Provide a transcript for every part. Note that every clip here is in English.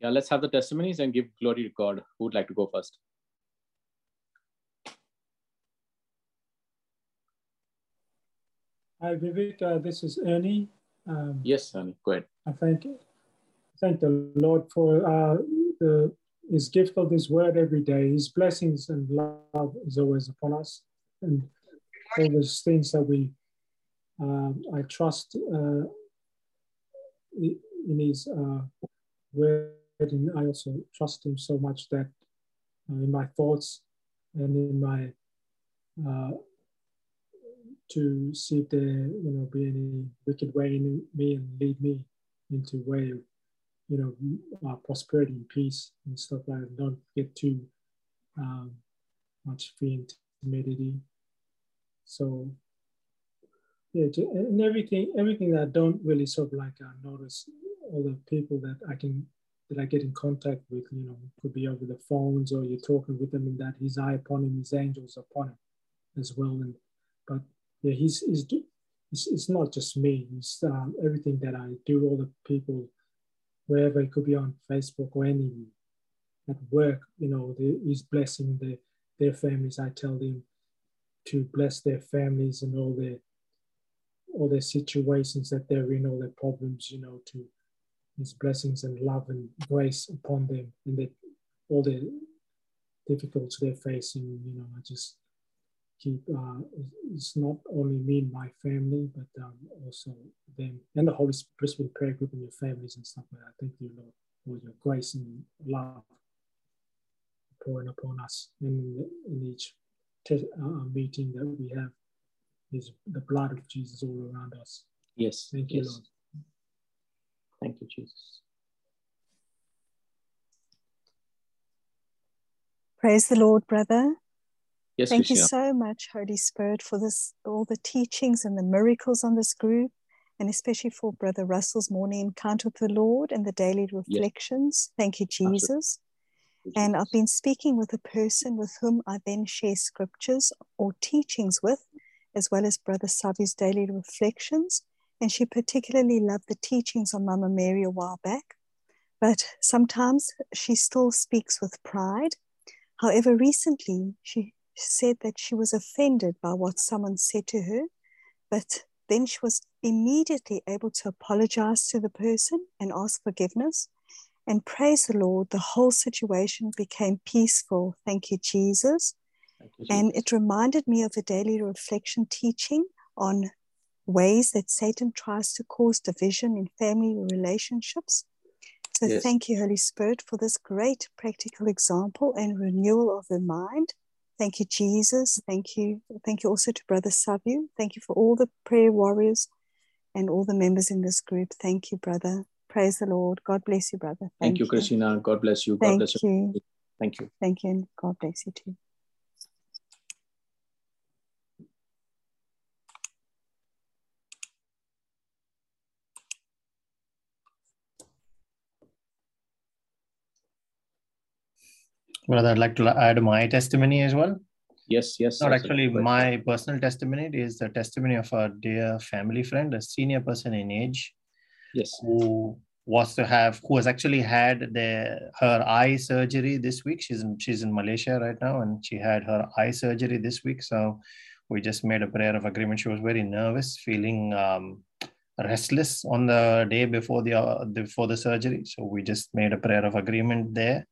Yeah, let's have the testimonies and give glory to God. Who would like to go first? Hi, Vivek. Uh, this is Ernie. Um, yes, Ernie. Go ahead. I thank thank the Lord for uh, the His gift of His Word every day. His blessings and love is always upon us, and all those things that we uh, I trust uh, in His uh, Word, and I also trust Him so much that uh, in my thoughts and in my uh, to see if there you know be any wicked way in me and lead me into way of you know uh, prosperity and peace and stuff like that. Don't get too um, much fear and timidity. So yeah, and everything everything that I don't really sort of like uh, notice all the people that I can that I get in contact with, you know, could be over the phones or you're talking with them, and that His eye upon him, His angels upon him as well. And but yeah, he's, he's it's, it's not just me. It's um, everything that I do. All the people, wherever it could be on Facebook or any at work, you know, the, he's blessing the, their families. I tell them to bless their families and all their all their situations that they're in, all their problems, you know, to his blessings and love and grace upon them and that all the difficulties they're facing, you know, I just keep uh, it's not only me and my family, but um, also them and the Holy Spirit prayer group and your families and stuff like that. Thank you, Lord, for your grace and love pouring upon us in, in each te- uh, meeting that we have. Is the blood of Jesus all around us. Yes. Thank you, yes. Lord. Thank you, Jesus. Praise the Lord, brother. Yes, Thank you so much, Holy Spirit, for this all the teachings and the miracles on this group, and especially for Brother Russell's morning encounter with the Lord and the daily reflections. Yes. Thank you, Jesus. And I've been speaking with a person with whom I then share scriptures or teachings with, as well as Brother Savi's daily reflections. And she particularly loved the teachings on Mama Mary a while back. But sometimes she still speaks with pride. However, recently she said that she was offended by what someone said to her, but then she was immediately able to apologize to the person and ask forgiveness. And praise the Lord, the whole situation became peaceful. Thank you, Jesus. Thank you, Jesus. And it reminded me of a daily reflection teaching on ways that Satan tries to cause division in family relationships. So yes. thank you, Holy Spirit, for this great practical example and renewal of the mind. Thank you, Jesus. Thank you. Thank you also to Brother Sabu. Thank you for all the prayer warriors and all the members in this group. Thank you, brother. Praise the Lord. God bless you, brother. Thank, Thank you, Christina. God bless you. God Thank bless you. you. Thank you. Thank you. And God bless you too. Well, I'd like to add my testimony as well. Yes, yes. Not actually my personal testimony. It is the testimony of a dear family friend, a senior person in age. Yes. Who was to have, who has actually had the her eye surgery this week. She's in she's in Malaysia right now, and she had her eye surgery this week. So we just made a prayer of agreement. She was very nervous, feeling um, restless on the day before the uh, before the surgery. So we just made a prayer of agreement there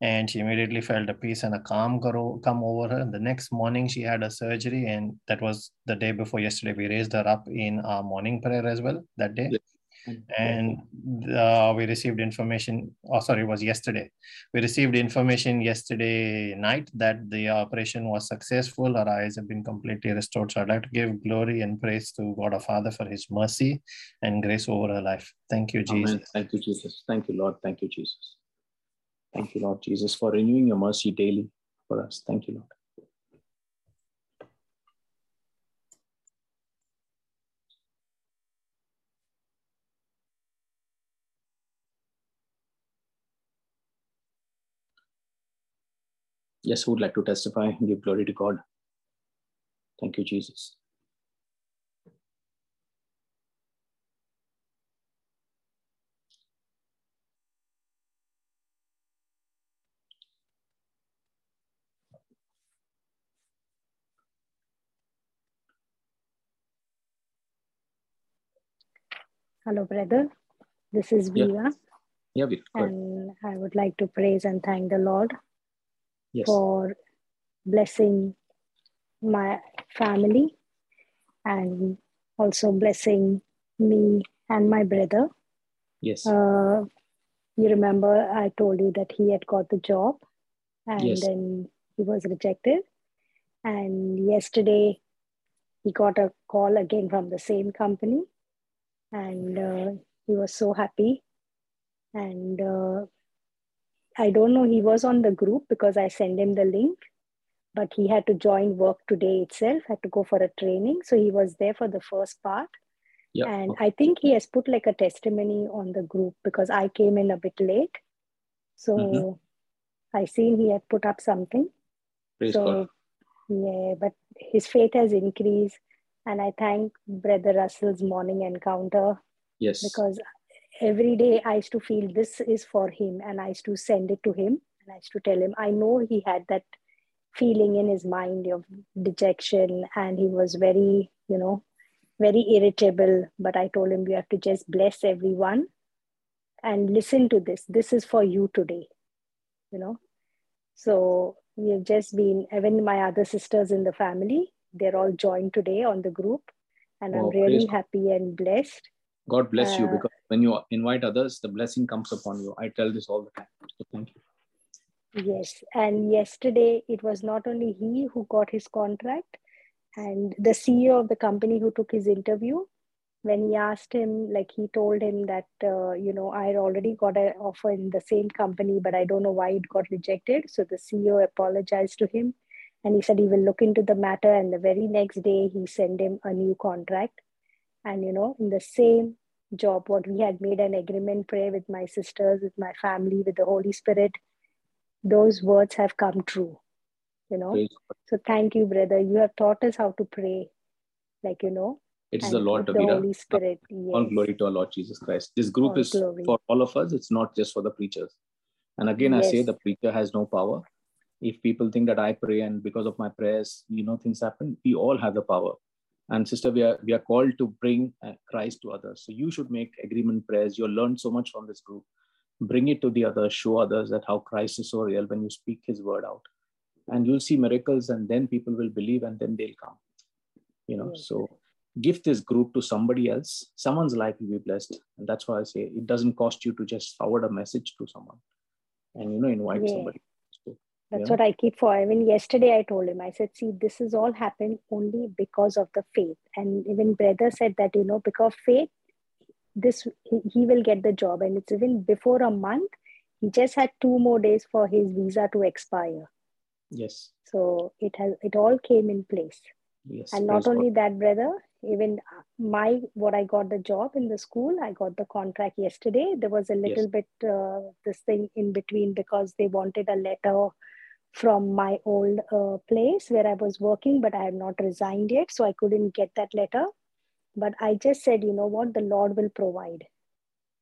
and she immediately felt a peace and a calm come over her. And the next morning, she had a surgery, and that was the day before yesterday. We raised her up in our morning prayer as well that day. Yes. And uh, we received information. Oh, sorry, it was yesterday. We received information yesterday night that the operation was successful. Our eyes have been completely restored. So I'd like to give glory and praise to God our Father for His mercy and grace over her life. Thank you, Jesus. Amen. Thank you, Jesus. Thank you, Lord. Thank you, Jesus. Thank you, Lord Jesus, for renewing your mercy daily for us. Thank you, Lord. Yes, who would like to testify give glory to God? Thank you, Jesus. Hello, brother. This is Viva. Yeah, yeah and I would like to praise and thank the Lord yes. for blessing my family and also blessing me and my brother. Yes. Uh, you remember I told you that he had got the job and Yes. then he was rejected. And yesterday he got a call again from the same company and uh, he was so happy. And uh, I don't know, he was on the group because I sent him the link, but he had to join work today itself, had to go for a training. So he was there for the first part. Yeah. And. I think he has put like a testimony on the group because I came in a bit late. So Mhm. I seen he had put up something. Praise so God. yeah, but his faith has increased. And I thank Brother Russell's morning encounter Yes. because every day I used to feel this is for him and I used to send it to him and I used to tell him, I know he had that feeling in his mind of dejection and he was very, you know, very irritable. But I told him, you have to just bless everyone and listen to this. This is for you today, you know. So we have just been, even my other sisters in the family, they're all joined today on the group. And Wow, I'm really happy and blessed. God bless you Uh, because when you invite others, the blessing comes upon you. I tell this all the time. So thank you. Yes, and yesterday it was not only he who got his contract, and the CEO of the company who took his interview. When he asked him, like he told him that, uh, you know, I already got an offer in the same company, but I don't know why it got rejected. So the CEO apologized to him and he said he will look into the matter. And the very next day, he sent him a new contract. And, you know, in the same job, what we had made an agreement prayer with my sisters, with my family, with the Holy Spirit, those words have come true you know Praise so thank you brother you have taught us how to pray like you know It is the Lord, the Davida. holy spirit All glory to our Lord Jesus Christ. This group All is glory. for all of us. It's not just for the preachers. And again, I say the preacher has no power. If people think that I pray and because of my prayers, you know, things happen, we all have the power. And sister, we are we are called to bring uh, Christ to others. So you should make agreement prayers. You'll learn so much from this group. Bring it to the others. Show others that how Christ is so real when you speak His word out, and you'll see miracles. And then people will believe, and then they'll come. You know, Yes. so give this group to somebody else. Someone's life will be blessed, and that's why I say it doesn't cost you to just forward a message to someone, and you know, invite somebody. That's Yeah. what i keep for I mean, yesterday i told him i said see this has all happened only because of the faith and even brother said that you know because of faith this he, will get the job and it's even before a month he just had two more days for his visa to expire yes, so it has it all came in place yes. and not God. only that brother even my what i got the job in the school i got the contract yesterday there was a little bit uh, this thing in between because they wanted a letter from my old uh, place where i was working but i had not resigned yet so i couldn't get that letter. But i just said you know what? The lord will provide.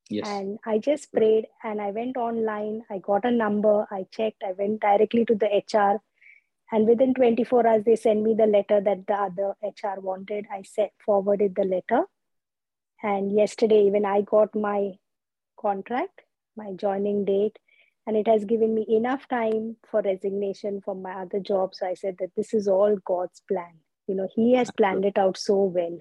Yes, and i just prayed and i went online. I got a number. I checked. I went directly to the hr and within 24 hours they sent me the letter that the other hr wanted. I set forwarded the letter. And yesterday even i got my contract my joining date and it has given me enough time for resignation from my other job. So i said that this is all god's plan. You know he has planned it out so well.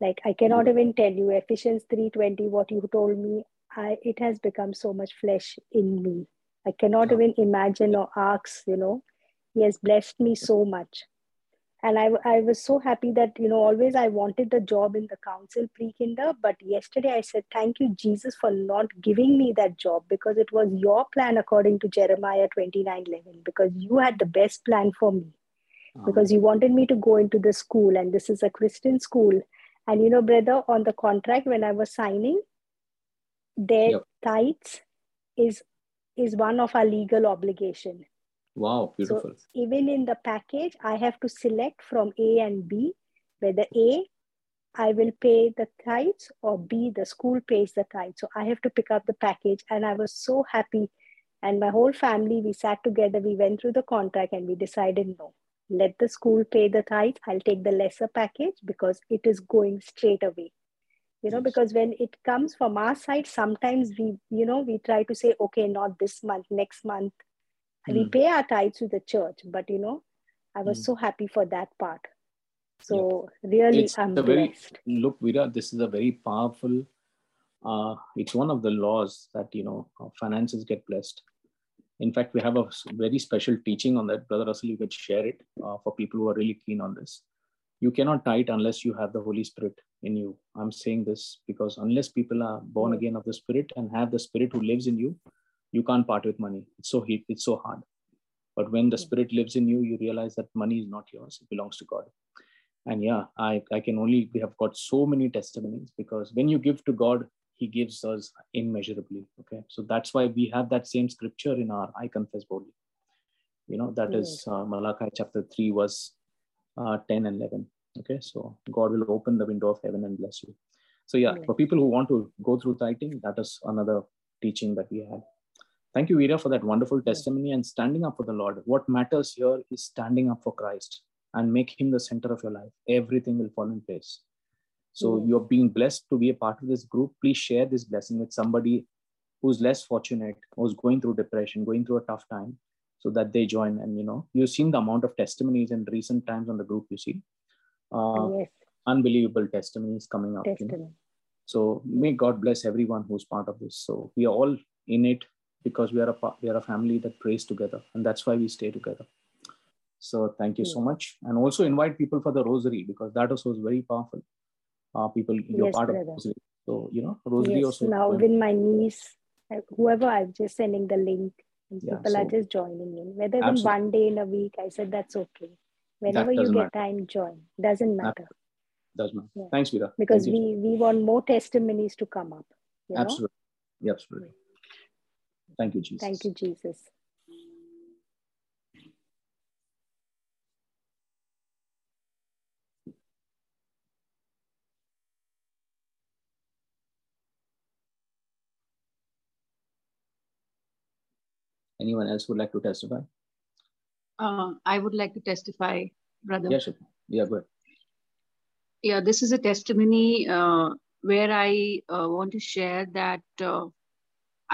Like i cannot even tell you ephesians 3.20 what you told me I, it has become so much flesh in me. I cannot even imagine or ask you know he has blessed me so much and I, I was so happy that you know always i wanted the job in the council pre-kinder but yesterday i said thank you jesus for not giving me that job because it was your plan according to jeremiah 29 11 because you had the best plan for me because you wanted me to go into the school and this is a christian school and you know brother on the contract when i was signing their Yep. tithes is is one of our legal obligation wow, beautiful. so even in the package, I have to select from A and B, whether A, I will pay the tithes, or B, the school pays the tithes. So I have to pick up the package. And I was so happy. And my whole family, we sat together, we went through the contract and we decided no, let the school pay the tithes. I'll take the lesser package because it is going straight away. you know because when it comes from our side sometimes we you know we try to say okay not this month next month mm. we hmm. pay our tithes to the church but you know i was mm. so happy for that part so yeah. really it's i'm a very look Veera this is a very powerful uh, it's one of the laws that you know finances get blessed in fact we have a very special teaching on that brother russell you could share it uh, for people who are really keen on this you cannot tithe unless you have the holy spirit in you i'm saying this because unless people are born again of the spirit and have the spirit who lives in you you can't part with money. It's so heat it's so hard. But when the spirit lives in you you realize that money is not yours. It belongs to god. And yeah i i can only we have got so many testimonies because when you give to god he gives us immeasurably okay? So that's why we have that same scripture in our i confess boldly. You know that is uh, malachi chapter 3 verse uh, 10 and 11 okay? So god will open the window of heaven and bless you. So yeah for people who want to go through tithing that is another teaching that we had thank you Veera, for that wonderful testimony and standing up for the lord what matters here is standing up for christ and make him the center of your life everything will fall in place so you're being blessed to be a part of this group please share this blessing with somebody who's less fortunate who's going through depression going through a tough time so that they join and you know you've seen the amount of testimonies in recent times on the group you see uh, yes. unbelievable testimonies coming up. You know? So may God bless everyone who's part of this. So we are all in it because we are a we are a family that prays together, and that's why we stay together. So thank you so much, and also invite people for the rosary because that also is very powerful. Uh, people, you're yes, part brother. of rosary, so you know rosary yes, also. Now with my niece, whoever I'm just sending the link, and yeah, people so, are just joining in. Whether even one day in a week, I said that's okay whenever you get matter. time join doesn't matter doesn't matter yeah. thanks Veera. because Thank we you. we want more testimonies to come up absolutely know? absolutely thank you jesus thank you jesus anyone else would like to testify uh, I would like to testify, brother. Yes, sir. yeah, good. Yeah, this is a testimony uh, where I uh, want to share that uh,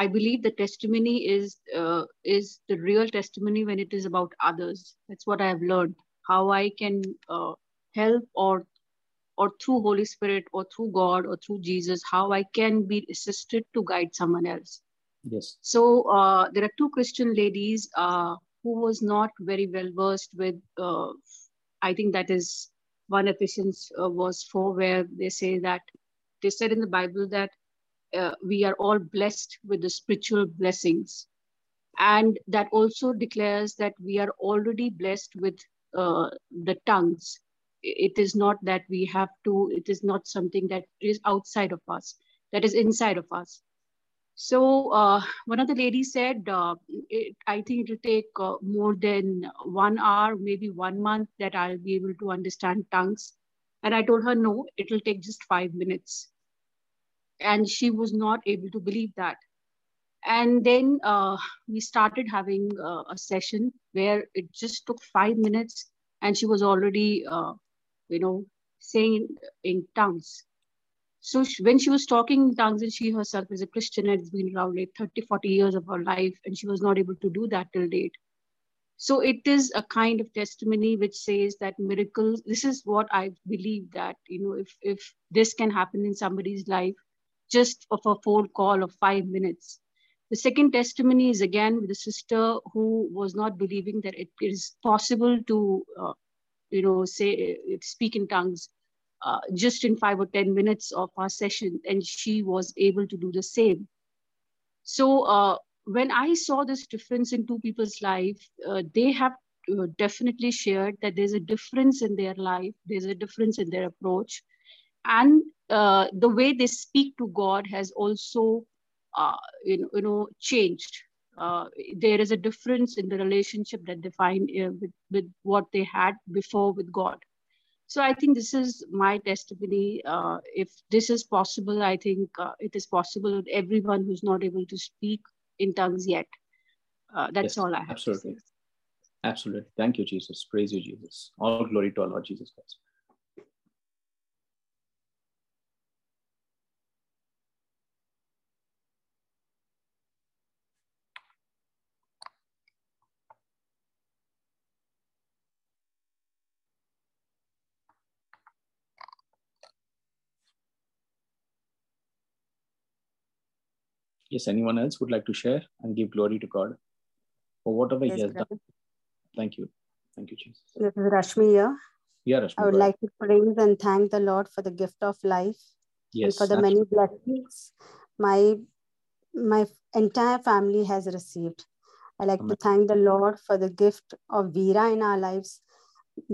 I believe the testimony is uh, is the real testimony when it is about others. That's what I have learned. How I can uh, help or or through Holy Spirit or through God or through Jesus, how I can be assisted to guide someone else. Yes. So there are two Christian ladies who was not very well versed with, uh, I think that is one Ephesians uh, verse 4, where they say that they said in the Bible that uh, we are all blessed with the spiritual blessings. And that also declares that we are already blessed with uh, the tongues. It is not that we have to, it is not something that is outside of us, that is inside of us. So uh, one of the ladies said, uh, it, I think it will take uh, more than one hour, maybe one month that I'll be able to understand tongues. And I told her, no, it will take just five minutes. And she was not able to believe that. And then uh, we started having uh, a session where it just took five minutes and she was already, uh, you know, saying in tongues so she, when she was talking in tongues and she herself is a christian and has been around like 30 40 years of her life and she was not able to do that till date so it is a kind of testimony which says that miracles this is what i believe that you know if if this can happen in somebody's life just of a phone call of five minutes the second testimony is again with a sister who was not believing that it is possible to uh, you know say speak in tongues uh, just in five or 10 minutes of our session, and she was able to do the same. So uh, when I saw this difference in two people's life, uh, they have uh, definitely shared that there's a difference in their life, there's a difference in their approach, and uh, the way they speak to God has also, uh, you know, you know, changed. there is a difference in the relationship that they find with, with what they had before with God. So I think this is my testimony. Uh, if this is possible, I think uh, it is possible with everyone who's not able to speak in tongues yet. Uh, that's yes, all I have absolutely. Absolutely. Thank you, Jesus. Praise you, Jesus. All glory to our Lord Jesus Christ. Yes, anyone else would like to share and give glory to God for whatever yes, He has brother. done? Thank you. Thank you, Jesus. This is Rashmi here. Yeah, Rashmi. I would like to praise and thank the Lord for the gift of life yes, and for the absolutely. many blessings my my entire family has received. I like Amen. to thank the Lord for the gift of Veera in our lives.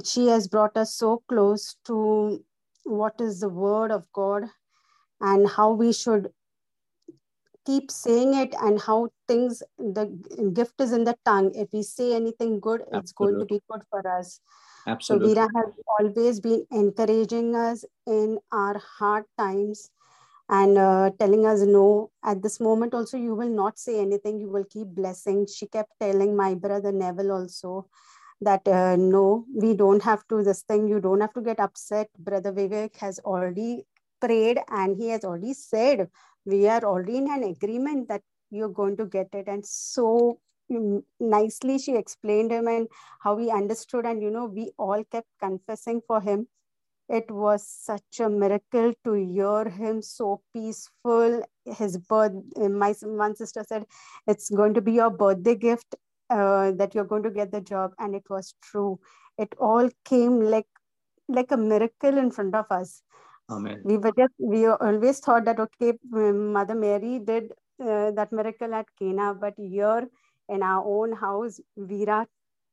She has brought us so close to what is the word of God and how we should keep saying it and how things the gift is in the tongue. If we say anything good Absolutely. it's going to be good for us. Absolutely. so Veera has always been encouraging us in our hard times and uh, telling us no. At this moment also you will not say anything. You will keep blessing. She kept telling my brother neville also that uh, no we don't have to this thing. You don't have to get upset. Brother vivek has already prayed and he has already said we are already in an agreement that you're going to get it. And so mm, nicely she explained him and how he understood. And you know we all kept confessing for him. It was such a miracle to hear him so peaceful. His birth my one sister said it's going to be your birthday gift uh, that you're going to get the job. And it was true. It all came like like a miracle in front of us Amen. we were just we always thought that okay mother mary did uh, that miracle at cana but here in our own house Veera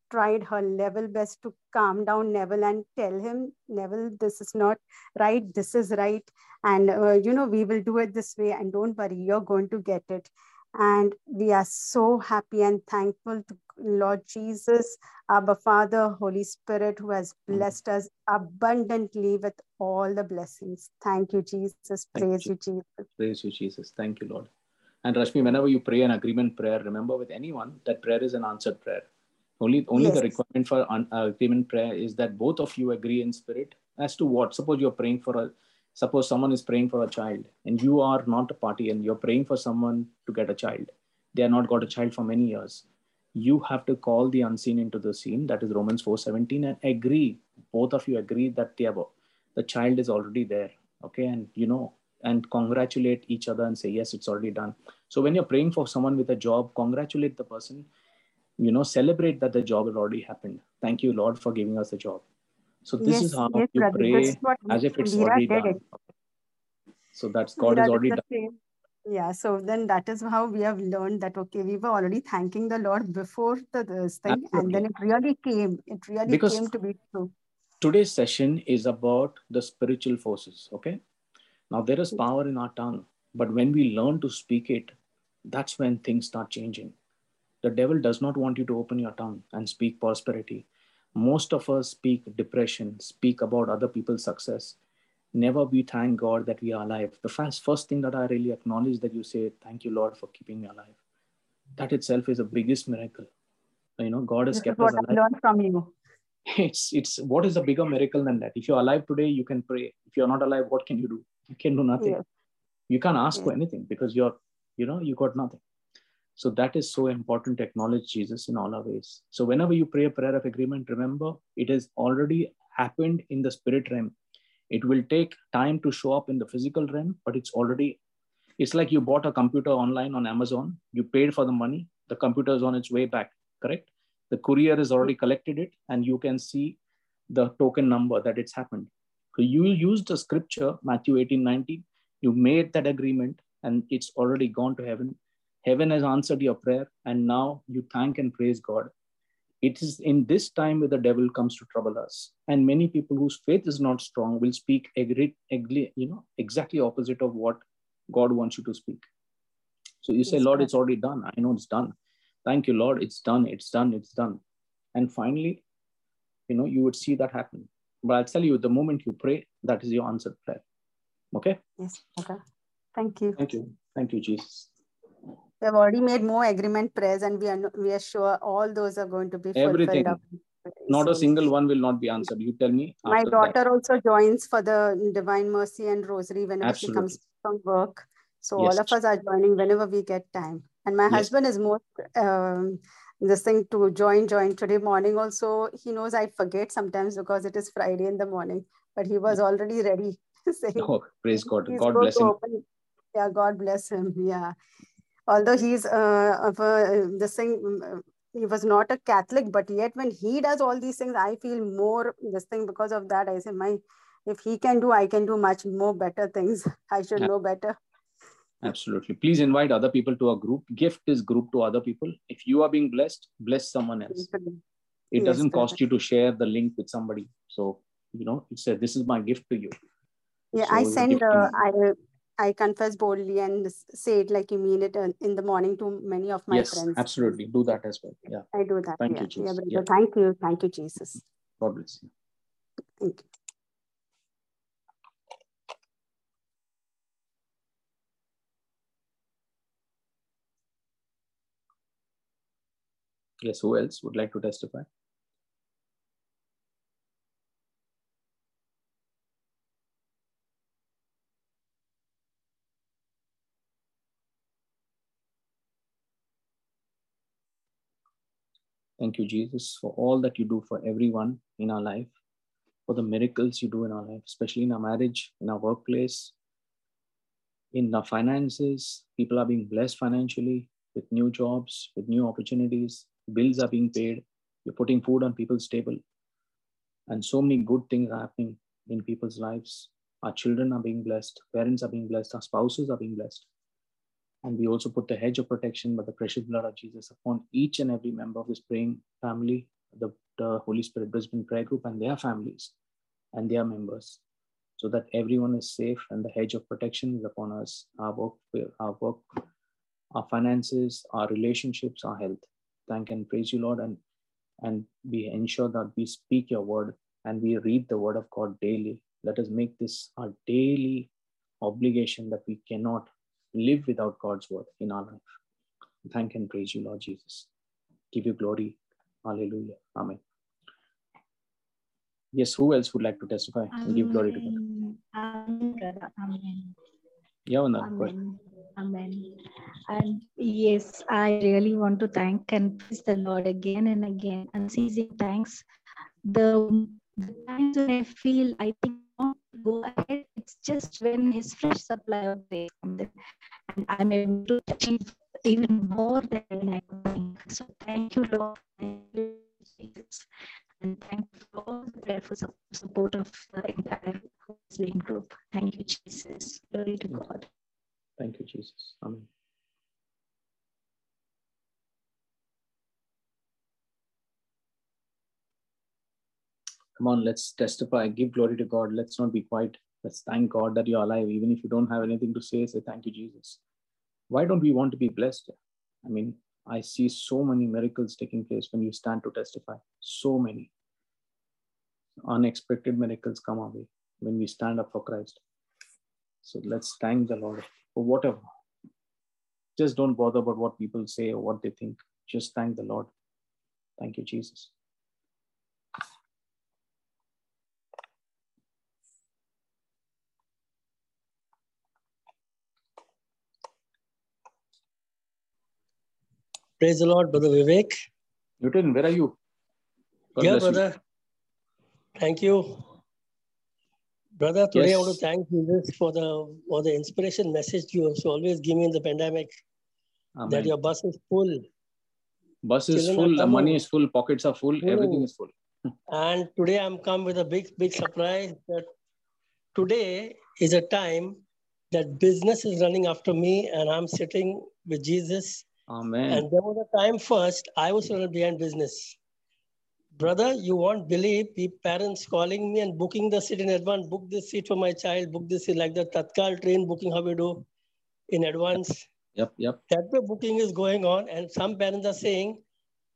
tried her level best to calm down neville and tell him neville this is not right this is right and uh, you know we will do it this way and don't worry you're going to get it and we are so happy and thankful to Lord Jesus, our Father, Holy Spirit, who has blessed us abundantly with all the blessings. Thank you, Jesus. Praise you. Jesus. Praise you, Jesus. Thank you, Lord. And Rashmi, whenever you pray an agreement prayer, remember with anyone that prayer is an answered prayer. Only, only yes. the requirement for un, uh, agreement prayer is that both of you agree in spirit as to what. Suppose you're praying for a suppose someone is praying for a child and you are not a party and you're praying for someone to get a child. They are not got a child for many years. You have to call the unseen into the scene. That is romans 4.17 and agree. Both of you agree that the, the child is already there. Okay? And you know and congratulate each other and say yes it's already done. So when you're praying for someone with a job congratulate the person. You know celebrate that the job has already happened. Thank you lord for giving us a job so this yes, is how yes, you pray as if it's already done. It. So that's God is already done. Yeah, so then that is how we have learned that okay, we were already thanking the Lord before the this thing, Absolutely. and then it really came. It really because came to be true. Today's session is about the spiritual forces. Okay, now there is power in our tongue, but when we learn to speak it, that's when things start changing. The devil does not want you to open your tongue and speak prosperity most of us speak depression, speak about other people's success. Never we thank God that we are alive. The first, first thing that I really acknowledge that you say, Thank you, Lord, for keeping me alive. That itself is the biggest miracle. You know, God has this kept us alive. I learned from you. It's it's what is a bigger miracle than that? If you're alive today, you can pray. If you're not alive, what can you do? You can do nothing. Yes. You can't ask yes. for anything because you're, you know, you got nothing. So that is so important to acknowledge Jesus in all our ways. So whenever you pray a prayer of agreement, remember it has already happened in the spirit realm. It will take time to show up in the physical realm, but it's already, it's like you bought a computer online on Amazon, you paid for the money, the computer is on its way back, correct? The courier has already collected it, and you can see the token number that it's happened. So you use the scripture, Matthew 18, 19, you made that agreement, and it's already gone to heaven Heaven has answered your prayer, and now you thank and praise God. It is in this time where the devil comes to trouble us. And many people whose faith is not strong will speak agree, agree, you know, exactly opposite of what God wants you to speak. So you say, Lord, it's already done. I know it's done. Thank you, Lord. It's done. It's done. It's done. And finally, you know, you would see that happen. But I'll tell you, the moment you pray, that is your answered prayer. Okay? Yes. Okay. Thank you. Thank you. Thank you, Jesus. We have already made more agreement prayers, and we are we are sure all those are going to be Everything. Not a single one will not be answered. You tell me. My daughter that. also joins for the Divine Mercy and Rosary whenever Absolutely. she comes from work. So yes. all of us are joining whenever we get time. And my yes. husband is more um, this thing to join, join today morning. Also, he knows I forget sometimes because it is Friday in the morning, but he was already ready. saying, oh, praise God. God bless him. Open. Yeah, God bless him. Yeah. Although he's uh, of a, this thing he was not a catholic but yet when he does all these things i feel more this thing because of that. I say my if he can do i can do much more better things. I should know better. Absolutely. Please invite other people to a group. Gift is group to other people. If you are being blessed bless someone else. It yes, doesn't cost you to share the link with somebody. So you know it said this is my gift to you. Yeah so i send uh, i I confess boldly and say it like you mean it uh, in the morning to many of my yes, friends. Absolutely. Do that as well. Yeah. I do that. Thank yeah. you, Jesus. Yeah, yeah. Thank you. Thank you, Jesus. God bless you. Thank you. Yes, who else would like to testify? Thank you, Jesus, for all that you do for everyone in our life, for the miracles you do in our life, especially in our marriage, in our workplace, in our finances. People are being blessed financially with new jobs, with new opportunities. Bills are being paid. You're putting food on people's table. And so many good things are happening in people's lives. Our children are being blessed, parents are being blessed, our spouses are being blessed. And we also put the hedge of protection by the precious blood of Jesus upon each and every member of this praying family, the, the Holy Spirit Brisbane prayer group, and their families and their members, so that everyone is safe and the hedge of protection is upon us, our work, our work, our finances, our relationships, our health. Thank and praise you, Lord, and and we ensure that we speak your word and we read the word of God daily. Let us make this our daily obligation that we cannot live without God's word in our life. Thank and praise you, Lord Jesus. Give you glory. Hallelujah. Amen. Yes, who else would like to testify and give glory to God? Amen. Amen. Amen. Amen. And yes, I really want to thank and praise the Lord again and again, unceasing thanks. The, the times when I feel I think go ahead. It's just when his fresh supply of grace comes in, and I'm able to achieve even more than I think. So thank you, Lord. And thank you for all the prayerful support of the entire Muslim group. Thank you, Jesus. Glory to God. Thank you, Jesus. Amen. Come on, let's testify, give glory to God. Let's not be quiet. Let's thank God that you're alive. Even if you don't have anything to say, say thank you, Jesus. Why don't we want to be blessed? I mean, I see so many miracles taking place when you stand to testify. So many. Unexpected miracles come our way when we stand up for Christ. So let's thank the Lord for whatever. Just don't bother about what people say or what they think. Just thank the Lord. Thank you, Jesus. Praise the Lord, Brother Vivek. Newton, where are you? God yeah, brother. You. Thank you. Brother, today yes. I want to thank Jesus for the for the inspiration message you have always give me in the pandemic. Amen. That your bus is full. Bus is Children full, the money is full, pockets are full, full. everything is full. and today I'm come with a big, big surprise that today is a time that business is running after me and I'm sitting with Jesus Amen. And there was a time first I was running behind business. Brother, you won't believe the parents calling me and booking the seat in advance. Book this seat for my child. Book this seat like the Tatkal train booking. How we do in advance. Yep, yep. That way booking is going on, and some parents are saying,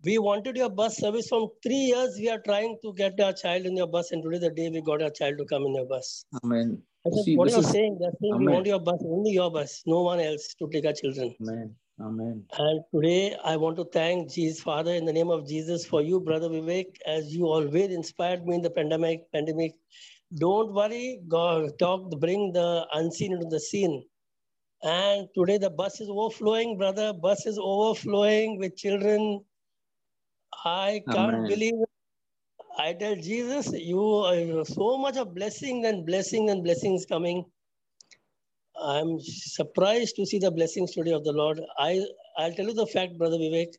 "We wanted your bus service from three years. We are trying to get our child in your bus, and today the day we got our child to come in your bus." Amen. I said, See, what are you is... saying? They're saying Amen. we want your bus, only your bus, no one else to take our children. Amen. Amen. And today I want to thank Jesus, Father, in the name of Jesus, for you, Brother Vivek, as you always inspired me in the pandemic. Pandemic, don't worry. God, talk, bring the unseen into the scene. And today the bus is overflowing, brother. Bus is overflowing with children. I can't Amen. believe it. I tell Jesus, you are so much of blessing and blessing and blessings coming. I'm surprised to see the blessings today of the Lord. I, I'll tell you the fact, Brother Vivek.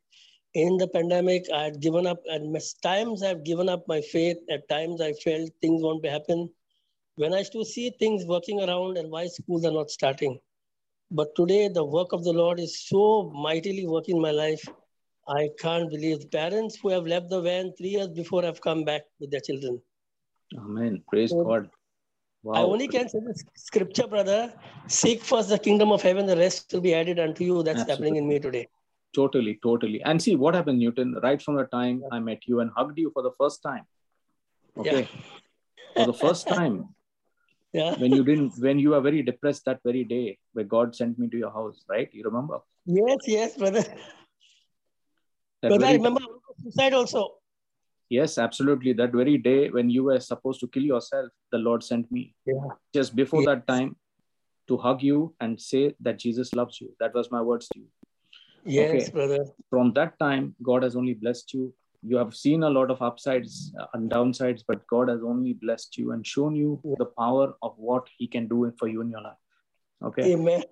In the pandemic, I had given up, and times I've given up my faith. At times, I felt things won't happen. When I used to see things working around and why schools are not starting. But today, the work of the Lord is so mightily working in my life. I can't believe the parents who have left the van three years before have come back with their children. Amen. Praise so, God. Wow. I only can say the scripture, brother. Seek first the kingdom of heaven, the rest will be added unto you. That's Absolutely. happening in me today. Totally, totally. And see what happened, Newton, right from the time. I met you and hugged you for the first time. Okay. Yeah. for the first time. Yeah. When you didn't, when you were very depressed that very day, where God sent me to your house, right? You remember? Yes, yes, brother. That brother, I remember suicide also. Yes, absolutely. That very day when you were supposed to kill yourself, the Lord sent me. Yeah. Just before that time to hug you and say that Jesus loves you. That was my words to you. Yes, okay. brother. From that time, God has only blessed you. You have seen a lot of upsides uh, and downsides, but God has only blessed you and shown you the power of what He can do for you in your life. Okay. Amen.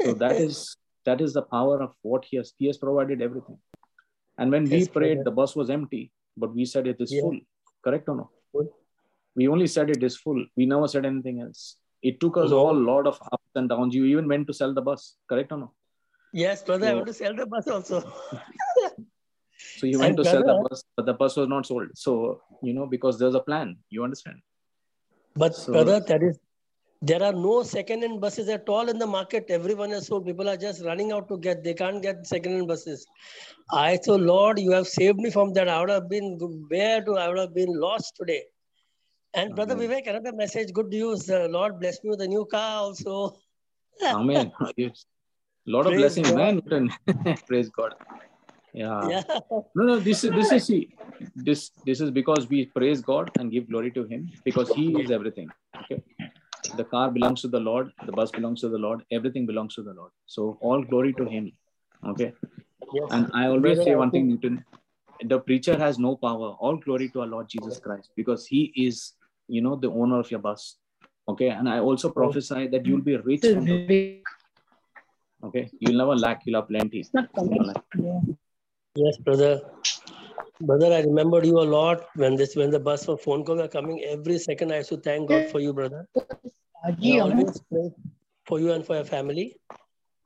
so that is that is the power of what He has. He has provided everything. And when yes, we prayed, brother. the bus was empty but we said it is yeah. full. Correct or no? Full. We only said it is full. We never said anything else. It took us all a lot of ups and downs. You even went to sell the bus. Correct or no? Yes, brother. So, I want to sell the bus also. so you went and to brother, sell the bus, but the bus was not sold. So you know because there's a plan. You understand? But so, brother, that is there are no second-hand buses at all in the market. Everyone is sold. People are just running out to get. They can't get second-hand buses. I so Lord, you have saved me from that. I would have been where to I would have been lost today. And brother Vivek, another message. Good news. Uh, Lord bless me with a new car also. Amen. Yes. Lot of blessings, God. man. Praise God. Yeah. yeah. No, no. This is this is see, this this is because we praise God and give glory to Him because He is everything. Okay the car belongs to the lord the bus belongs to the lord everything belongs to the lord. So all glory to him okay? Yes. and i always say one thing newton the preacher has no power. All glory to our lord jesus christ because he is you know the owner of your bus okay? And i also prophesy that you'll be rich okay? You'll never lack you'll have plenty. Yes brother brother i remembered you a lot when this when the bus for phone calls are coming every second i have to thank god for you brother I always pray for you and for your family.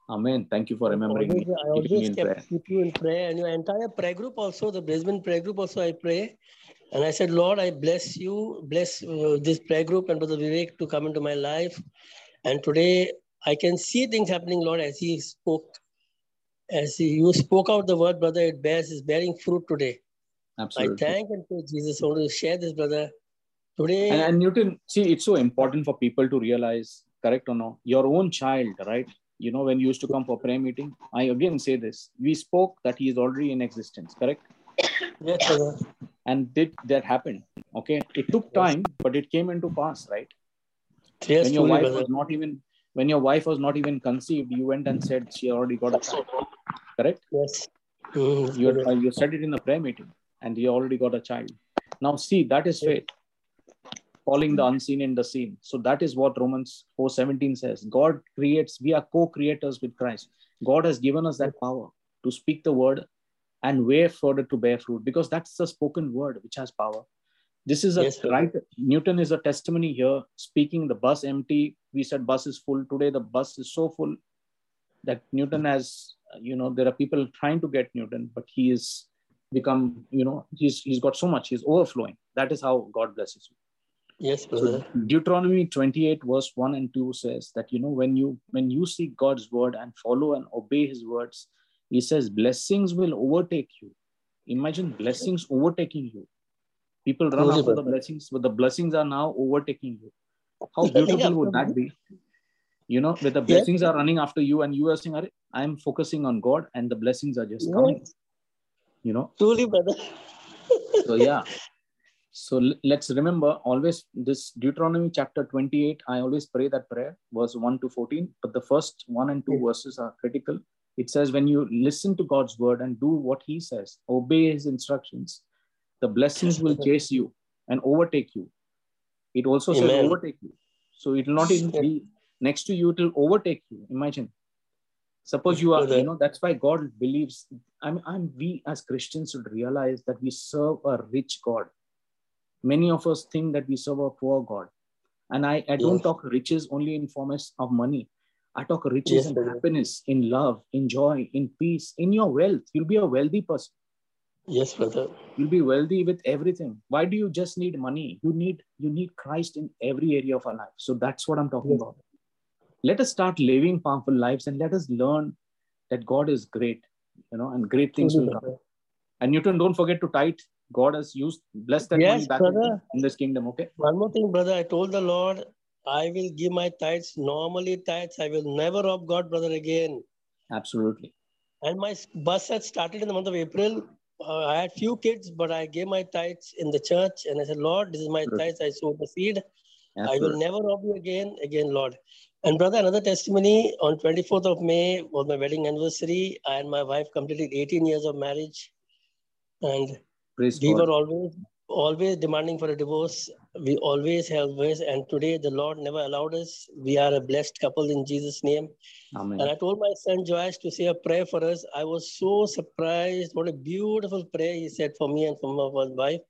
Amen. Thank you for remembering always, me. I always kept, keep you in prayer and your entire prayer group also, the Brisbane prayer group also, I pray. And I said, Lord, I bless you, bless uh, this prayer group and Brother Vivek to come into my life. And today I can see things happening, Lord, as he spoke, as you spoke out the word, brother, it bears, is bearing fruit today. Absolutely. I thank and praise Jesus. I want to share this, brother. Today, and, and Newton, see, it's so important for people to realize, correct or no, your own child, right? You know, when you used to come for prayer meeting, I again say this: we spoke that he is already in existence, correct? Yes, sir. And did that happen? Okay, it took time, but it came into pass, right? Yes, when your wife brother. was not even when your wife was not even conceived, you went and said she already got a child, correct? Yes. Mm-hmm. You, had, you said it in the prayer meeting, and you already got a child. Now, see, that is faith calling the unseen in the seen. So that is what Romans 4:17 says. God creates, we are co-creators with Christ. God has given us that power to speak the word and way further to bear fruit because that's the spoken word which has power. This is a yes, right. Newton is a testimony here, speaking the bus empty. We said bus is full. Today the bus is so full that Newton has, you know, there are people trying to get Newton, but he is become, you know, he's he's got so much, he's overflowing. That is how God blesses you. Yes, brother. So Deuteronomy 28, verse 1 and 2 says that you know when you when you seek God's word and follow and obey his words, he says blessings will overtake you. Imagine blessings overtaking you. People run after the blessings, but the blessings are now overtaking you. How beautiful would that be? You know, where the blessings are running after you, and you are saying, I'm focusing on God, and the blessings are just coming. You know, truly, brother. so yeah, so let's remember always this Deuteronomy chapter 28. I always pray that prayer, verse 1 to 14. But the first one and two verses are critical. It says, when you listen to God's word and do what he says, obey his instructions, the blessings will chase you and overtake you. It also Amen. says overtake you. So it will not even be next to you, it will overtake you. Imagine. Suppose you are, you know, that's why God believes. I'm, I'm, we as Christians should realize that we serve a rich God. Many of us think that we serve a poor God. And I, I don't yes. talk riches only in forms of money. I talk riches yes, and happiness, in love, in joy, in peace, in your wealth. You'll be a wealthy person. Yes, brother. You'll be wealthy with everything. Why do you just need money? You need you need Christ in every area of our life. So that's what I'm talking yes. about. Let us start living powerful lives and let us learn that God is great, you know, and great things will come. And Newton, don't forget to tithe. God has used blessed that yes, money back brother. in this kingdom. Okay. One more thing, brother. I told the Lord I will give my tithes, normally tithes. I will never rob God, brother, again. Absolutely. And my bus had started in the month of April. Uh, I had few kids, but I gave my tithes in the church. And I said, Lord, this is my Absolutely. tithes. I sowed the seed. Absolutely. I will never rob you again, again, Lord. And brother, another testimony on 24th of May was my wedding anniversary. I and my wife completed 18 years of marriage. And Praise we God. were always always demanding for a divorce. We always have ways, and today the Lord never allowed us. We are a blessed couple in Jesus' name. Amen. And I told my son Joash to say a prayer for us. I was so surprised. What a beautiful prayer he said for me and for my wife.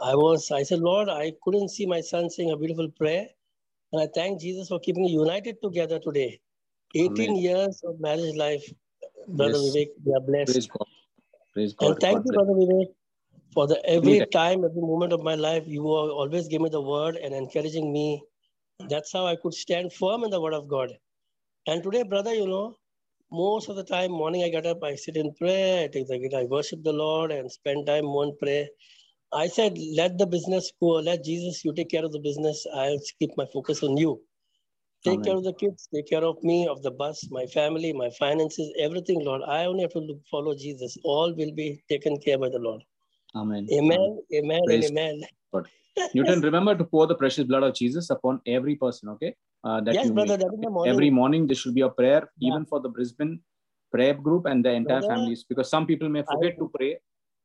I was, I said, Lord, I couldn't see my son saying a beautiful prayer. And I thank Jesus for keeping united together today. 18 Amen. years of marriage life, Brother yes. Vivek, we are blessed. Praise God. Praise God. And thank God you, Brother Vivek, for the every time, every moment of my life, you always give me the word and encouraging me. That's how I could stand firm in the word of God. And today, brother, you know, most of the time, morning I get up, I sit in prayer, I take the I worship the Lord and spend time on prayer. I said, let the business go, let Jesus, you take care of the business. I'll keep my focus on you. Take Amen. care of the kids, take care of me, of the bus, my family, my finances, everything, Lord. I only have to follow Jesus. All will be taken care by the Lord. Amen. Amen. Amen. Praise amen. God. Newton, remember to pour the precious blood of Jesus upon every person, okay? Uh, that yes, brother, that morning. Every morning, there should be a prayer, yeah. even for the Brisbane prayer group and the entire brother, families, because some people may forget I, to pray.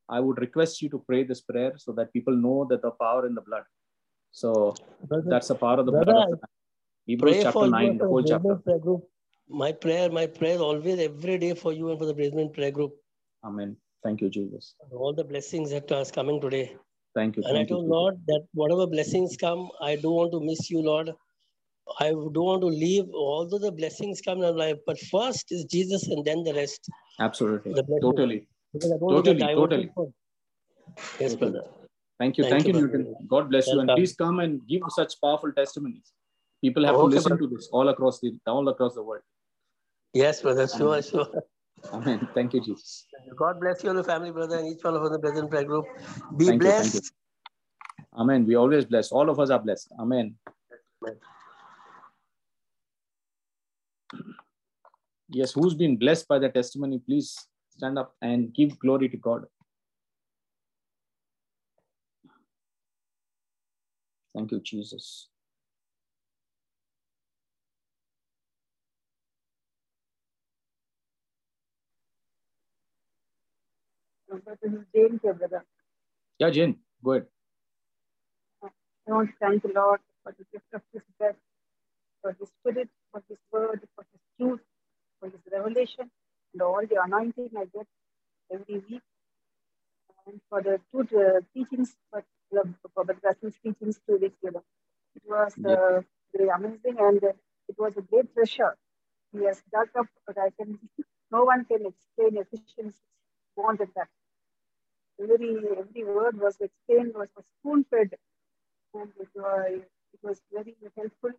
I would request you to pray this prayer so that people know that the power in the blood. So brother, that's the power of the brother, blood of the Hebrews chapter 9, the whole chapter. Prayer group. My prayer, my prayer always every day for you and for the Brisbane prayer group. Amen. Thank you, Jesus. All the blessings that are coming today. Thank you. And thank I told you, Lord that whatever blessings come, I don't want to miss you, Lord. I don't want to leave, although the blessings come in our life, but first is Jesus and then the rest. Absolutely. The totally. Totally. Totally. Yes, brother. Thank you. Thank, thank you, you Newton. God bless Welcome. you. And please come and give such powerful testimonies. People have okay, to listen brother. to this all across the all across the world. Yes, brother. Sure, sure. Amen. Thank you, Jesus. God bless you and the family, brother, and each one of us in the Brisbane prayer group. Be thank blessed. You, you. Amen. We always bless. All of us are blessed. Amen. Amen. Yes, who's been blessed by the testimony, please stand up and give glory to God. Thank you, Jesus. Jane here, brother. Yeah, Jane, go ahead. I want to thank the Lord for the gift of His breath, for His Spirit, for His word, for His truth, for His revelation, and all the anointing I get every week, and for the two uh, teachings, for, for the Russell's teachings two weeks ago. It was uh, very amazing and uh, it was a great treasure. He has dug up, but I can, no one can explain efficiency wanted that every every word was explained was spoon fed, and it was it was very helpful.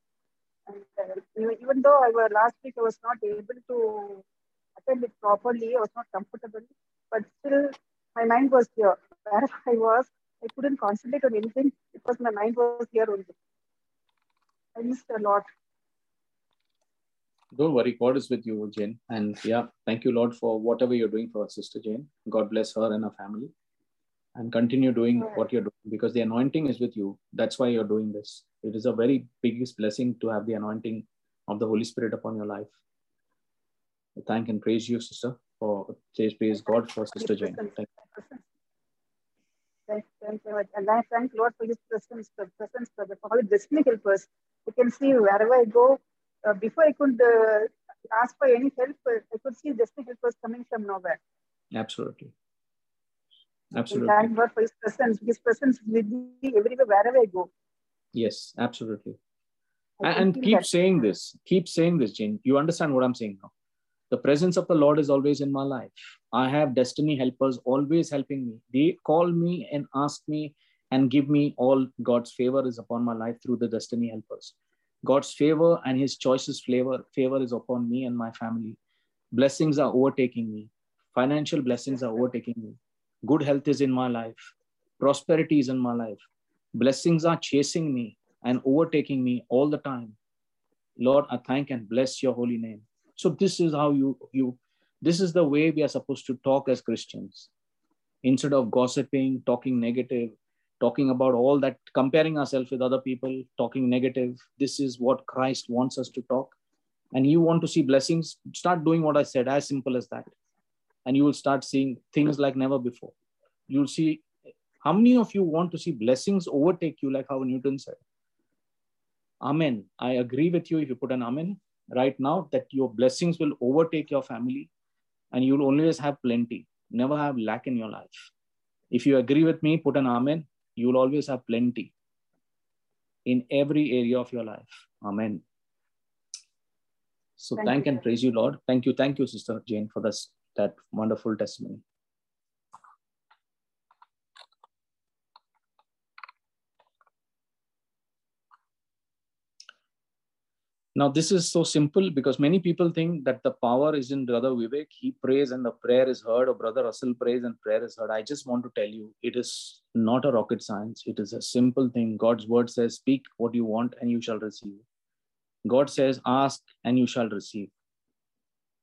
And uh, even though I was last week, I was not able to attend it properly. I was not comfortable, but still my mind was here. Wherever I was, I couldn't concentrate on anything because my mind was here only. I missed a lot. Don't worry, God is with you, Jane. And yeah, thank you, Lord, for whatever you're doing for our sister Jane. God bless her and her family and continue doing what you're doing because the anointing is with you. That's why you're doing this. It is a very biggest blessing to have the anointing of the Holy Spirit upon your life. I thank and praise you, sister, for praise, God for Sister Jane. Thank you. Thank, thank you. And I thank Lord for his presence, the presence, for the for the destiny helpers. You can see wherever I go, uh, before I could uh, ask for any help, I could see destiny help was coming from nowhere. Absolutely. Absolutely. thank God for His presence. His presence with me everywhere, wherever I go. Yes, absolutely. I And, and keep that. saying this. Keep saying this, Jane. You understand what I'm saying now. The presence of the Lord is always in my life. I have destiny helpers always helping me. They call me and ask me and give me all God's favor is upon my life through the destiny helpers. God's favor and his choices flavor favor is upon me and my family. Blessings are overtaking me. Financial blessings are overtaking me. Good health is in my life. Prosperity is in my life. Blessings are chasing me and overtaking me all the time. Lord, I thank and bless your holy name. So this is how you you this is the way we are supposed to talk as Christians. Instead of gossiping, talking negative, talking about all that, comparing ourselves with other people, talking negative. This is what Christ wants us to talk. And you want to see blessings, start doing what I said, as simple as that. And you will start seeing things like never before. You'll see how many of you want to see blessings overtake you, like how Newton said? Amen. I agree with you if you put an amen right now that your blessings will overtake your family and you'll always have plenty, never have lack in your life. If you agree with me, put an amen. You'll always have plenty in every area of your life. Amen. So Thank thank, you. and praise you, Lord. Thank you. Thank you, Sister Jane, for this that wonderful testimony. Now, this is so simple because many people think that the power is in Brother Vivek. He prays and the prayer is heard, or Brother Russell prays and prayer is heard. I just want to tell you, it is not a rocket science. It is a simple thing. God's word says, Speak what you want and you shall receive. God says, Ask and you shall receive.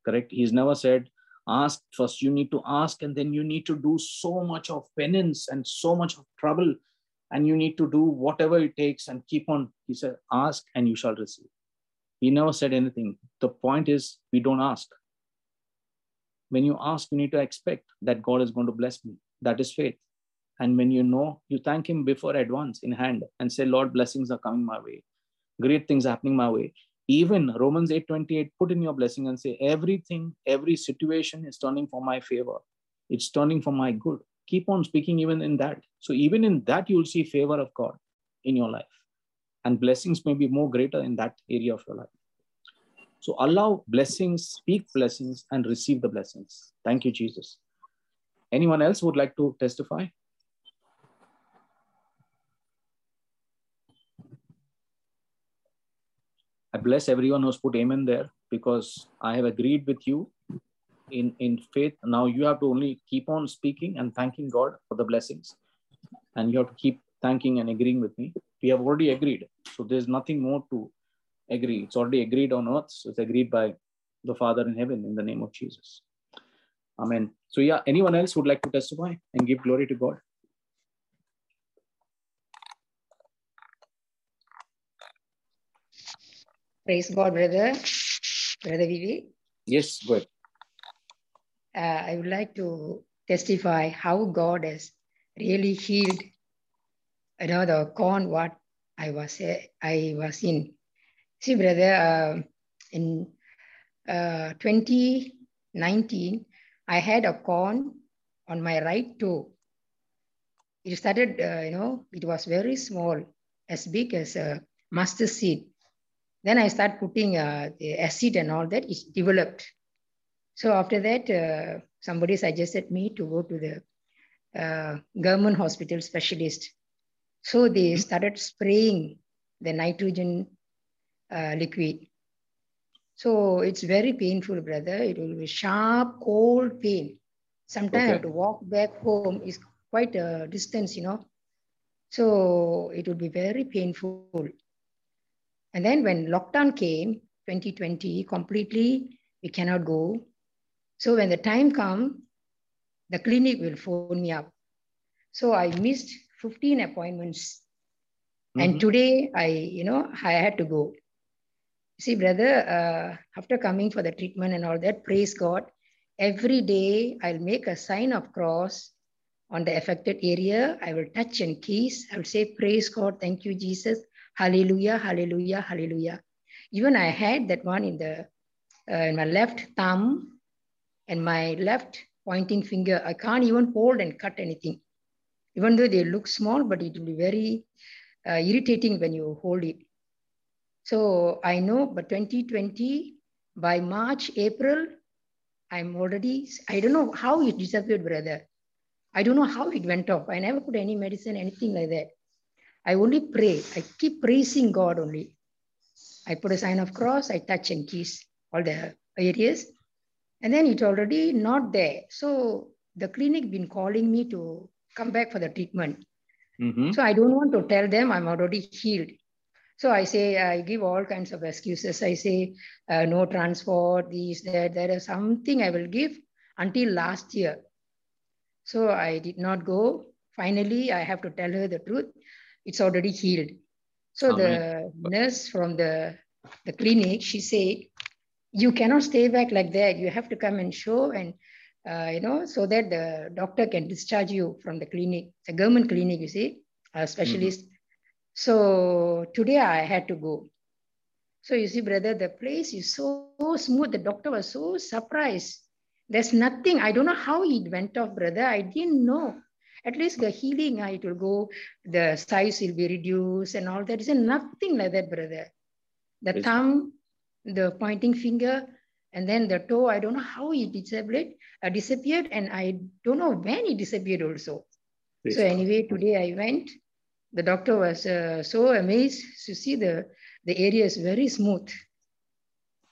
Correct? He's never said, Ask first. You need to ask, and then you need to do so much of penance and so much of trouble, and you need to do whatever it takes and keep on. He said, Ask and you shall receive. He never said anything. The point is, we don't ask. When you ask, you need to expect that God is going to bless me. That is faith. And when you know, you thank Him before advance in hand and say, Lord, blessings are coming my way. Great things happening my way. Even Romans 8:28, put in your blessing and say, everything, every situation is turning for my favor. It's turning for my good. Keep on speaking even in that. So even in that, you'll see favor of God in your life and blessings may be more greater in that area of your life. So allow blessings, speak blessings, and receive the blessings. Thank you, Jesus. Anyone else would like to testify? I bless everyone who's put amen there because I have agreed with you in, in faith. Now you have to only keep on speaking and thanking God for the blessings. And you have to keep thanking and agreeing with me. We have already agreed. So there's nothing more to agree. It's already agreed on earth. So it's agreed by the Father in heaven in the name of Jesus. Amen. So, yeah, anyone else would like to testify and give glory to God? Praise God, brother. Brother Vivi. Yes, good. Uh, I would like to testify how God has really healed you know the corn what I was uh, I was in. See, brother, uh, in uh, 2019, I had a corn on my right toe. It started, uh, you know, it was very small, as big as a mustard seed. Then I start putting uh, the acid and all that. It developed. So after that, uh, somebody suggested me to go to the uh, government hospital specialist. So they started spraying the nitrogen uh, liquid. So it's very painful, brother. It will be sharp, cold pain. Sometimes I have to walk back home. It's quite a distance, you know. So it would be very painful. And then when lockdown came, 2020, completely we cannot go. So when the time comes, the clinic will phone me up. So I missed 15 appointments. Mm-hmm. And today I, you know, I had to go. See, brother, uh, after coming for the treatment and all that, praise God. Every day I'll make a sign of cross on the affected area. I will touch and kiss. I will say, praise God. Thank you, Jesus. Hallelujah, hallelujah, hallelujah. Even I had that one in the uh, in my left thumb and my left pointing finger. I can't even hold and cut anything. Even though they look small, but it will be very uh, irritating when you hold it. So I know, but 2020, by March, April, I'm already, I don't know how it disappeared, brother. I don't know how it went off. I never put any medicine, anything like that. I only pray. I keep praising God only. I put a sign of cross, I touch and kiss all the areas. And then it's already not there. So the clinic been calling me to come back for the treatment. Mm-hmm. So I don't want to tell them I'm already healed. So I say, I give all kinds of excuses. I say, uh, no transport, this, that, there is something I will give until last year. So I did not go. Finally, I have to tell her the truth. It's already healed. So the nurse from the, the clinic, she said, you cannot stay back like that. You have to come and show and, uh, you know, so that the doctor can discharge you from the clinic. the government clinic, you see, a specialist. So today I had to go. So you see, brother, the place is so, so smooth. The doctor was so surprised. There's nothing. I don't know how it went off, brother. I didn't know. At least the healing, uh, it will go, the size will be reduced and all that. Is nothing like that, brother. The Praise thumb, the pointing finger, and then the toe. I don't know how it disappeared, uh, disappeared, and I don't know when it disappeared also. Praise so anyway, today I went. The doctor was uh, so amazed to see the the area is very smooth.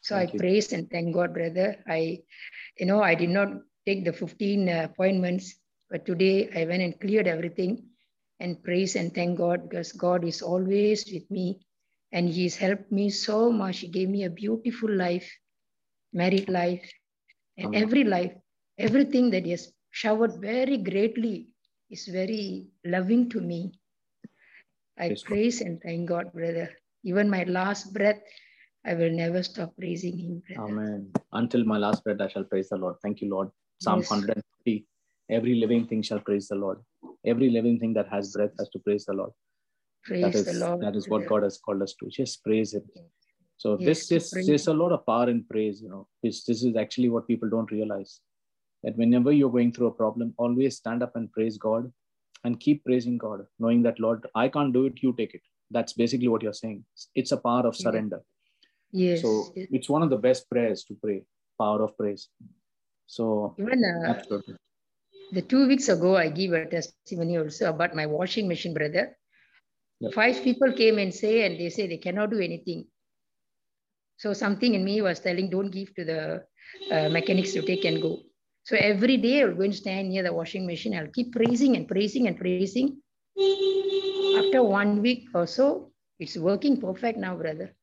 So Thank I you. praise and thank God, brother. I, you know, I did not take the 15 uh, appointments, but today I went and cleared everything and praise and thank God because God is always with me and He's helped me so much. He gave me a beautiful life, married life, and every life, everything that He has showered very greatly is very loving to me. I Praise praise and thank God, brother. Even my last breath, I will never stop praising Him, brother. Amen. Until my last breath, I shall praise the Lord. Thank you, Lord. Psalm Yes. 150. Every living thing shall praise the Lord. Every living thing that has breath has to praise the Lord. Praise that is the Lord. that is what. God has called us to. Just praise Him. So Yes, this is there's a lot of power in praise. You know, this this is actually what people don't realize. That whenever you're going through a problem, always stand up and praise God, and keep praising God, knowing that Lord, I can't do it. You take it. That's basically what you're saying. It's a power of surrender. Yes. So yes. it's one of the best prayers to pray. Power of praise. So Even uh, absolutely. The two weeks ago, I gave a testimony also about my washing machine, brother. Five people came and say, and they say they cannot do anything. So something in me was telling, don't give to the uh, mechanics to take and go. So every day I'll go and stand near the washing machine. I'll keep praising and praising and praising. After one week or so, it's working perfect now, brother.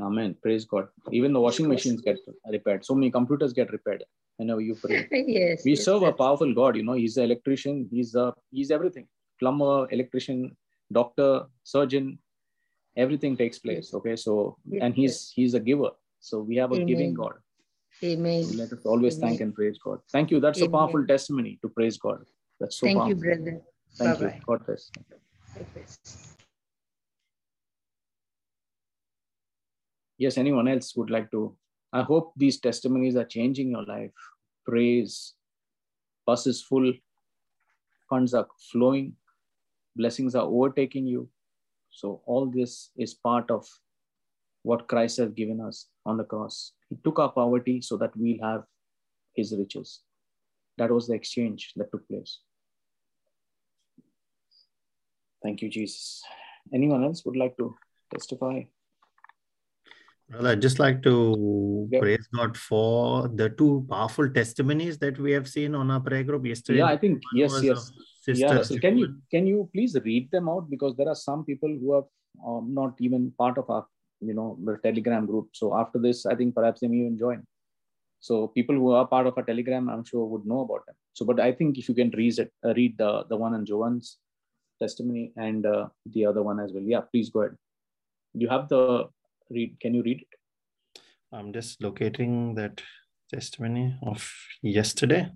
Amen. Praise God. Even the washing machines get repaired. So many computers get repaired whenever you pray. yes. we yes, serve a powerful god you know he's the electrician he's a he's everything. Plumber electrician doctor surgeon everything takes place okay? So Yes, and he's he's a giver. So we have a giving god. Amen. so let us always thank and praise god. Thank you. That's a powerful testimony to praise god. That's so Thank you, brother. thank Bye-bye. you god bless. Yes anyone else would like to i hope these testimonies are changing your life praise bus is full funds are flowing blessings are overtaking you. So all this is part of what christ has given us on the cross. He took our poverty so that we'll have his riches. That was the exchange that took place. Thank you jesus. Anyone else would like to testify Well, I'd just like to Yeah. praise God for the two powerful testimonies that we have seen on our prayer group yesterday. yeah i think One yes yes. Yeah Russell, can you can you please read them out? Because there are some people who are um, not even part of our you know the telegram group. So after this i think perhaps they may even join. So people who are part of a telegram i'm sure would know about them. So but i think if you can read it uh, read the the one on joan's testimony and uh, the other one as well. Yeah please go ahead. You have the read can you read it I'm just locating that testimony of yesterday.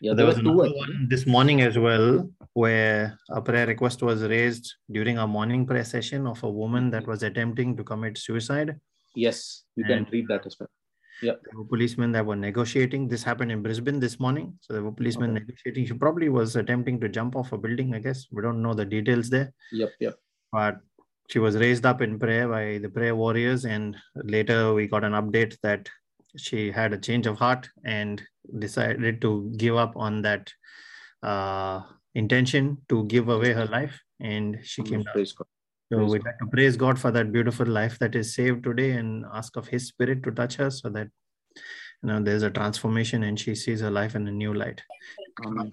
Yeah, there there was another one this morning as well, where a prayer request was raised during our morning prayer session of a woman that was attempting to commit suicide. Yes, you can read that as well. Yeah. There were policemen that were negotiating. This happened in Brisbane this morning. So there were policemen Okay. negotiating. She probably was attempting to jump off a building, I guess. We don't know the details there. Yep, yep. But she was raised up in prayer by the prayer warriors. And later we got an update that she had a change of heart and decided to give up on that uh, intention to give away her life. And she came down. Praise God. So Praise we'd like to praise God for that beautiful life that is saved today and ask of His Spirit to touch her so that you know there's a transformation and she sees her life in a new light. Amen.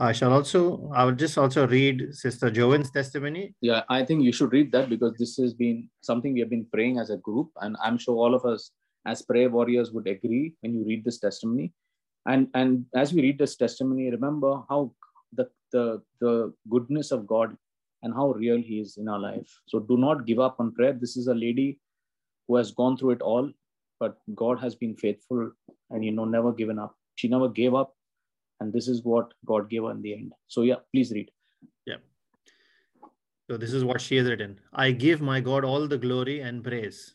I shall also, I will just also read Sister Joan's testimony. Yeah, I think you should read that because this has been something we have been praying as a group, and I'm sure all of us as prayer warriors would agree when you read this testimony. And and as we read this testimony, remember how the the the goodness of God and how real He is in our life. So do not give up on prayer. This is a lady who has gone through it all, but God has been faithful and you know never given up. She never gave up, and this is what God gave in the end. So yeah, please read. Yeah. So this is what she has written. I give my God all the glory and praise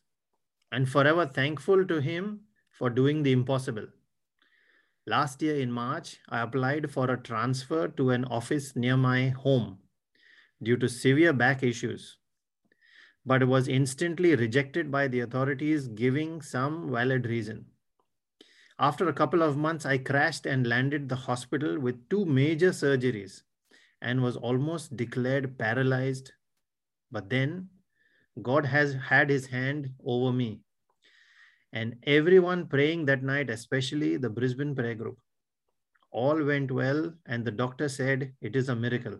and forever thankful to him for doing the impossible. Last year in March, I applied for a transfer to an office near my home due to severe back issues, but was instantly rejected by the authorities, giving some valid reason. After a couple of months, I crashed and landed the hospital with two major surgeries and was almost declared paralyzed. But then God has had his hand over me. And everyone praying that night, especially the Brisbane prayer group, all went well, and the doctor said it is a miracle.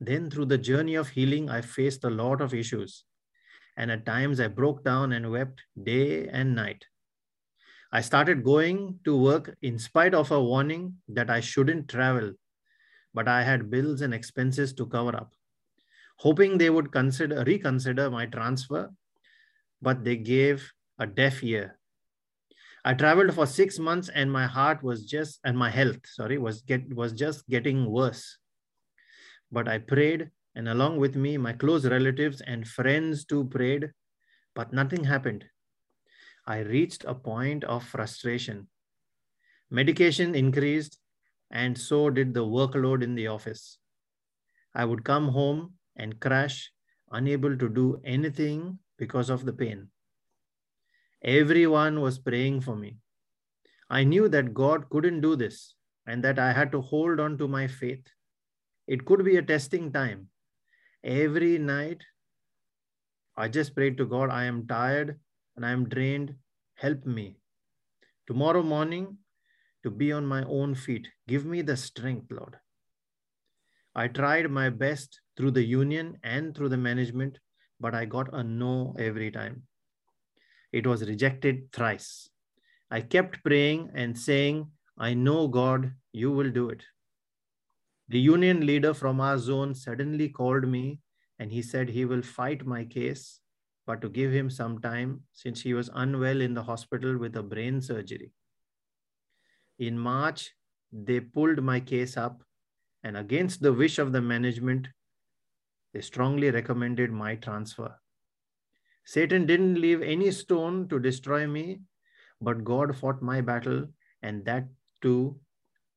Then, through the journey of healing, I faced a lot of issues. And at times, I broke down and wept day and night. I started going to work in spite of a warning that I shouldn't travel but I had bills and expenses to cover up. Hoping they would consider reconsider my transfer, but they gave a deaf ear. I traveled for six months and my heart was just and my health, sorry, was get was just getting worse. But I prayed, and along with me, my close relatives and friends too prayed, but nothing happened. I reached a point of frustration. Medication increased, and so did the workload in the office. I would come home and crash, unable to do anything because of the pain. Everyone was praying for me. I knew that God couldn't do this and that I had to hold on to my faith. It could be a testing time. Every night, I just prayed to God, I am tired and I am drained. Help me. Tomorrow morning, to be on my own feet. Give me the strength, Lord. I tried my best through the union and through the management, but I got a no every time. It was rejected thrice. I kept praying and saying, I know, God, you will do it. The union leader from our zone suddenly called me and he said he will fight my case, but to give him some time since he was unwell in the hospital with a brain surgery. In March, they pulled my case up, and against the wish of the management, they strongly recommended my transfer. Satan didn't leave any stone to destroy me, but God fought my battle, and that too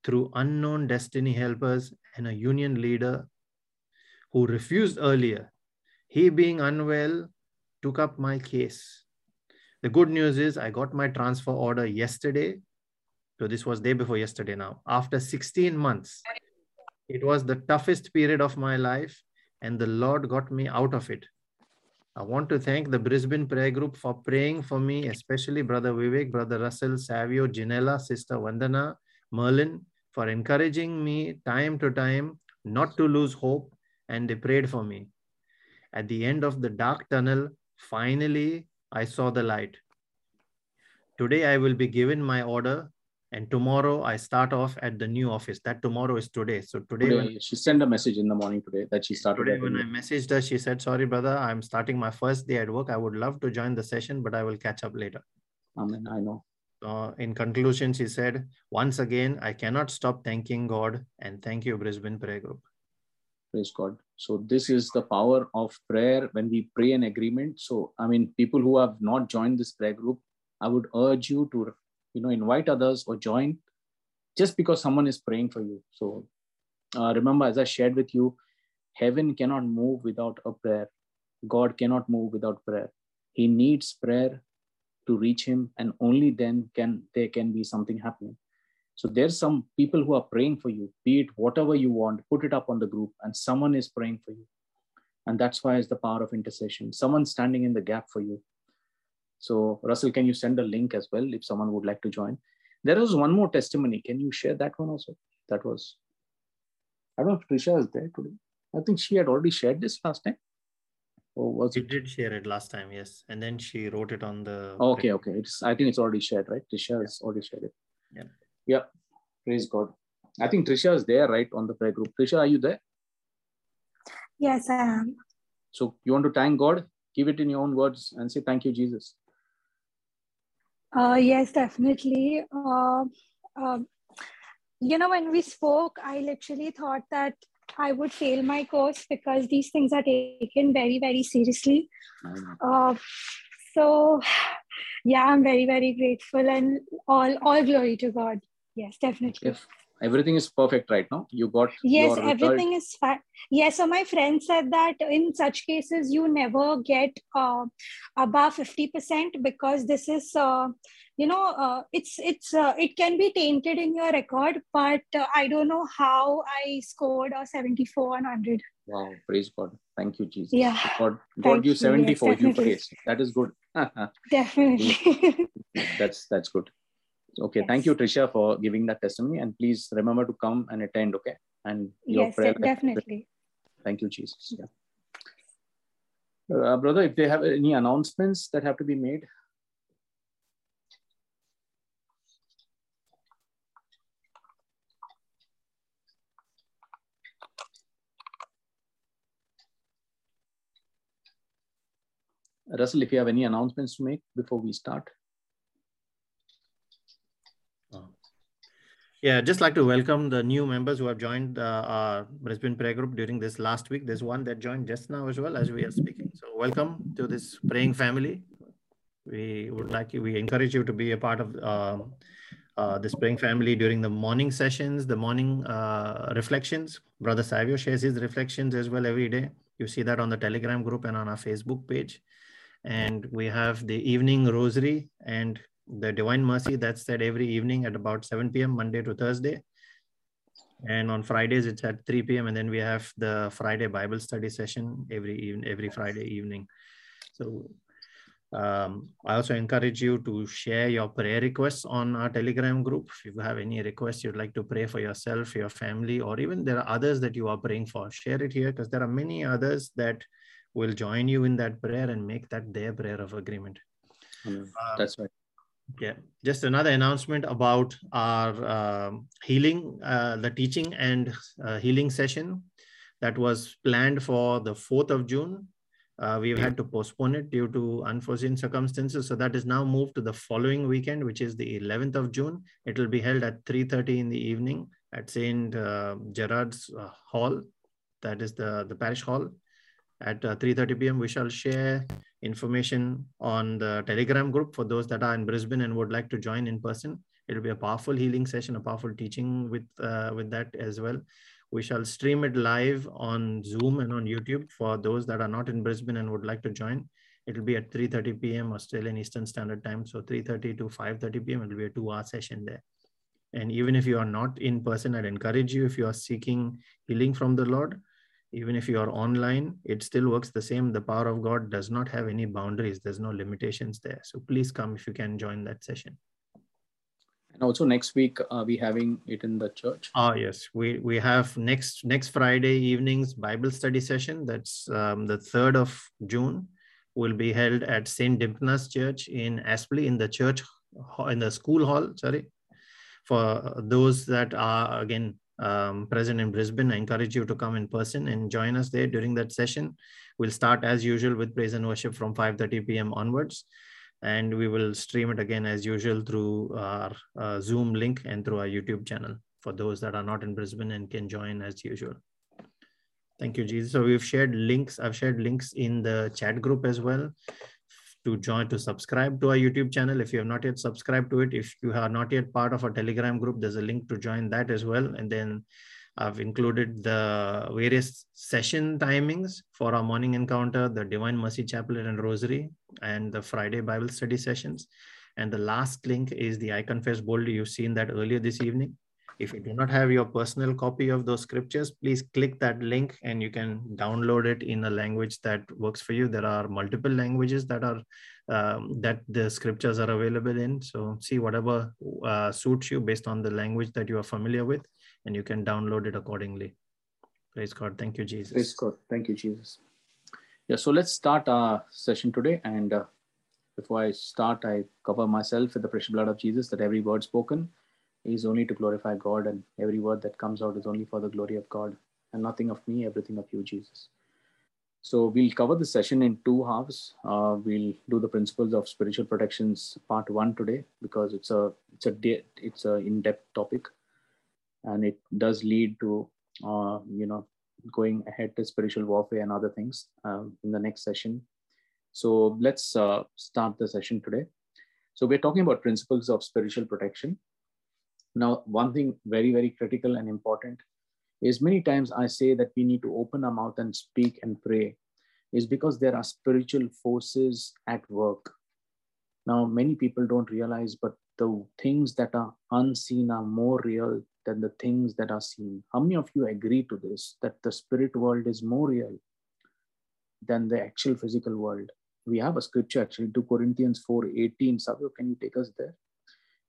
through unknown destiny helpers and a union leader who refused earlier. He, being unwell, took up my case. The good news is I got my transfer order yesterday so this was day before yesterday now. After 16 months, it was the toughest period of my life, and the Lord got me out of it. I want to thank the Brisbane Prayer Group for praying for me, especially Brother Vivek, Brother Russell, Savio, Janella, Sister Vandana, Merlin, for encouraging me time to time not to lose hope, and they prayed for me. At the end of the dark tunnel, finally, I saw the light. Today, I will be given my order and tomorrow I start off at the new office. That tomorrow is today. So today, Today, when, she sent a message in the morning today that she started. today when I messaged her, she said, "Sorry, brother, I'm starting my first day at work. I would love to join the session, but I will catch up later." Amen. I know. uh, in conclusion, she said, once again, I cannot stop thanking God and thank you, Brisbane Prayer Group. Praise God. So this is the power of prayer when we pray in agreement. So, I mean, people who have not joined this prayer group, I would urge you to, you know, invite others or join just because someone is praying for you. So uh, remember, as I shared with you, heaven cannot move without a prayer. God cannot move without prayer. He needs prayer to reach him, and only then can there can be something happening. So there's some people who are praying for you, be it whatever you want, put it up on the group, and someone is praying for you. And that's why it's the power of intercession. Someone standing in the gap for you. So Russell, can you send a link as well if someone would like to join? There was one more testimony. Can you share that one also? That was, I don't know if Trisha is there today. I think she had already shared this last time. Or was she it? did share it last time, yes. And then she wrote it on the. Okay, okay. It's I think it's already shared, right? Trisha yeah. has already shared it. Yeah. Yeah. Praise God. I think Trisha is there, right, on the prayer group. Trisha, are you there? Yes, I am. So you want to thank God? Give it in your own words and say thank you, Jesus. Uh, yes, definitely. Uh, uh, you know, when we spoke, I literally thought that I would fail my course because these things are taken very, very seriously. Uh, so, yeah, I'm very, very grateful and all, all glory to God. Yes, definitely. If everything is perfect right now, you got yes, everything is fine. Yes, so my friend said that in such cases you never get uh, above fifty percent because this is. Uh, you know uh, it's it's uh, it can be tainted in your record but uh, i don't know how i scored a 74 on 100 wow praise god. Thank you jesus. Yeah. God god you. 74 yes, you praise. That is good. Definitely. That's that's good okay yes. thank you trisha for giving that testimony. And please remember to come and attend okay? And your yes, prayer definitely. Thank you jesus yeah. Uh, brother if they have any announcements that have to be made? Russell, if you have any announcements to make before we start. Yeah, just like to welcome the new members who have joined uh, our Brisbane prayer group during this last week. There's one that joined just now as well as we are speaking. So welcome to this praying family. We would like you, we encourage you to be a part of uh, uh, this praying family during the morning sessions, the morning uh, reflections. Brother Savio shares his reflections as well every day. You see that on the Telegram group and on our Facebook page and we have the evening rosary and the divine mercy that's said every evening at about 7 p.m monday to thursday and on fridays it's at 3 p.m and then we have the friday bible study session every evening every friday evening so um, I also encourage you to share your prayer requests on our Telegram group. If you have any requests you'd like to pray for yourself, your family, or even there are others that you are praying for, share it here because there are many others that will join you in that prayer and make that their prayer of agreement. Mm, that's right. Yeah, just another announcement about our uh, healing, uh, the teaching and uh, healing session that was planned for the 4th of June. Uh, we've had to postpone it due to unforeseen circumstances. So that is now moved to the following weekend, which is the 11th of June. It will be held at 3.30 in the evening at St. Uh, Gerard's uh, Hall. That is the, the parish hall at uh, 3.30 p.m. We shall share information on the Telegram group for those that are in Brisbane and would like to join in person. It'll be a powerful healing session, a powerful teaching with, uh, with that as well. We shall stream it live on Zoom and on YouTube for those that are not in Brisbane and would like to join. It'll be at 3.30 p.m. Australian Eastern Standard Time. So 3.30 to 5.30 p.m. It'll be a two-hour session there. And even if you are not in person, I'd encourage you, if you are seeking healing from the Lord, even if you are online, it still works the same. The power of God does not have any boundaries. There's no limitations there. So please come if you can join that session. And also next week, are we having it in the church? Oh yes, we we have next next Friday evenings Bible study session. That's um, the third of June. Will be held at Saint Dympna's Church in Aspley in the church in the school hall. Sorry, for those that are again um, present in Brisbane. I encourage you to come in person and join us there during that session. We'll start as usual with praise and worship from 5.30 p.m. onwards. and we will stream it again as usual through our uh, Zoom link and through our YouTube channel for those that are not in Brisbane and can join as usual. Thank you, Jesus. So we've shared links. I've shared links in the chat group as well to join to subscribe to our YouTube channel. If you have not yet subscribed to it, if you are not yet part of our Telegram group, there's a link to join that as well. And then I've included the various session timings for our morning encounter, the Divine Mercy Chaplet and Rosary, and the Friday Bible study sessions. And the last link is the I Confess Boldly. You've seen that earlier this evening. If you do not have your personal copy of those scriptures, please click that link and you can download it in a language that works for you. There are multiple languages that are um, that the scriptures are available in. So see whatever uh, suits you based on the language that you are familiar with, and you can download it accordingly. Praise God. Thank you, Jesus. Praise God. Thank you, Jesus. Yeah, so let's start our session today. And uh, before I start, I cover myself with the precious blood of Jesus that every word spoken is only to glorify God, and every word that comes out is only for the glory of God, and nothing of me, everything of you, Jesus. So we'll cover the session in two halves. Uh, we'll do the principles of spiritual protections part one today because it's a it's a de- it's a in-depth topic, and it does lead to uh, you know going ahead to spiritual warfare and other things um, in the next session. So let's uh, start the session today. So we're talking about principles of spiritual protection. Now, one thing very, very critical and important is many times I say that we need to open our mouth and speak and pray, is because there are spiritual forces at work. Now, many people don't realize, but the things that are unseen are more real than the things that are seen. How many of you agree to this, that the spirit world is more real than the actual physical world? We have a scripture actually, 2 Corinthians 4 18. Savio, can you take us there?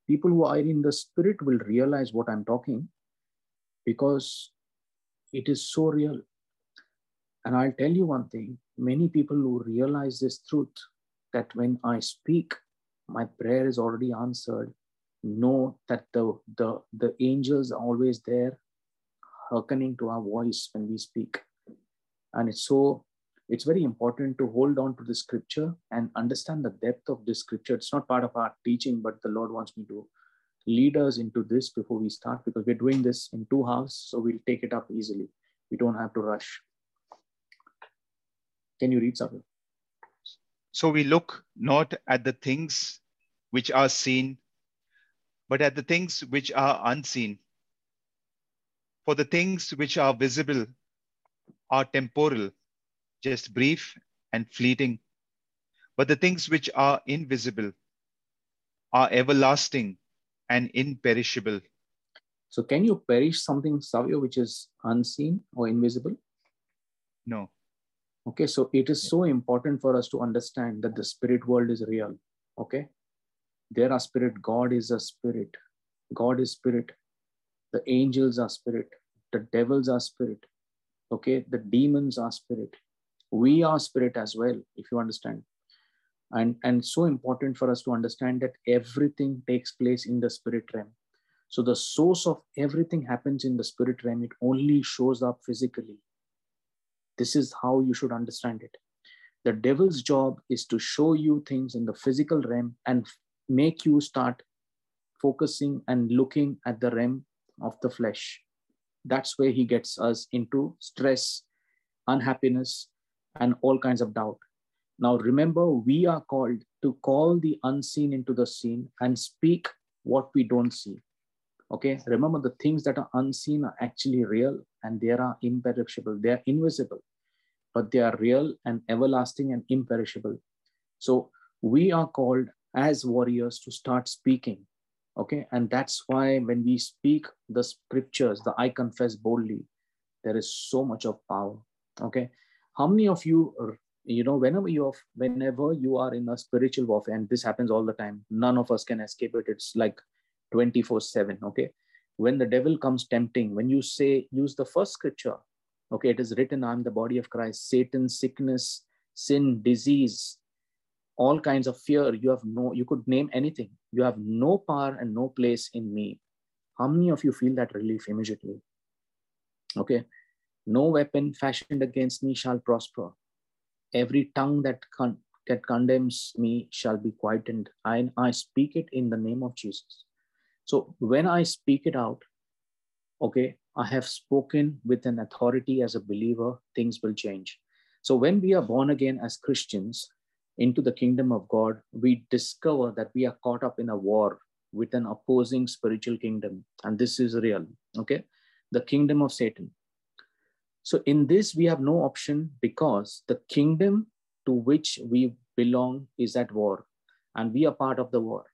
People who are in the spirit will realize what I'm talking because it is so real. And I'll tell you one thing many people who realize this truth that when I speak, my prayer is already answered. Know that the, the, the angels are always there, hearkening to our voice when we speak. And it's so it's very important to hold on to the scripture and understand the depth of this scripture. It's not part of our teaching, but the Lord wants me to lead us into this before we start because we're doing this in two halves, so we'll take it up easily. We don't have to rush. Can you read something? So we look not at the things which are seen, but at the things which are unseen. For the things which are visible are temporal just brief and fleeting. But the things which are invisible are everlasting and imperishable. So, can you perish something, Savio, which is unseen or invisible? No. Okay, so it is so important for us to understand that the spirit world is real. Okay, there are spirit, God is a spirit, God is spirit, the angels are spirit, the devils are spirit, okay, the demons are spirit, we are spirit as well if you understand. And and so important for us to understand that everything takes place in the spirit realm. So the source of everything happens in the spirit realm it only shows up physically. This is how you should understand it. The devil's job is to show you things in the physical realm and make you start focusing and looking at the realm of the flesh. That's where he gets us into stress unhappiness and all kinds of doubt. Now, remember, we are called to call the unseen into the seen and speak what we don't see. Okay, remember the things that are unseen are actually real and they are imperishable, they are invisible, but they are real and everlasting and imperishable. So, we are called as warriors to start speaking. Okay, and that's why when we speak the scriptures, the I confess boldly, there is so much of power. Okay, how many of you uh, you know whenever you are whenever you are in a spiritual warfare and this happens all the time none of us can escape it. It's like 24 7 okay? When the devil comes tempting when you say use the first scripture okay it is written i'm the body of christ satan sickness sin disease all kinds of fear you have no you could name anything. You have no power and no place in me. How many of you feel that relief immediately? Okay no weapon fashioned against me shall prosper. Every tongue that that condemns me shall be quietened. I, I speak it in the name of Jesus. So when I speak it out, okay, I have spoken with an authority as a believer, things will change. So when we are born again as Christians into the kingdom of God, we discover that we are caught up in a war with an opposing spiritual kingdom. And this is real, okay? The kingdom of Satan. So in this, we have no option because the kingdom to which we belong is at war and we are part of the war.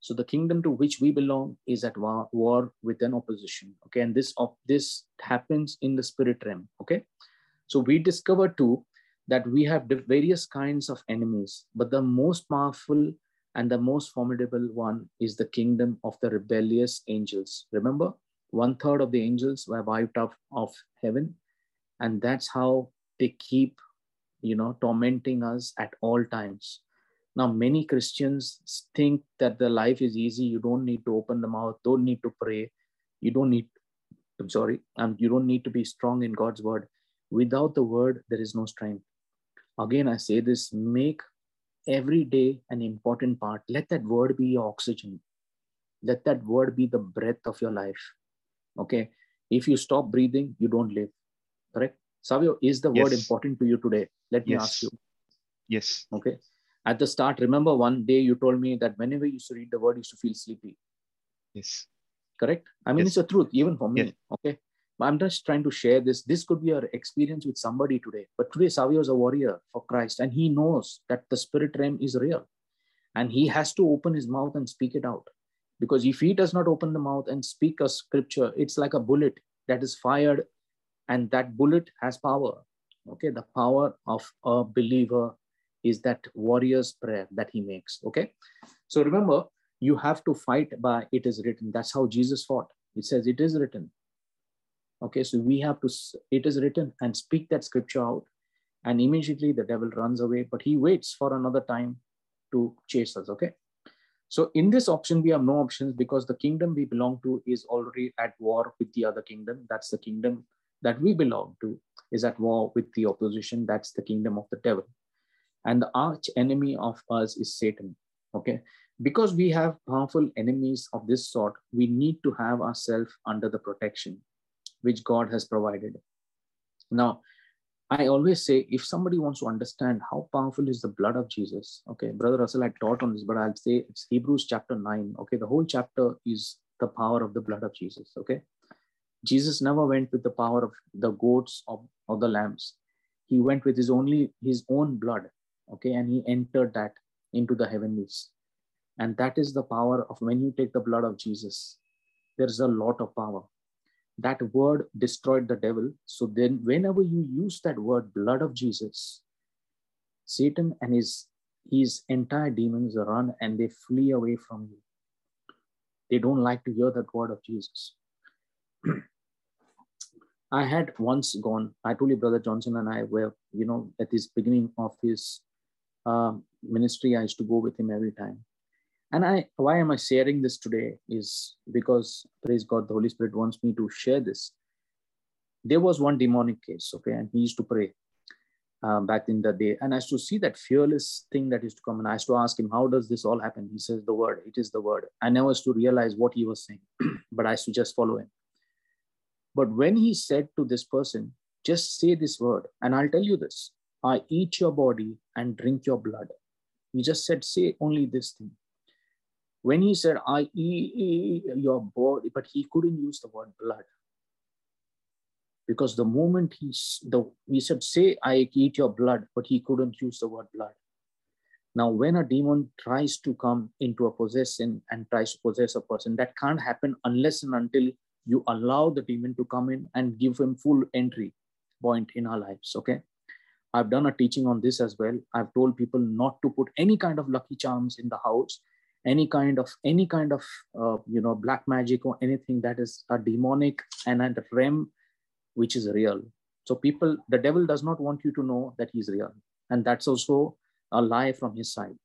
So the kingdom to which we belong is at war, war with an opposition. Okay, and this of this happens in the spirit realm. Okay, so we discover too that we have various kinds of enemies, but the most powerful and the most formidable one is the kingdom of the rebellious angels. Remember, one third of the angels were wiped off of heaven, and that's how they keep, you know, tormenting us at all times. Now, many Christians think that the life is easy. You don't need to open the mouth, don't need to pray, you don't need, I'm sorry, and you don't need to be strong in God's word. Without the word, there is no strength. Again, I say this make every day an important part. Let that word be your oxygen. Let that word be the breath of your life. Okay. If you stop breathing, you don't live. Correct? Savio, is the yes. word important to you today? Let me yes. ask you. Yes. Okay. At the start, remember one day you told me that whenever you used to read the word, you used to feel sleepy. Yes. Correct? I mean, yes. it's the truth, even for me. Yes. Okay. I'm just trying to share this. This could be our experience with somebody today. But today, Savio is a warrior for Christ, and he knows that the spirit realm is real. And he has to open his mouth and speak it out. Because if he does not open the mouth and speak a scripture, it's like a bullet that is fired, and that bullet has power. Okay, the power of a believer is that warrior's prayer that he makes. Okay, so remember, you have to fight by it is written. That's how Jesus fought. It says, It is written Okay, so we have to, it is written and speak that scripture out. And immediately the devil runs away, but he waits for another time to chase us. Okay. So in this option, we have no options because the kingdom we belong to is already at war with the other kingdom. That's the kingdom that we belong to is at war with the opposition. That's the kingdom of the devil. And the arch enemy of us is Satan. Okay. Because we have powerful enemies of this sort, we need to have ourselves under the protection which God has provided. Now, I always say if somebody wants to understand how powerful is the blood of Jesus, okay, Brother Russell had taught on this, but I'll say it's Hebrews chapter 9. Okay, the whole chapter is the power of the blood of Jesus. Okay. Jesus never went with the power of the goats or, or the lambs. He went with his only his own blood. Okay, and he entered that into the heavenlies. And that is the power of when you take the blood of Jesus, there's a lot of power that word destroyed the devil. So then, whenever you use that word, blood of Jesus, Satan and his his entire demons run and they flee away from you. They don't like to hear that word of Jesus. I had once gone, I told you, Brother Johnson and I were, you know, at this beginning of his uh, ministry, I used to go with him every time. And I, why am I sharing this today is because, praise God, the Holy Spirit wants me to share this. There was one demonic case, okay, and he used to pray um, back in the day. And I used to see that fearless thing that used to come. And I used to ask him, How does this all happen? He says, The word, it is the word. I never used to realize what he was saying, but I used to just follow him. But when he said to this person, Just say this word, and I'll tell you this I eat your body and drink your blood. He just said, Say only this thing when he said, I eat your body, but he couldn't use the word blood. Because the moment he, the, he said, say, I eat your blood, but he couldn't use the word blood. Now, when a demon tries to come into a possession and tries to possess a person, that can't happen unless and until you allow the demon to come in and give him full entry point in our lives. Okay. I've done a teaching on this as well. I've told people not to put any kind of lucky charms in the house any kind of any kind of uh, you know black magic or anything that is a demonic and a realm which is real. So people the devil does not want you to know that he's real. And that's also a lie from his side.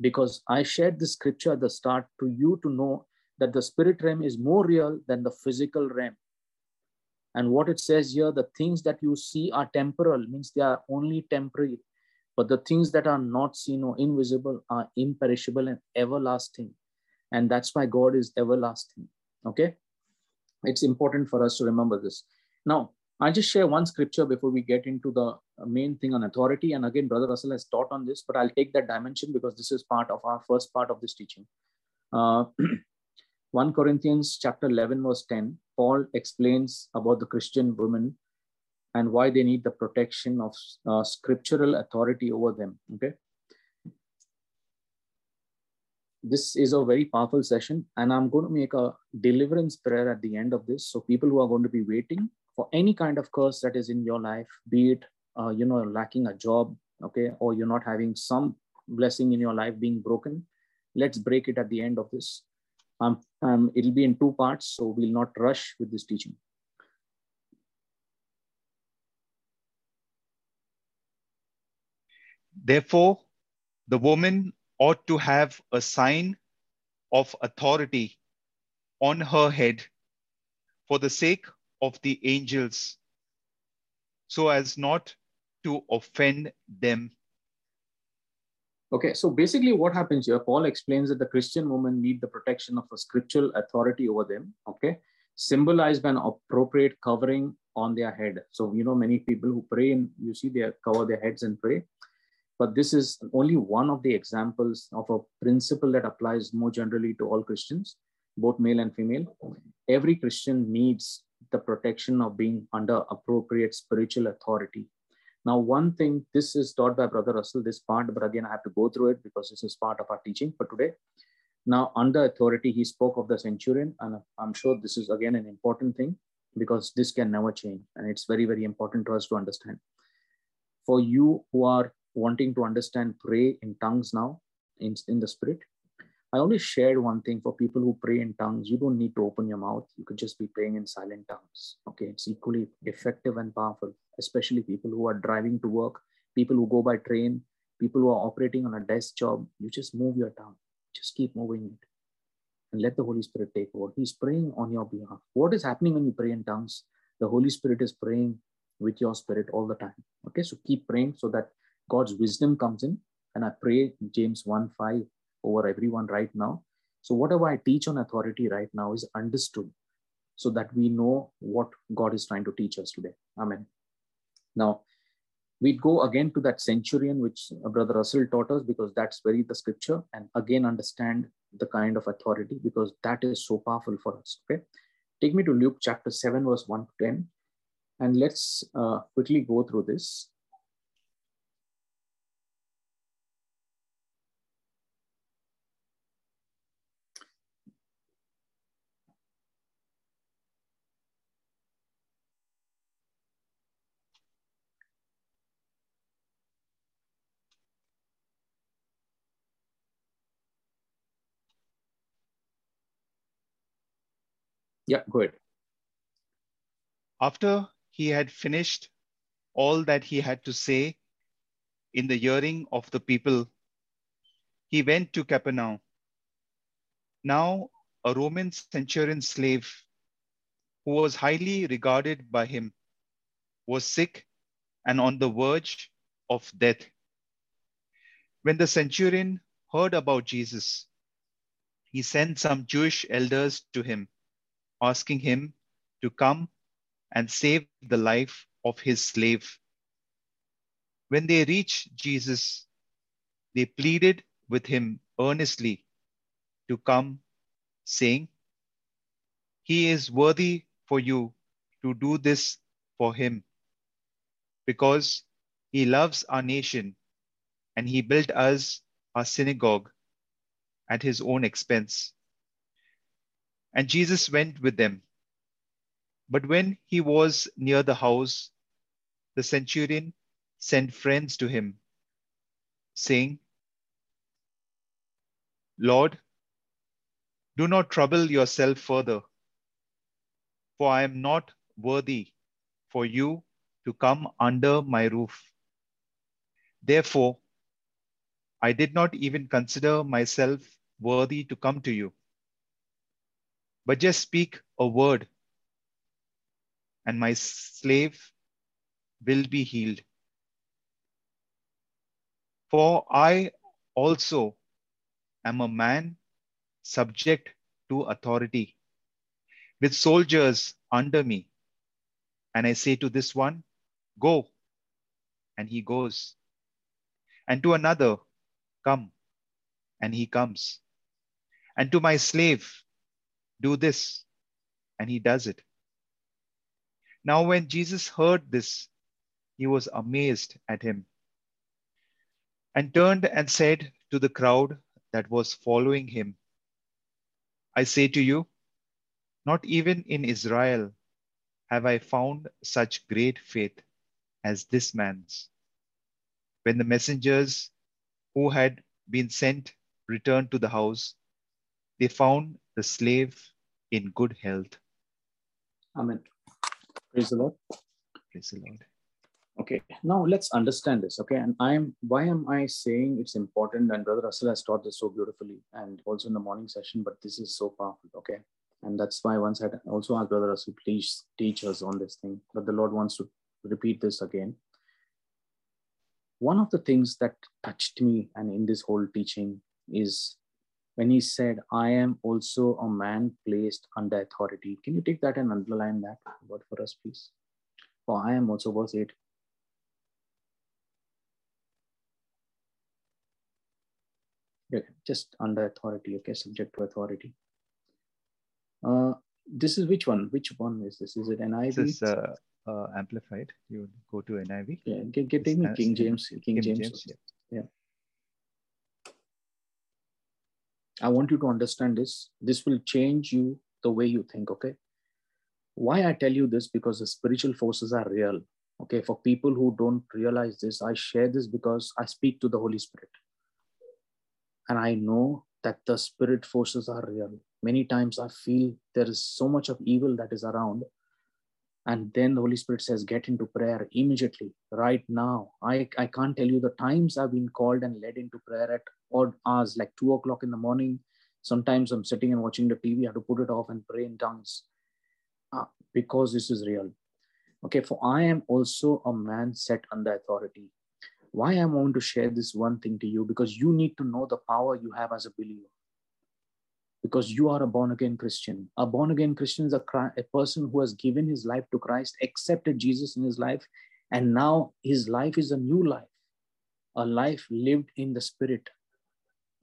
Because i shared this scripture at the start to you to know that the spirit realm is more real than the physical realm and what it says here the things that you see are temporal means they are only temporary But the things that are not seen or invisible are imperishable and everlasting. And that's why God is everlasting. Okay? It's important for us to remember this. Now, I just share one scripture before we get into the main thing on authority. And again, Brother Russell has taught on this, but I'll take that dimension because this is part of our first part of this teaching. Uh, 1 Corinthians chapter 11, verse 10, Paul explains about the Christian women and why they need the protection of uh, scriptural authority over them. Okay. This is a very powerful session, and I'm going to make a deliverance prayer at the end of this. So, people who are going to be waiting for any kind of curse that is in your life, be it uh, you know lacking a job, okay, or you're not having some blessing in your life being broken, let's break it at the end of this. Um, um, it'll be in two parts, so we'll not rush with this teaching. Therefore, the woman ought to have a sign of authority on her head for the sake of the angels, so as not to offend them. Okay, so basically, what happens here, Paul explains that the Christian women need the protection of a scriptural authority over them, okay, symbolized by an appropriate covering on their head. So, you know, many people who pray and you see they cover their heads and pray. But this is only one of the examples of a principle that applies more generally to all Christians, both male and female. Every Christian needs the protection of being under appropriate spiritual authority. Now, one thing, this is taught by Brother Russell, this part, but again, I have to go through it because this is part of our teaching for today. Now, under authority, he spoke of the centurion, and I'm sure this is again an important thing because this can never change. And it's very, very important to us to understand. For you who are wanting to understand pray in tongues now in, in the spirit. I only shared one thing for people who pray in tongues. You don't need to open your mouth. You could just be praying in silent tongues. Okay it's equally effective and powerful especially people who are driving to work people who go by train people who are operating on a desk job. You just move your tongue. Just keep moving it. And let the holy spirit take over. He's praying on your behalf. What is happening when you pray in tongues? The holy spirit is praying with your spirit all the time. Okay so keep praying so that God's wisdom comes in. And I pray James 1 5 over everyone right now. So, whatever I teach on authority right now is understood so that we know what God is trying to teach us today. Amen. Now, we go again to that centurion, which Brother Russell taught us, because that's very the scripture, and again understand the kind of authority, because that is so powerful for us. Okay. Take me to Luke chapter 7, verse 1 to 10, and let's uh, quickly go through this. Yeah, go ahead. After he had finished all that he had to say in the hearing of the people, he went to Capernaum. Now, a Roman centurion slave who was highly regarded by him was sick and on the verge of death. When the centurion heard about Jesus, he sent some Jewish elders to him asking him to come and save the life of his slave. When they reached Jesus, they pleaded with him earnestly to come, saying, He is worthy for you to do this for him, because he loves our nation and he built us a synagogue at his own expense. And Jesus went with them. But when he was near the house, the centurion sent friends to him, saying, Lord, do not trouble yourself further, for I am not worthy for you to come under my roof. Therefore, I did not even consider myself worthy to come to you but just speak a word, and my slave will be healed. For I also am a man subject to authority, with soldiers under me. And I say to this one, Go, and he goes. And to another, Come, and he comes. And to my slave, Do this, and he does it. Now, when Jesus heard this, he was amazed at him and turned and said to the crowd that was following him, I say to you, not even in Israel have I found such great faith as this man's. When the messengers who had been sent returned to the house, they found the slave in good health. Amen. Praise the Lord. Praise the Lord. Okay, now let's understand this. Okay, and I'm why am I saying it's important? And Brother Russell has taught this so beautifully, and also in the morning session. But this is so powerful. Okay, and that's why once I also asked Brother Russell, please teach us on this thing. But the Lord wants to repeat this again. One of the things that touched me and in this whole teaching is when he said, I am also a man placed under authority. Can you take that and underline that word for us, please? For I am also verse 8. Okay, just under authority, okay, subject to authority. Uh, this is which one? Which one is this? Is it NIV? This is uh, uh, amplified. You go to NIV. Yeah, get, get me King James. King, King James. James yeah. yeah. I want you to understand this. This will change you the way you think, okay? Why I tell you this? Because the spiritual forces are real. Okay, for people who don't realize this, I share this because I speak to the Holy Spirit. And I know that the spirit forces are real. Many times I feel there is so much of evil that is around. And then the Holy Spirit says, get into prayer immediately, right now. I, I can't tell you the times I've been called and led into prayer at odd hours, like two o'clock in the morning. Sometimes I'm sitting and watching the TV, I have to put it off and pray in tongues uh, because this is real. Okay, for I am also a man set under authority. Why I'm going to share this one thing to you? Because you need to know the power you have as a believer. Because you are a born again Christian. A born again Christian is a, a person who has given his life to Christ, accepted Jesus in his life, and now his life is a new life, a life lived in the spirit,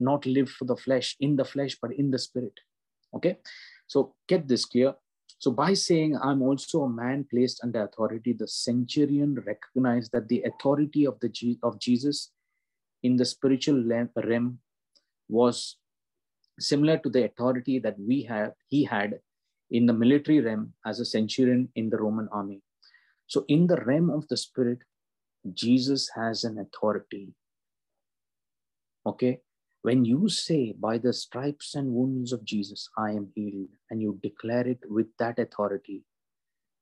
not live for the flesh, in the flesh, but in the spirit. Okay, so get this clear. So by saying, I'm also a man placed under authority, the centurion recognized that the authority of, the of Jesus in the spiritual realm was similar to the authority that we have, he had in the military realm as a centurion in the Roman army. So in the realm of the spirit, Jesus has an authority. Okay, when you say, by the stripes and wounds of Jesus, I am healed, and you declare it with that authority,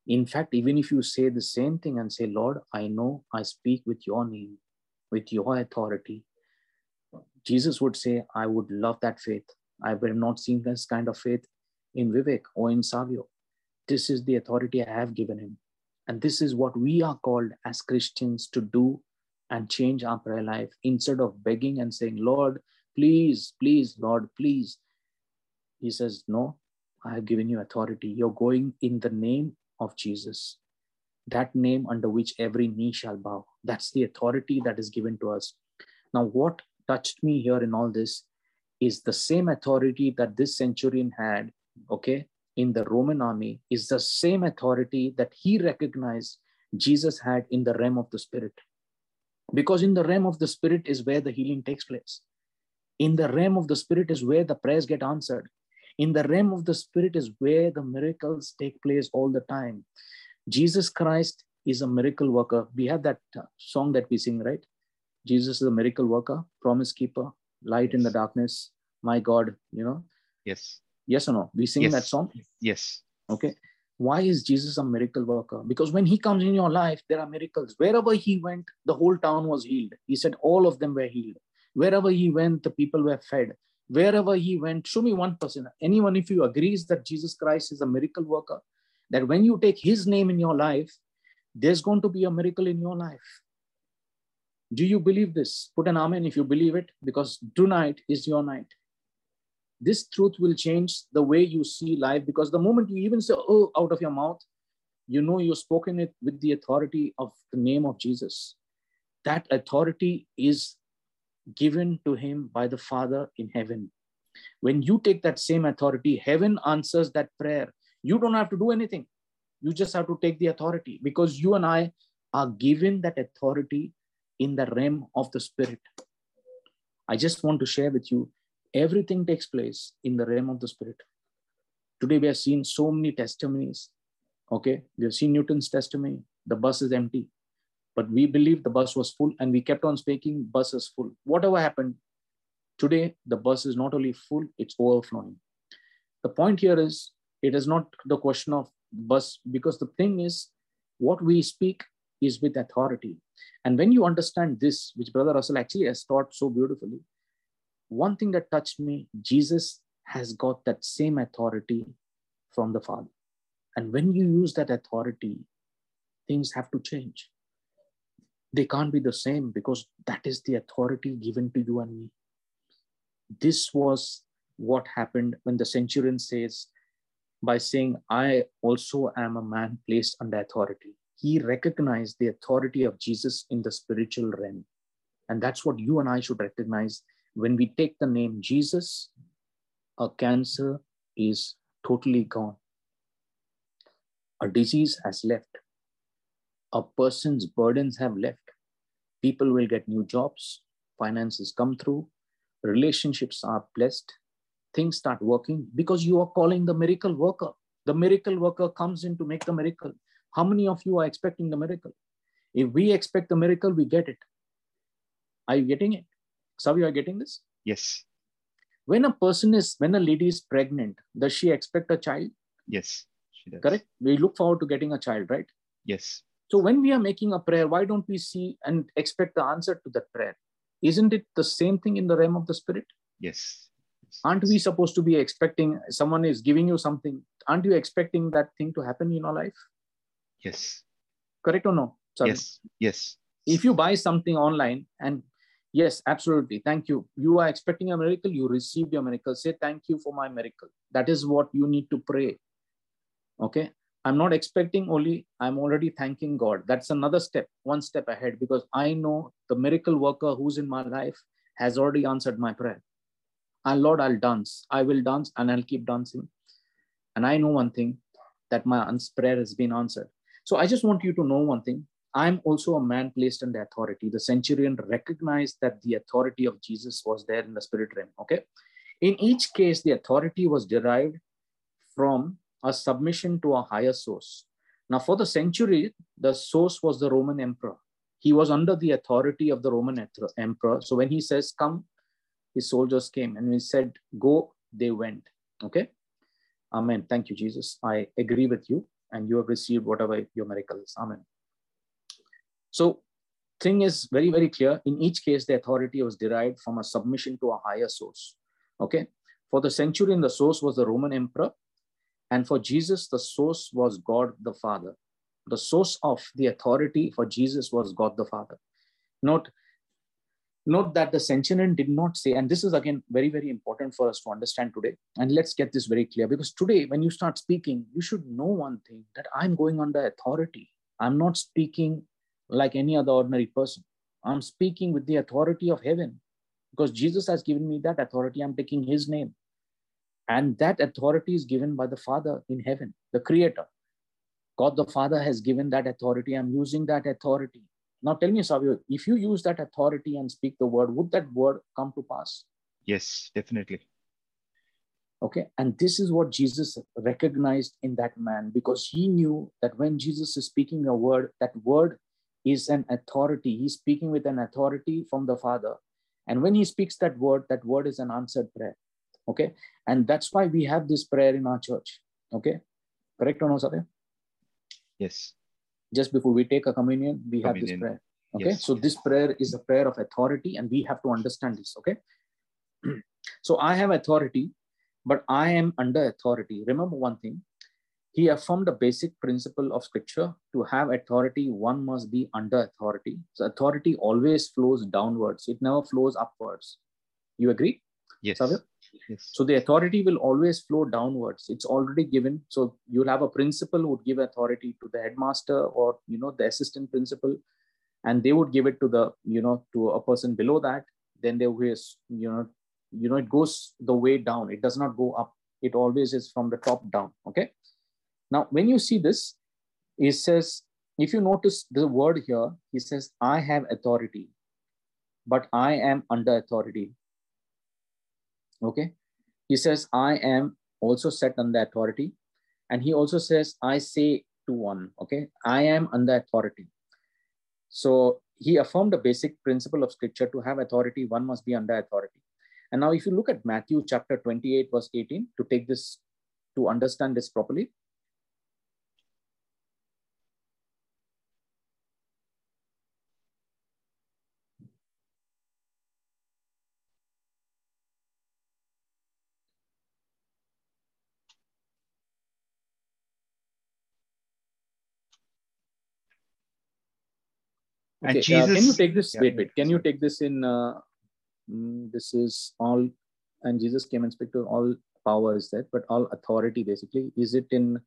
in fact, even if you say the same thing and say, Lord, I know I speak with your name, with your authority, Jesus would say, I would love that faith. I have not seen this kind of faith in Vivek or in Savio. This is the authority I have given him. And this is what we are called as Christians to do and change our prayer life instead of begging and saying, Lord, Please, please, Lord, please. He says, No, I have given you authority. You're going in the name of Jesus, that name under which every knee shall bow. That's the authority that is given to us. Now, what touched me here in all this is the same authority that this centurion had, okay, in the Roman army, is the same authority that he recognized Jesus had in the realm of the spirit. Because in the realm of the spirit is where the healing takes place. In the realm of the spirit is where the prayers get answered. In the realm of the spirit is where the miracles take place all the time. Jesus Christ is a miracle worker. We have that uh, song that we sing, right? Jesus is a miracle worker, promise keeper, light in the darkness, my God, you know? Yes. Yes or no? We sing yes. that song? Yes. Okay. Why is Jesus a miracle worker? Because when he comes in your life, there are miracles. Wherever he went, the whole town was healed. He said all of them were healed. Wherever he went, the people were fed. Wherever he went, show me one person. Anyone, if you agrees that Jesus Christ is a miracle worker, that when you take his name in your life, there's going to be a miracle in your life. Do you believe this? Put an amen if you believe it, because tonight is your night. This truth will change the way you see life because the moment you even say, oh, out of your mouth, you know you've spoken it with the authority of the name of Jesus. That authority is given to him by the Father in heaven. When you take that same authority, heaven answers that prayer. You don't have to do anything. You just have to take the authority because you and I are given that authority in the realm of the spirit. I just want to share with you everything takes place in the realm of the spirit. Today we have seen so many testimonies. Okay, we have seen Newton's testimony. The bus is empty, but we believe the bus was full and we kept on speaking, bus is full. Whatever happened, today the bus is not only full, it's overflowing. The point here is it is not the question of bus because the thing is what we speak is with authority. And when you understand this, which Brother Russell actually has taught so beautifully, one thing that touched me Jesus has got that same authority from the Father. And when you use that authority, things have to change. They can't be the same because that is the authority given to you and me. This was what happened when the centurion says, by saying, I also am a man placed under authority he recognized the authority of Jesus in the spiritual realm. And that's what you and I should recognize when we take the name Jesus, a cancer is totally gone. A disease has left. A person's burdens have left. People will get new jobs, finances come through, relationships are blessed, things start working because you are calling the miracle worker. The miracle worker comes in to make the miracle. How many of you are expecting the miracle? If we expect the miracle, we get it. Are you getting it? Some of you are getting this? Yes. When a person is, when a lady is pregnant, does she expect a child? Yes, she does. Correct? We look forward to getting a child, right? Yes. So when we are making a prayer, why don't we see and expect the answer to that prayer? Isn't it the same thing in the realm of the spirit? Yes. Aren't we supposed to be expecting someone is giving you something? Aren't you expecting that thing to happen in your life? Yes. Correct or no? Sorry. Yes. Yes. If you buy something online and yes, absolutely. Thank you. You are expecting a miracle, you receive your miracle. Say thank you for my miracle. That is what you need to pray. Okay. I'm not expecting only, I'm already thanking God. That's another step, one step ahead, because I know the miracle worker who's in my life has already answered my prayer. And Lord, I'll dance. I will dance and I'll keep dancing. And I know one thing that my prayer has been answered. So I just want you to know one thing. I'm also a man placed under authority. The centurion recognized that the authority of Jesus was there in the spirit realm. Okay. In each case, the authority was derived from a submission to a higher source. Now, for the century, the source was the Roman emperor. He was under the authority of the Roman emperor. So when he says, Come, his soldiers came. And when he said, Go, they went. Okay. Amen. Thank you, Jesus. I agree with you and you have received whatever your miracle is. Amen. So thing is very, very clear. In each case, the authority was derived from a submission to a higher source. Okay. For the centurion, the source was the Roman emperor. And for Jesus, the source was God the Father. The source of the authority for Jesus was God the Father. Note, Note that the centurion did not say, and this is again very, very important for us to understand today. And let's get this very clear because today, when you start speaking, you should know one thing that I'm going under authority. I'm not speaking like any other ordinary person. I'm speaking with the authority of heaven because Jesus has given me that authority. I'm taking his name. And that authority is given by the Father in heaven, the Creator. God the Father has given that authority. I'm using that authority. Now tell me, Savio, if you use that authority and speak the word, would that word come to pass? Yes, definitely. Okay. And this is what Jesus recognized in that man because he knew that when Jesus is speaking a word, that word is an authority. He's speaking with an authority from the Father. And when he speaks that word, that word is an answered prayer. Okay. And that's why we have this prayer in our church. Okay. Correct or no, Satya? Yes just before we take a communion, we communion. have this prayer. Okay, yes. so this prayer is a prayer of authority, and we have to understand this. Okay, so I have authority, but I am under authority. Remember one thing he affirmed a basic principle of scripture to have authority, one must be under authority. So, authority always flows downwards, it never flows upwards. You agree? Yes. Savir? So, the authority will always flow downwards. It's already given. So, you'll have a principal who would give authority to the headmaster or, you know, the assistant principal, and they would give it to the, you know, to a person below that. Then there was, you know, you know, it goes the way down. It does not go up. It always is from the top down. Okay now, when you see this, he says, if you notice the word here, he says, I have authority, but I am under authority. Okay. He says, I am also set under authority. And he also says, I say to one. Okay. I am under authority. So he affirmed a basic principle of scripture to have authority, one must be under authority. And now, if you look at Matthew chapter 28, verse 18, to take this, to understand this properly, And Okay, uh, can you take this? Yeah. Wait, wait. Can you take this in? Uh, mm, this is all, and Jesus came and spoke to all power is that, but all authority basically. Is it in?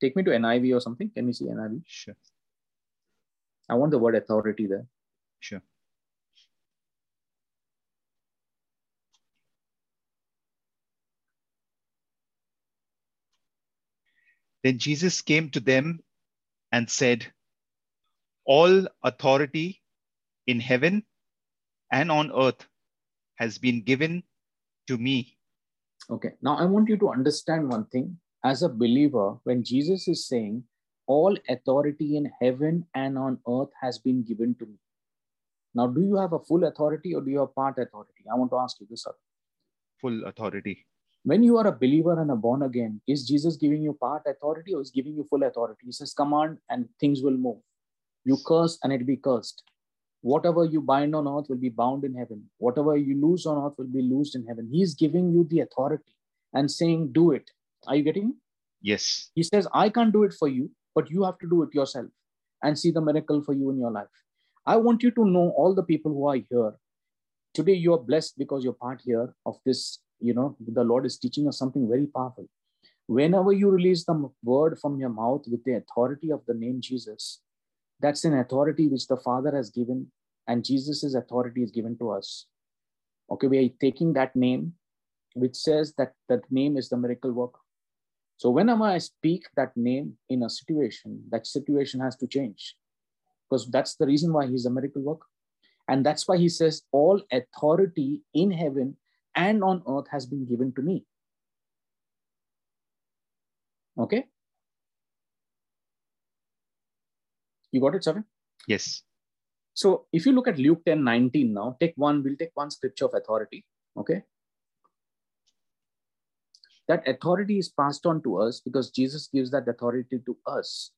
Take me to NIV or something. Can we see NIV? Sure, I want the word authority there. sure. Then Jesus came to them and said, All authority in heaven and on earth has been given to me. Okay. Now I want you to understand one thing. As a believer, when Jesus is saying, "All authority in heaven and on earth has been given to me," now do you have a full authority or do you have part authority? I want to ask you this. sir. Full authority. when you are a believer and a born again, is Jesus giving you part authority or is giving you full authority? He says, command and things will move. You curse and it be cursed. Whatever you bind on earth will be bound in heaven. Whatever you loose on earth will be loosed in heaven. He is giving you the authority and saying, do it. Are you getting? me? Yes. He says, I can't do it for you, but you have to do it yourself and see the miracle for you in your life. I want you to know all the people who are here. Today, you are blessed because you're part here of this. You know, the Lord is teaching us something very powerful. Whenever you release the word from your mouth with the authority of the name Jesus, that's an authority which the Father has given, and Jesus' authority is given to us. Okay, we are taking that name, which says that that name is the miracle worker. So whenever I speak that name in a situation, that situation has to change. Because that's the reason why he's a miracle worker. And that's why he says, All authority in heaven and on earth has been given to me. Okay? You got it, Savin? Yes. So if you look at Luke 10 19 now, take one, we'll take one scripture of authority. Okay. That authority is passed on to us because Jesus gives that authority to us.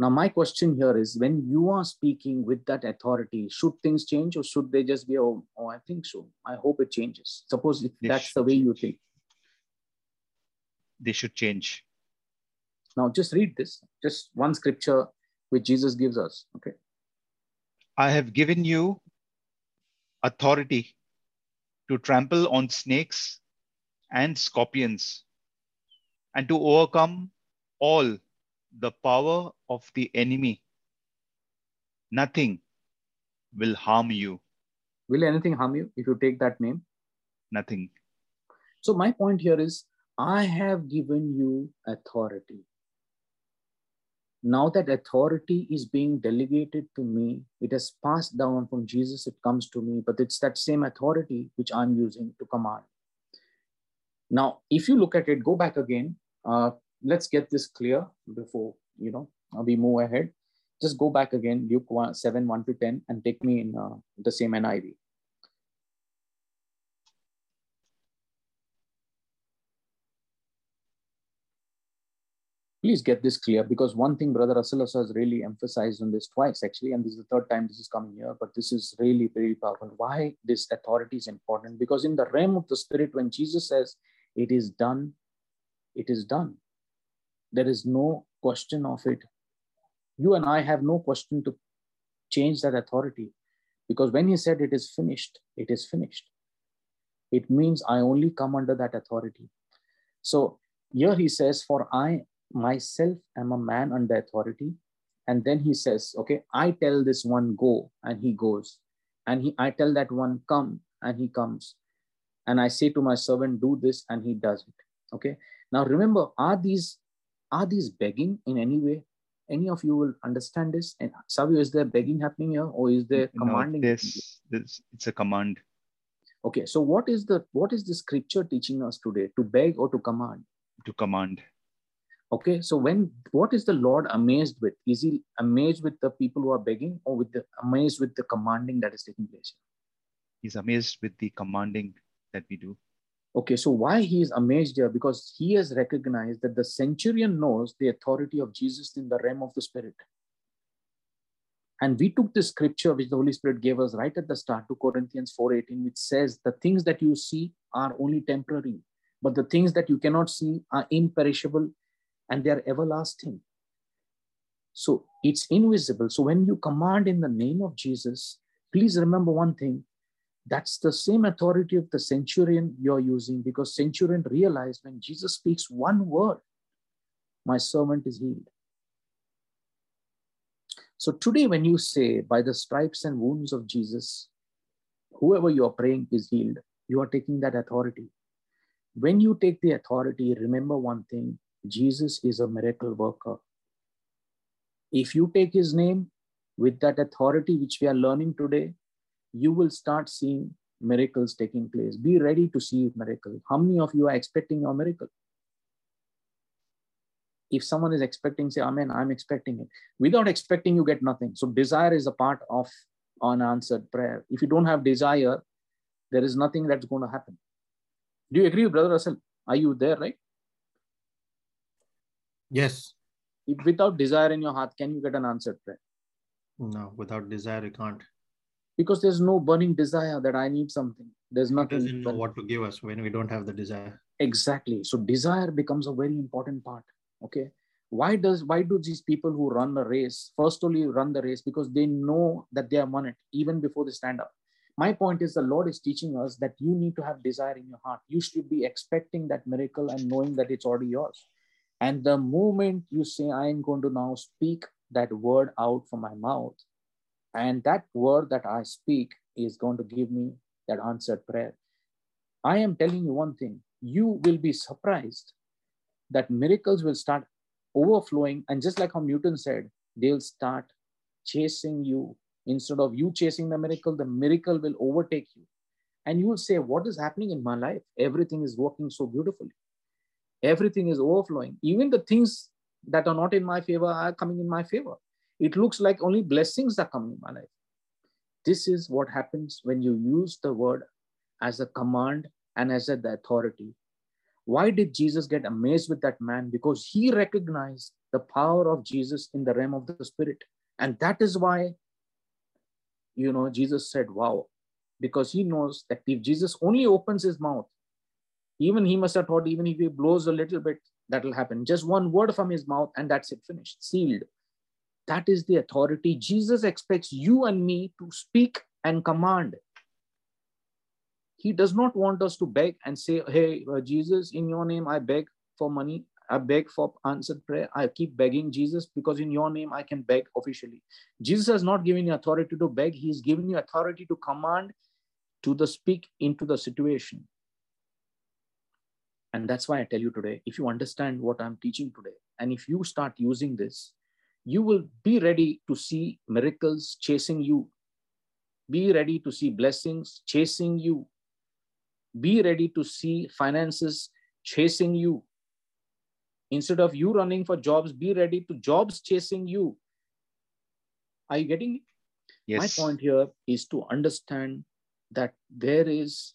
Now, my question here is when you are speaking with that authority, should things change or should they just be, oh, oh I think so. I hope it changes. Suppose if They that's the way you think. They should change. Now, just read this, just one scripture which Jesus gives us. Okay. I have given you authority to trample on snakes and scorpions and to overcome all the power of the enemy. Nothing will harm you. Will anything harm you if you take that name? Nothing. So my point here is I have given you authority. Now that authority is being delegated to me, it has passed down from Jesus, it comes to me, but it's that same authority which I'm using to command. Now, if you look at it, go back again. Uh, let's get this clear before you know we move ahead. Just go back again, Luke 1, 7, 1 to 10, and take me in uh, the same NIV. Please get this clear because one thing brother Russell has really emphasized on this twice actually and this is the third time this is coming here but this is really very powerful why this authority is important because in the realm of the spirit when jesus says it is done it is done There is no question of it. You and I have no question to change that authority because when he said it is finished, it is finished. It means I only come under that authority. So here he says, For I myself am a man under authority. And then he says, Okay, I tell this one go, and he goes. And he I tell that one come, and he comes. And I say to my servant, do this, and he does it. Okay. Now remember, are these are these begging in any way? Any of you will understand this? And Savio, is there begging happening here, or is there commanding? No, this, this it's a command. Okay, so what is the what is the scripture teaching us today? To beg or to command? To command. Okay, so when what is the Lord amazed with? Is he amazed with the people who are begging, or with the amazed with the commanding that is taking place? He's amazed with the commanding that we do. Okay, so why he is amazed here? Because he has recognized that the centurion knows the authority of Jesus in the realm of the spirit. And we took the scripture which the Holy Spirit gave us right at the start 2 Corinthians 4:18, which says the things that you see are only temporary, but the things that you cannot see are imperishable and they are everlasting. So it's invisible. So when you command in the name of Jesus, please remember one thing that's the same authority of the centurion you're using because centurion realized when Jesus speaks one word, my servant is healed. So today, when you say, by the stripes and wounds of Jesus, whoever you are praying is healed, you are taking that authority. When you take the authority, remember one thing Jesus is a miracle worker. If you take his name with that authority which we are learning today, you will start seeing miracles taking place. Be ready to see miracles. How many of you are expecting a miracle? If someone is expecting, say, Amen, I'm expecting it. Without expecting, you get nothing. So desire is a part of unanswered prayer. If you don't have desire, there is nothing that's going to happen. Do you agree, Brother Russell? Are you there, right? Yes. If without desire in your heart, can you get an answered prayer? No, without desire, you can't because there's no burning desire that I need something. There's nothing. doesn't know what to give us when we don't have the desire. Exactly. So desire becomes a very important part. Okay. Why does why do these people who run the race first only run the race because they know that they have won it even before they stand up? My point is the Lord is teaching us that you need to have desire in your heart. You should be expecting that miracle and knowing that it's already yours. And the moment you say, I am going to now speak that word out from my mouth, and that word that I speak is going to give me that answered prayer. I am telling you one thing you will be surprised that miracles will start overflowing. And just like how Newton said, they'll start chasing you. Instead of you chasing the miracle, the miracle will overtake you. And you will say, What is happening in my life? Everything is working so beautifully. Everything is overflowing. Even the things that are not in my favor are coming in my favor it looks like only blessings are coming in my life. This is what happens when you use the word as a command and as the authority. Why did Jesus get amazed with that man? Because he recognized the power of Jesus in the realm of the spirit. And that is why, you know, Jesus said, wow, because he knows that if Jesus only opens his mouth, even he must have thought, even if he blows a little bit, that will happen. Just one word from his mouth, and that's it, finished, sealed. That is the authority. Jesus expects you and me to speak and command. He does not want us to beg and say, Hey, uh, Jesus, in your name, I beg for money. I beg for answered prayer. I keep begging Jesus because in your name I can beg officially. Jesus has not given you authority to beg, He's given you authority to command, to the speak into the situation. And that's why I tell you today if you understand what I'm teaching today, and if you start using this, you will be ready to see miracles chasing you. Be ready to see blessings chasing you. Be ready to see finances chasing you. Instead of you running for jobs, be ready to jobs chasing you. Are you getting it? Yes. My point here is to understand that there is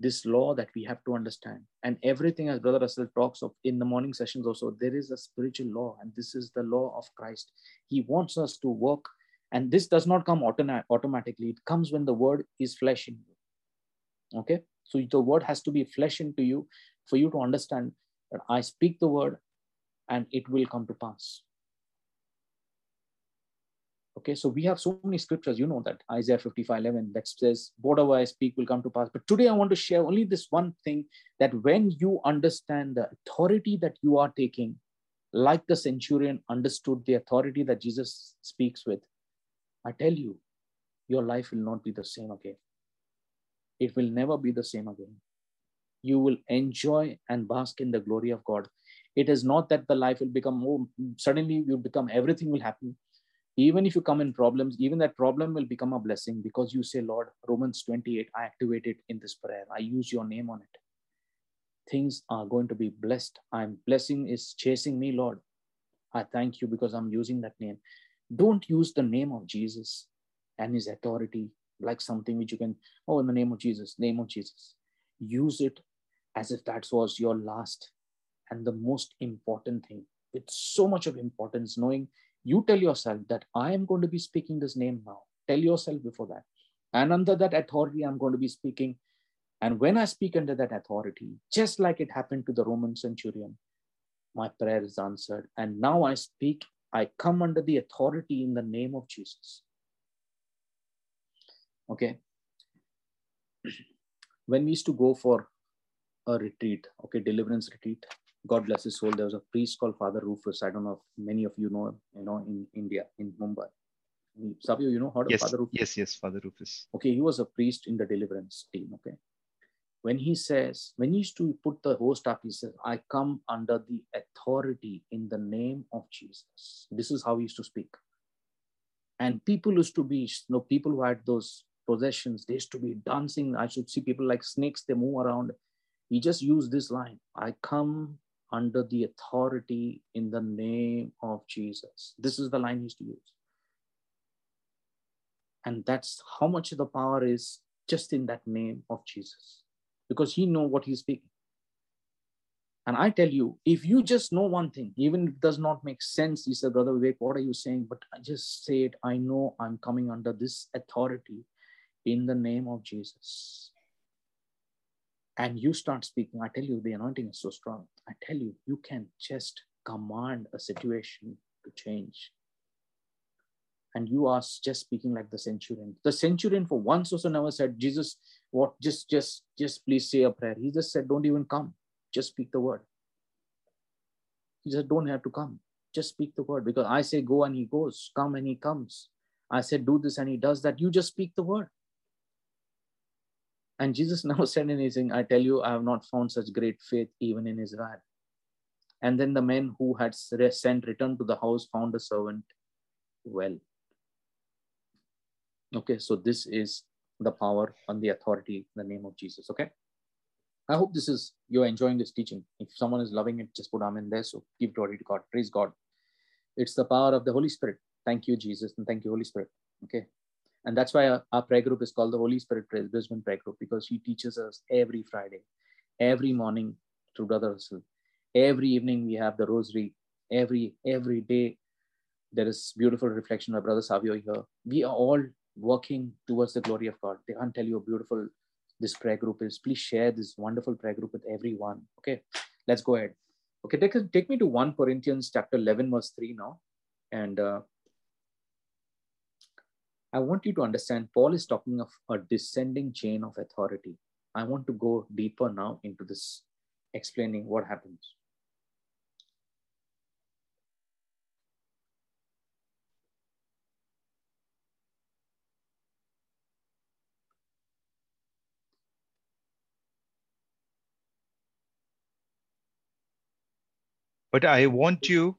this law that we have to understand. And everything, as Brother Russell talks of in the morning sessions also, there is a spiritual law, and this is the law of Christ. He wants us to work, and this does not come autom- automatically. It comes when the word is flesh in you. Okay? So the word has to be flesh into you for you to understand that I speak the word and it will come to pass. Okay, so we have so many scriptures, you know that Isaiah 55 11 that says, Whatever I speak will come to pass. But today I want to share only this one thing that when you understand the authority that you are taking, like the centurion understood the authority that Jesus speaks with, I tell you, your life will not be the same again. It will never be the same again. You will enjoy and bask in the glory of God. It is not that the life will become more, suddenly you become, everything will happen even if you come in problems even that problem will become a blessing because you say lord romans 28 i activate it in this prayer. I use your name on it. Things are going to be blessed. I'm blessing is chasing me lord. I thank you because i'm using that name. Don't use the name of jesus and his authority like something which you can oh in the name of jesus name of jesus. Use it as if that was your last and the most important thing. With so much of importance knowing you tell yourself that I am going to be speaking this name now. Tell yourself before that. And under that authority, I'm going to be speaking. And when I speak under that authority, just like it happened to the Roman centurion, my prayer is answered. And now I speak, I come under the authority in the name of Jesus. Okay. When we used to go for a retreat, okay, deliverance retreat, God bless his soul. There was a priest called Father Rufus. I don't know if many of you know him, you know, in India, in Mumbai. Savio, you know, how yes, Father Rufus? Yes, yes, Father Rufus. Okay, he was a priest in the deliverance team. Okay. When he says, when he used to put the host up, he says, I come under the authority in the name of Jesus. This is how he used to speak. And people used to be, you know, people who had those possessions, they used to be dancing. I should see people like snakes, they move around. He just used this line I come under the authority in the name of Jesus. This is the line he's to use. And that's how much the power is just in that name of Jesus. Because he know what he's speaking. And I tell you, if you just know one thing, even if it does not make sense, he said, Brother Vivek, what are you saying? But I just say it, I know I'm coming under this authority in the name of Jesus and you start speaking, I tell you, the anointing is so strong. I tell you, you can just command a situation to change. And you are just speaking like the centurion. The centurion, for once also never said, Jesus, what just just just please say a prayer. He just said, Don't even come. Just speak the word. He said, Don't have to come. Just speak the word. Because I say go and he goes, come and he comes. I said, do this and he does that. You just speak the word. And Jesus now said anything, I tell you, I have not found such great faith even in Israel. And then the men who had sent returned to the house found the servant well. Okay, so this is the power and the authority in the name of Jesus. Okay. I hope this is you're enjoying this teaching. If someone is loving it, just put amen there. So give glory to God. Praise God. It's the power of the Holy Spirit. Thank you, Jesus, and thank you, Holy Spirit. Okay. And that's why our, our prayer group is called the Holy Spirit Brisbane Prayer Group because he teaches us every Friday, every morning through Brother Russell. Every evening we have the rosary. Every every day there is beautiful reflection by Brother Savio here. We are all working towards the glory of God. They can't tell you how beautiful this prayer group is. Please share this wonderful prayer group with everyone. Okay, let's go ahead. Okay, take, take me to 1 Corinthians chapter 11, verse 3 now. And uh, I want you to understand Paul is talking of a descending chain of authority. I want to go deeper now into this, explaining what happens. But I want you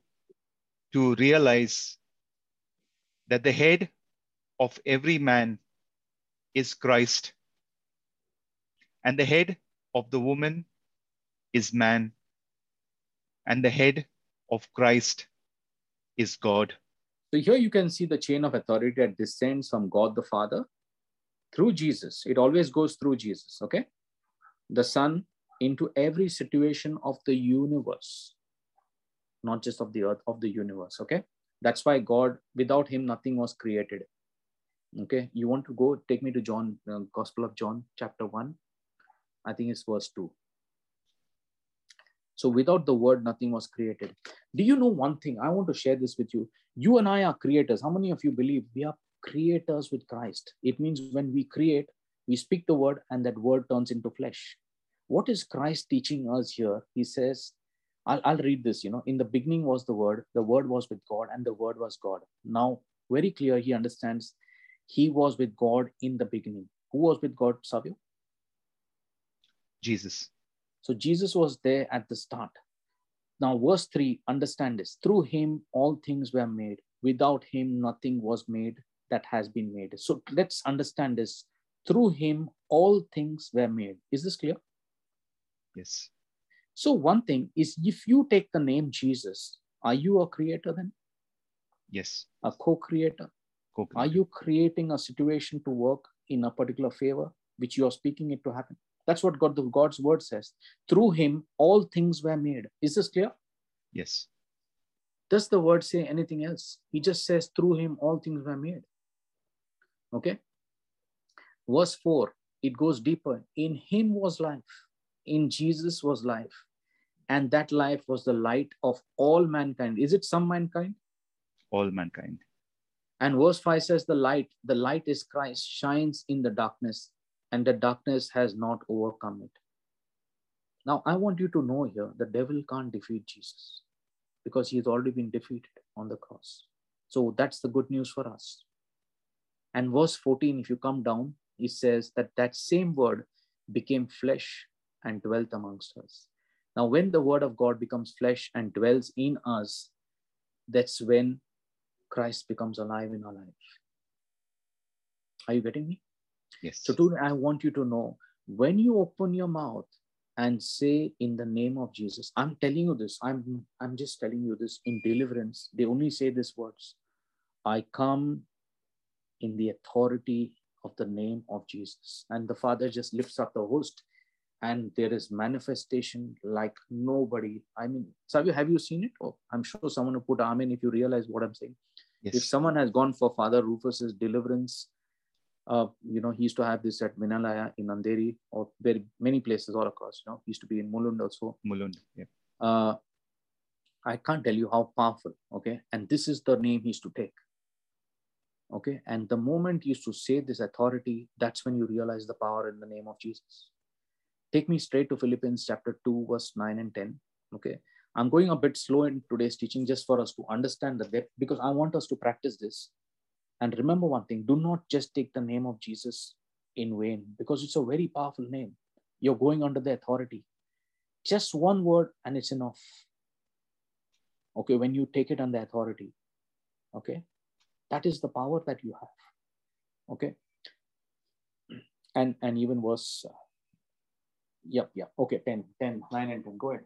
to realize that the head of every man is Christ, and the head of the woman is man, and the head of Christ is God. So here you can see the chain of authority that descends from God the Father through Jesus. It always goes through Jesus, okay? The Son into every situation of the universe, not just of the earth, of the universe, okay? That's why God, without Him, nothing was created. Okay, you want to go take me to John, uh, Gospel of John, chapter 1. I think it's verse 2. So without the word, nothing was created. Do you know one thing? I want to share this with you. You and I are creators. How many of you believe we are creators with Christ? It means when we create, we speak the word and that word turns into flesh. What is Christ teaching us here? He says, I'll, I'll read this, you know, in the beginning was the word, the word was with God and the word was God. Now, very clear, he understands he was with God in the beginning. Who was with God, Savio? Jesus. So Jesus was there at the start. Now, verse 3, understand this. Through him, all things were made. Without him, nothing was made that has been made. So let's understand this. Through him, all things were made. Is this clear? Yes. So, one thing is if you take the name Jesus, are you a creator then? Yes. A co creator? Are you creating a situation to work in a particular favor, which you are speaking it to happen? That's what God, the God's word says. Through him, all things were made. Is this clear? Yes. Does the word say anything else? He just says, through him, all things were made. Okay. Verse 4, it goes deeper. In him was life, in Jesus was life, and that life was the light of all mankind. Is it some mankind? All mankind. And verse 5 says, The light, the light is Christ, shines in the darkness, and the darkness has not overcome it. Now, I want you to know here the devil can't defeat Jesus because he has already been defeated on the cross. So that's the good news for us. And verse 14, if you come down, it says that that same word became flesh and dwelt amongst us. Now, when the word of God becomes flesh and dwells in us, that's when Christ becomes alive in our life. Are you getting me? Yes. So today I want you to know when you open your mouth and say in the name of Jesus, I'm telling you this, I'm I'm just telling you this in deliverance. They only say these words. I come in the authority of the name of Jesus. And the Father just lifts up the host and there is manifestation like nobody. I mean, Savio, have you seen it? Oh, I'm sure someone will put Amen if you realize what I'm saying. Yes. If someone has gone for Father Rufus's deliverance, uh, you know, he used to have this at Vinayalaya in Andheri or very many places all across. You know, he used to be in Mulund also. Mulund. Yeah. Uh, I can't tell you how powerful. Okay, and this is the name he used to take. Okay, and the moment he used to say this authority, that's when you realize the power in the name of Jesus. Take me straight to Philippians chapter 2, verse 9 and 10. Okay, I'm going a bit slow in today's teaching just for us to understand the depth because I want us to practice this. And remember one thing do not just take the name of Jesus in vain because it's a very powerful name. You're going under the authority. Just one word and it's enough. Okay, when you take it under authority. Okay, that is the power that you have. Okay, and and even worse, Uh, yep, yep. Okay, 10, 10, 9 and 10. Go ahead.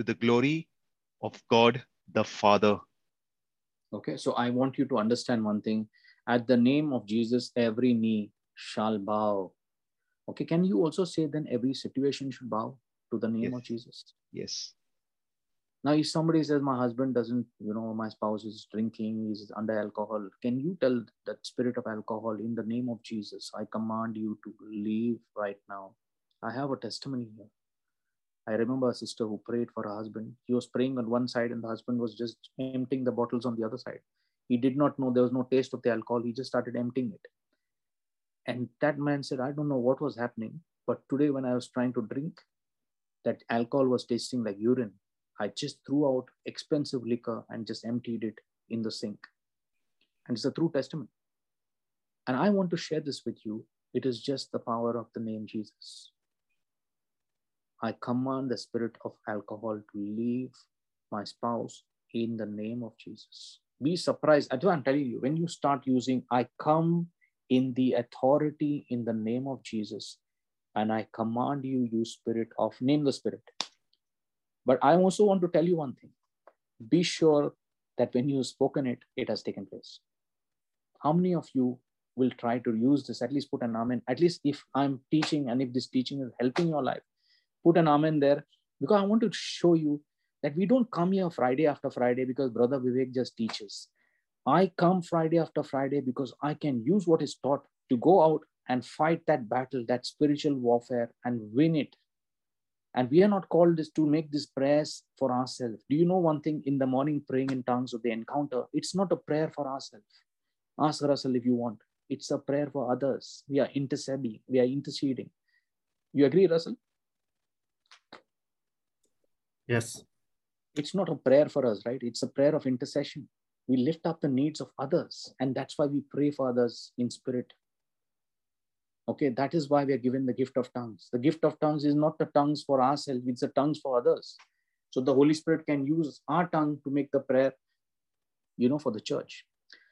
to the glory of God the Father. Okay, so I want you to understand one thing. At the name of Jesus, every knee shall bow. Okay, can you also say then every situation should bow to the name Yes. of Jesus? Yes. Now, if somebody says, My husband doesn't, you know, my spouse is drinking, he's under alcohol, can you tell that spirit of alcohol in the name of Jesus, I command you to leave right now? I have a testimony here. I remember a sister who prayed for her husband. He was praying on one side, and the husband was just emptying the bottles on the other side. He did not know there was no taste of the alcohol. He just started emptying it. And that man said, I don't know what was happening, but today when I was trying to drink, that alcohol was tasting like urine. I just threw out expensive liquor and just emptied it in the sink. And it's a true testament. And I want to share this with you. It is just the power of the name Jesus. I command the spirit of alcohol to leave my spouse in the name of Jesus. Be surprised. I'm telling you. When you start using, I come in the authority in the name of Jesus, And I command you, you spirit of, name the spirit. But I also want to tell you one thing. Be sure that when you've spoken it, it has taken place. How many of you will try to use this? At least put an amen. At least if I'm teaching and if this teaching is helping your life, put an amen there because I want to show you that we don't come here Friday after Friday because Brother Vivek just teaches. I come Friday after Friday because I can use what is taught to go out and fight that battle, that spiritual warfare, and win it. And we are not called this to make this prayers for ourselves. Do you know one thing in the morning praying in tongues of the encounter? It's not a prayer for ourselves. Ask Russell if you want. It's a prayer for others. We are interceding. We are interceding. You agree, Russell? Yes. It's not a prayer for us, right? It's a prayer of intercession. We lift up the needs of others, and that's why we pray for others in spirit. Okay, that is why we are given the gift of tongues. The gift of tongues is not the tongues for ourselves, it's the tongues for others. So the Holy Spirit can use our tongue to make the prayer, you know, for the church.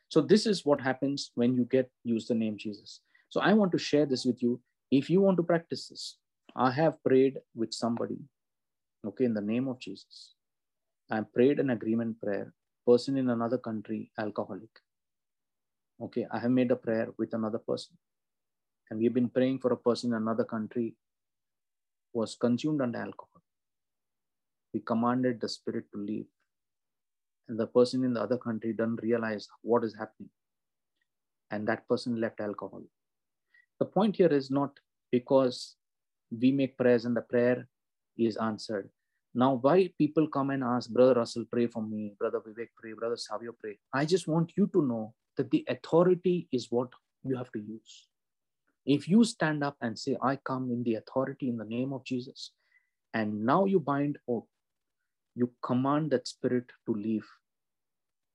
So this is what happens when you get use the name Jesus. So I want to share this with you. If you want to practice this, I have prayed with somebody, okay, in the name of Jesus. I prayed an agreement prayer, person in another country, alcoholic. Okay, I have made a prayer with another person. And we've been praying for a person in another country was consumed under alcohol. We commanded the spirit to leave. And the person in the other country doesn't realize what is happening. And that person left alcohol. The point here is not because we make prayers and the prayer is answered. Now, why people come and ask, Brother Russell, pray for me, Brother Vivek, pray, Brother Savio, pray. I just want you to know that the authority is what you have to use. If you stand up and say, I come in the authority in the name of Jesus, and now you bind or you command that spirit to leave,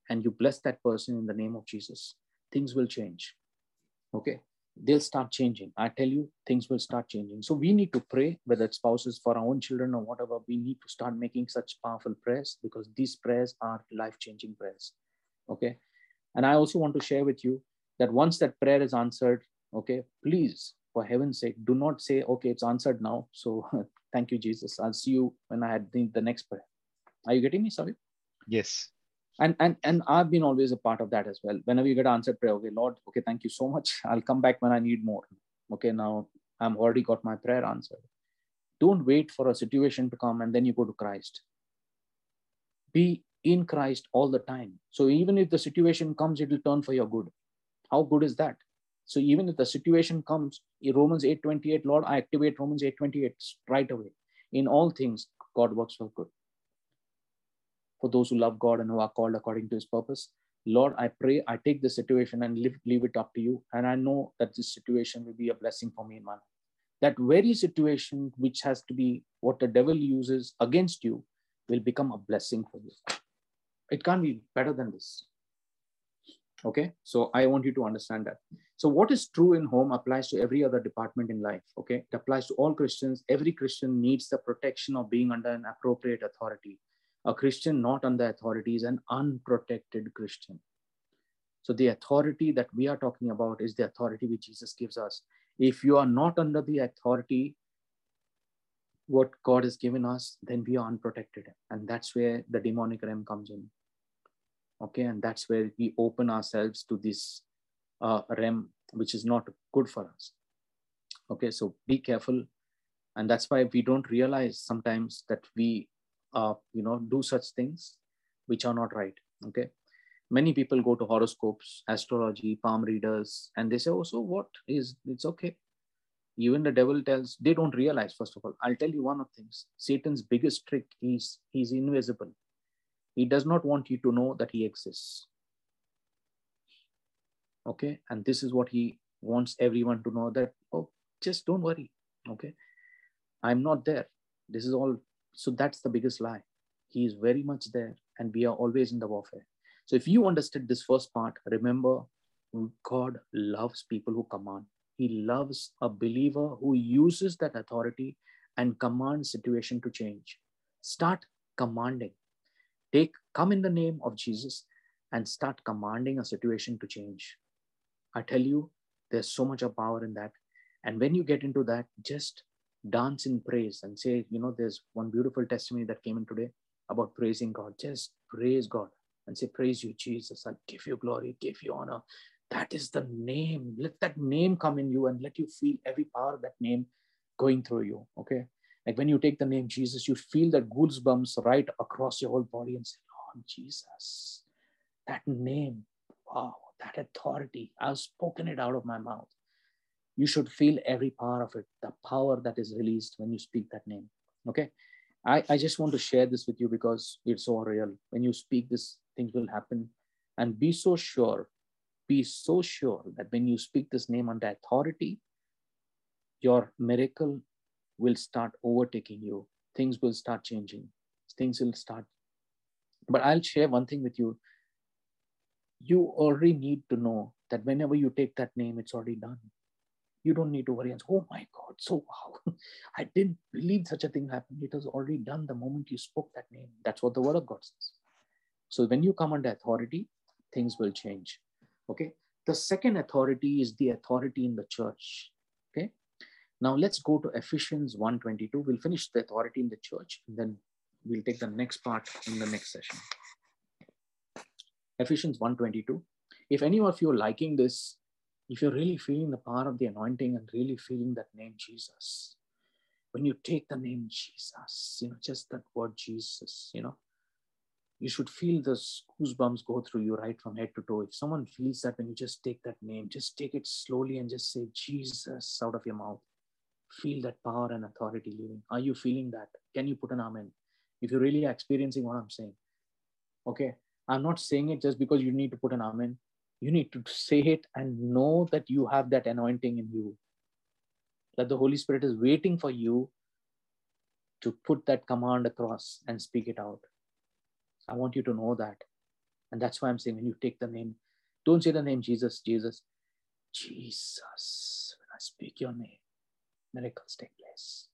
and you bless that person in the name of Jesus, things will change. Okay they'll start changing. I tell you, things will start changing. So we need to pray, whether it's spouses for our own children or whatever, we need to start making such powerful prayers because these prayers are life changing prayers. Okay. And I also want to share with you that once that prayer is answered, okay, please, for heaven's sake, do not say, okay, it's answered now. So thank you, Jesus. I'll see you when I had the, the next prayer. Are you getting me? Sorry. Yes and and and i've been always a part of that as well. Whenever you get answered prayer okay lord okay thank you so much. I'll come back when i need more. Okay now i'm already got my prayer answered. Don't wait for a situation to come and then you go to christ. Be in christ all the time. So even if the situation comes it will turn for your good. How good is that? So even if the situation comes in romans 8.28 lord i activate romans 8.28 right away. In all things god works for good for those who love God and who are called according to his purpose. Lord, I pray, I take this situation and leave, leave it up to you. And I know that this situation will be a blessing for me in my life. That very situation, which has to be what the devil uses against you, will become a blessing for you. It can't be better than this. Okay, so I want you to understand that. So, what is true in home applies to every other department in life. Okay, it applies to all Christians. Every Christian needs the protection of being under an appropriate authority a Christian not under authority is an unprotected Christian. So the authority that we are talking about is the authority which Jesus gives us. If you are not under the authority, what God has given us, then we are unprotected. And that's where the demonic realm comes in. Okay, and that's where we open ourselves to this uh, realm, which is not good for us. Okay, so be careful. And that's why we don't realize sometimes that we uh, you know do such things which are not right okay? Many people go to horoscopes astrology palm readers and they say oh so what is it's okay. Even the devil tells they don't realize first of all. I'll tell you one of things. Satan's biggest trick is he's invisible. He does not want you to know that he exists. Okay? And this is what he wants everyone to know that oh just don't worry okay? I'm not there. This is all so that's the biggest lie. He is very much there, and we are always in the warfare. So if you understood this first part, remember God loves people who command. He loves a believer who uses that authority and commands situation to change. Start commanding. Take come in the name of Jesus and start commanding a situation to change. I tell you, there's so much of power in that. And when you get into that, just dance in praise and say, you know, there's one beautiful testimony that came in today about praising God. Just praise God and say, Praise you, Jesus. I give you glory, give you honor. That is the name. Let that name come in you and let you feel every power of that name going through you. Okay. Like when you take the name Jesus, you feel that goosebumps right across your whole body and say, Lord Jesus, that name, wow, that authority. I've spoken it out of my mouth. You should feel every power of it, the power that is released when you speak that name. Okay. I, I just want to share this with you because it's so real. When you speak this, things will happen. And be so sure, be so sure that when you speak this name under authority, your miracle will start overtaking you. Things will start changing. Things will start. But I'll share one thing with you. You already need to know that whenever you take that name, it's already done you don't need to worry and say, oh my God, so wow, I didn't believe such a thing happened. It was already done the moment you spoke that name. That's what the word of God says. So when you come under authority, things will change. Okay. The second authority is the authority in the church. Okay. Now let's go to Ephesians 1.22. We'll finish the authority in the church and then we'll take the next part in the next session. Ephesians 1.22. If any of you are liking this if you're really feeling the power of the anointing and really feeling that name Jesus, when you take the name Jesus, you know, just that word Jesus, you know, you should feel the goosebumps go through you right from head to toe. If someone feels that when you just take that name, just take it slowly and just say Jesus out of your mouth. Feel that power and authority living. Are you feeling that? Can you put an amen? If you're really experiencing what I'm saying. Okay. I'm not saying it just because you need to put an amen you need to say it and know that you have that anointing in you. That the holy spirit is waiting for you to put that command across and speak it out. I want you to know that. And that's why i'm saying when you take the name don't say the name jesus jesus jesus when i speak your name miracles take place.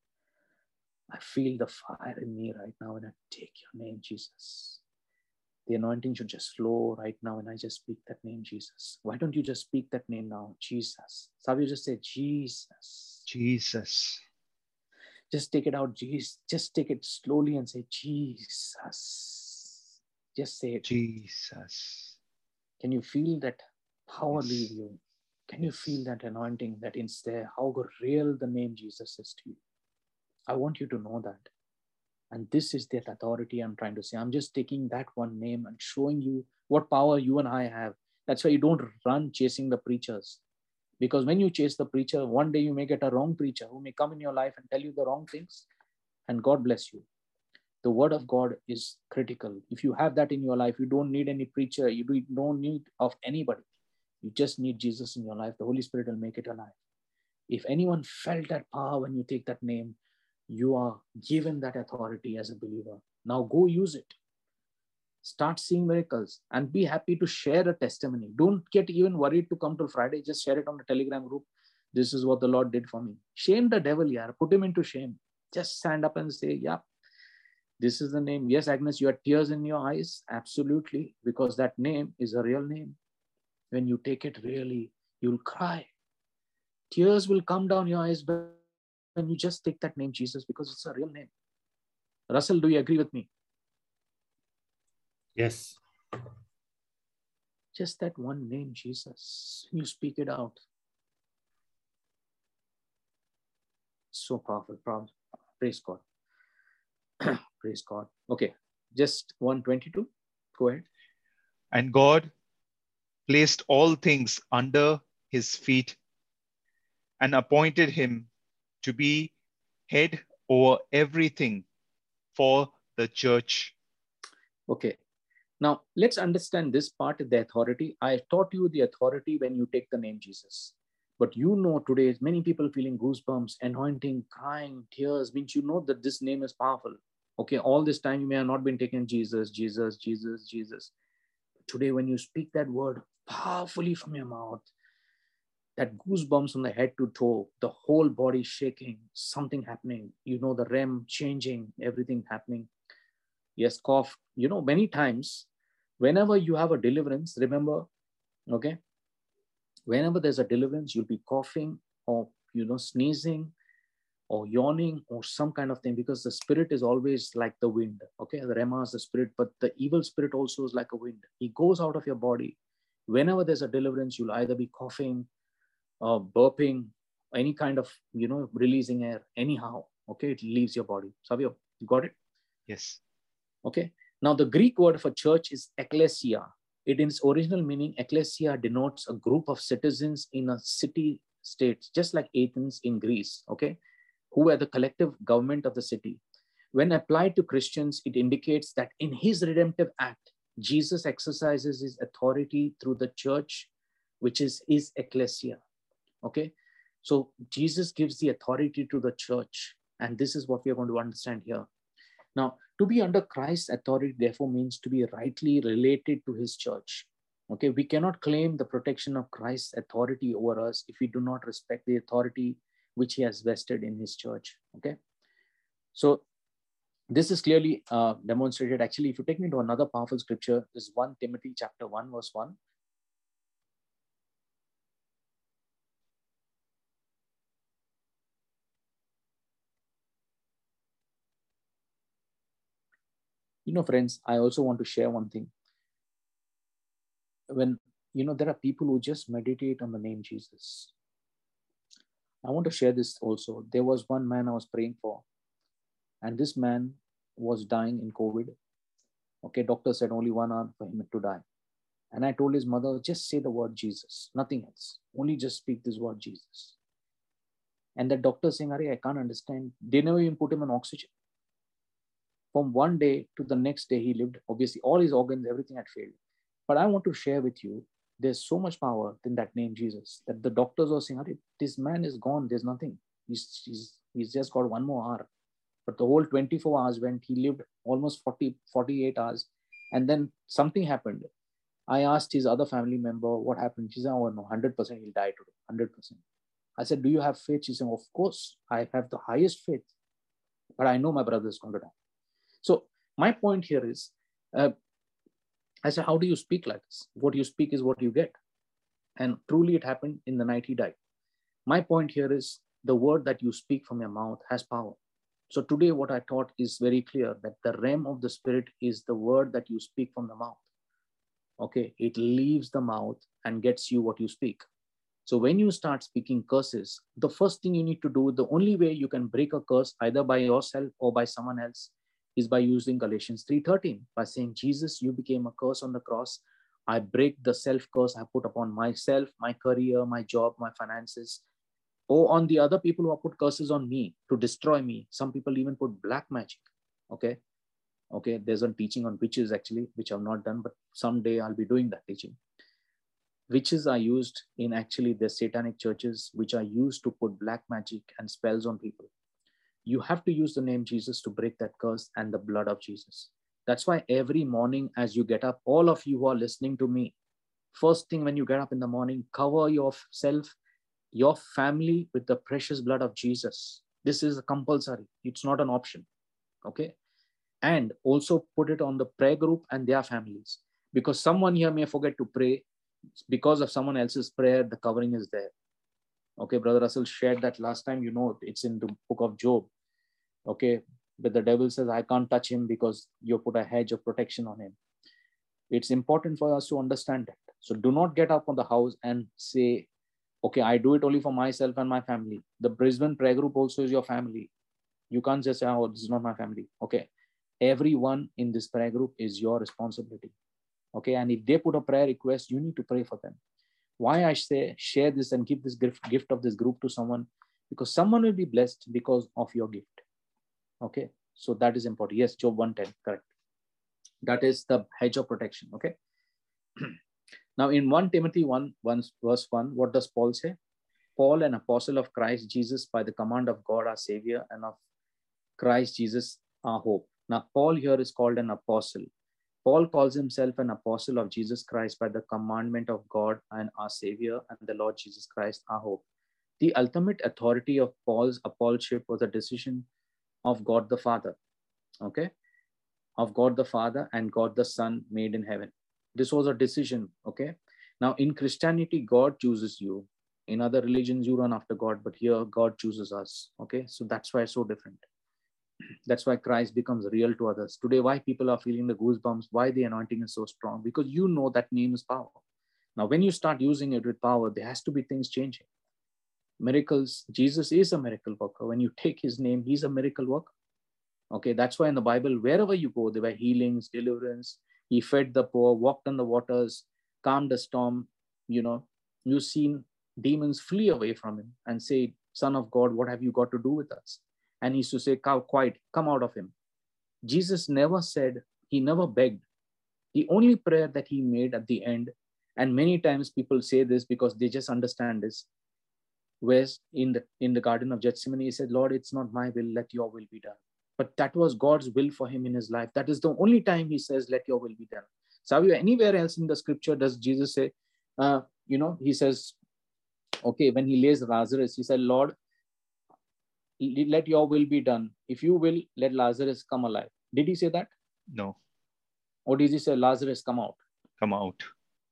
I feel the fire in me right now when i take your name jesus the anointing should just flow right now and I just speak that name, Jesus. Why don't you just speak that name now, Jesus? Savio just say, Jesus. Jesus. Just take it out, Jesus. Just take it slowly and say, Jesus. Just say it. Jesus. Can you feel that power yes. leave you? Can you feel that anointing that is there? How real the name Jesus is to you? I want you to know that. And this is that authority I'm trying to say. I'm just taking that one name and showing you what power you and I have. That's why you don't run chasing the preachers. Because when you chase the preacher, one day you may get a wrong preacher who may come in your life and tell you the wrong things. And God bless you. The word of God is critical. If you have that in your life, you don't need any preacher, you don't need of anybody. You just need Jesus in your life. The Holy Spirit will make it alive. If anyone felt that power when you take that name, you are given that authority as a believer. Now go use it. Start seeing miracles and be happy to share a testimony. Don't get even worried to come to Friday. Just share it on the Telegram group. This is what the Lord did for me. Shame the devil, yeah. Put him into shame. Just stand up and say, yeah, this is the name. Yes, Agnes, you have tears in your eyes. Absolutely. Because that name is a real name. When you take it really, you'll cry. Tears will come down your eyes, but and you just take that name Jesus because it's a real name. Russell, do you agree with me? Yes. Just that one name, Jesus. You speak it out. So powerful. Praise God. Praise God. Okay. Just 122. Go ahead. And God placed all things under his feet and appointed him to be head over everything for the church. Okay. Now, let's understand this part of the authority. I taught you the authority when you take the name Jesus. But you know today, many people feeling goosebumps, anointing, crying, tears, means you know that this name is powerful. Okay, all this time you may have not been taking Jesus, Jesus, Jesus, Jesus. Today, when you speak that word powerfully from your mouth, that goosebumps from the head to toe, the whole body shaking, something happening, you know, the REM changing, everything happening. Yes, cough. You know, many times, whenever you have a deliverance, remember, okay, whenever there's a deliverance, you'll be coughing or you know, sneezing or yawning or some kind of thing because the spirit is always like the wind. Okay, the Rhema is the spirit, but the evil spirit also is like a wind. He goes out of your body. Whenever there's a deliverance, you'll either be coughing, uh, burping, any kind of you know releasing air. Anyhow, okay, it leaves your body. Savio, you got it? Yes. Okay. Now the Greek word for church is ecclesia. It in its original meaning, ecclesia denotes a group of citizens in a city state, just like Athens in Greece. Okay who were the collective government of the city. When applied to Christians, it indicates that in his redemptive act, Jesus exercises his authority through the church, which is his ecclesia. Okay, so Jesus gives the authority to the church, and this is what we are going to understand here. Now, to be under Christ's authority, therefore, means to be rightly related to his church. Okay, we cannot claim the protection of Christ's authority over us if we do not respect the authority which he has vested in his church. Okay. So this is clearly uh, demonstrated. Actually, if you take me to another powerful scripture, this 1 Timothy chapter 1, verse 1. You know, friends, I also want to share one thing. When, you know, there are people who just meditate on the name Jesus I want to share this also. There was one man I was praying for, and this man was dying in COVID. Okay, doctor said only one hour for him to die. And I told his mother, just say the word Jesus, nothing else. Only just speak this word Jesus. And the doctor saying, Ari, I can't understand. They never even put him on oxygen. From one day to the next day, he lived. Obviously, all his organs, everything had failed. But I want to share with you there's so much power in that name Jesus that the doctors were saying, this man is gone. There's nothing. He's, he's, he's just got one more hour. But the whole 24 hours went, he lived almost 40, 48 hours. And then something happened. I asked his other family member what happened. She said, Oh, no, 100% he'll die today. 100%. I said, Do you have faith? She said, Of course, I have the highest faith. But I know my brother is going to die. So, my point here is uh, I said, How do you speak like this? What you speak is what you get. And truly, it happened in the night he died. My point here is the word that you speak from your mouth has power. So, today, what I taught is very clear that the realm of the spirit is the word that you speak from the mouth. Okay, it leaves the mouth and gets you what you speak. So, when you start speaking curses, the first thing you need to do, the only way you can break a curse, either by yourself or by someone else, is by using Galatians 3:13 by saying Jesus you became a curse on the cross. I break the self curse I put upon myself my career my job my finances. Or on the other people who have put curses on me to destroy me. Some people even put black magic. Okay? Okay there's a teaching on witches actually which I've not done but someday I'll be doing that teaching. Witches are used in actually the satanic churches which are used to put black magic and spells on people you have to use the name Jesus to break that curse and the blood of Jesus. That's why every morning as you get up, all of you who are listening to me, first thing when you get up in the morning, cover yourself, your family with the precious blood of Jesus. This is compulsory, it's not an option. Okay. And also put it on the prayer group and their families because someone here may forget to pray because of someone else's prayer, the covering is there. Okay, Brother Russell shared that last time. You know, it's in the book of Job okay but the devil says i can't touch him because you put a hedge of protection on him. It's important for us to understand that. So do not get up on the house and say okay i do it only for myself and my family. The brisbane prayer group also is your family. You can't just say oh this is not my family. Okay. Everyone in this prayer group is your responsibility. Okay. And if they put a prayer request you need to pray for them. Why i say share this and give this gift, gift of this group to someone? Because someone will be blessed because of your gift Okay, so that is important. Yes, Job 110, correct. That is the hedge of protection. Okay. now, in 1 Timothy 1, 1, verse 1, what does Paul say? Paul, an apostle of Christ Jesus, by the command of God our Savior, and of Christ Jesus our hope. Now, Paul here is called an apostle. Paul calls himself an apostle of Jesus Christ by the commandment of God and our Savior and the Lord Jesus Christ, our hope. The ultimate authority of Paul's apostleship was a decision of God the Father. Okay? Of God the Father and God the Son made in heaven. This was a decision. Okay? Now, in Christianity, God chooses you. In other religions, you run after God, but here God chooses us. Okay, so that's why it's so different. That's why Christ becomes real to others. Today, why people are feeling the goosebumps, why the anointing is so strong, because you know that name is power. Now, when you start using it with power, there has to be things changing. Miracles, Jesus is a miracle worker. When you take his name, he's a miracle worker. Okay, that's why in the Bible, wherever you go, there were healings, deliverance. He fed the poor, walked on the waters, calmed the storm. You know, you've seen demons flee away from him and say, Son of God, what have you got to do with us? And he used to say, quiet, come out of him. Jesus never said, he never begged. The only prayer that he made at the end, and many times people say this because they just understand this, was in the in the Garden of Gethsemane, he said, Lord, it's not my will, let your will be done. But that was God's will for him in his life. That is the only time he says, let your will be done. So anywhere else in the scripture does Jesus say, uh, you know, he says, okay, when he lays Lazarus, he said, Lord, let your will be done. If you will, let Lazarus come alive. Did he say that? No. Or did he say, Lazarus, come out? Come out.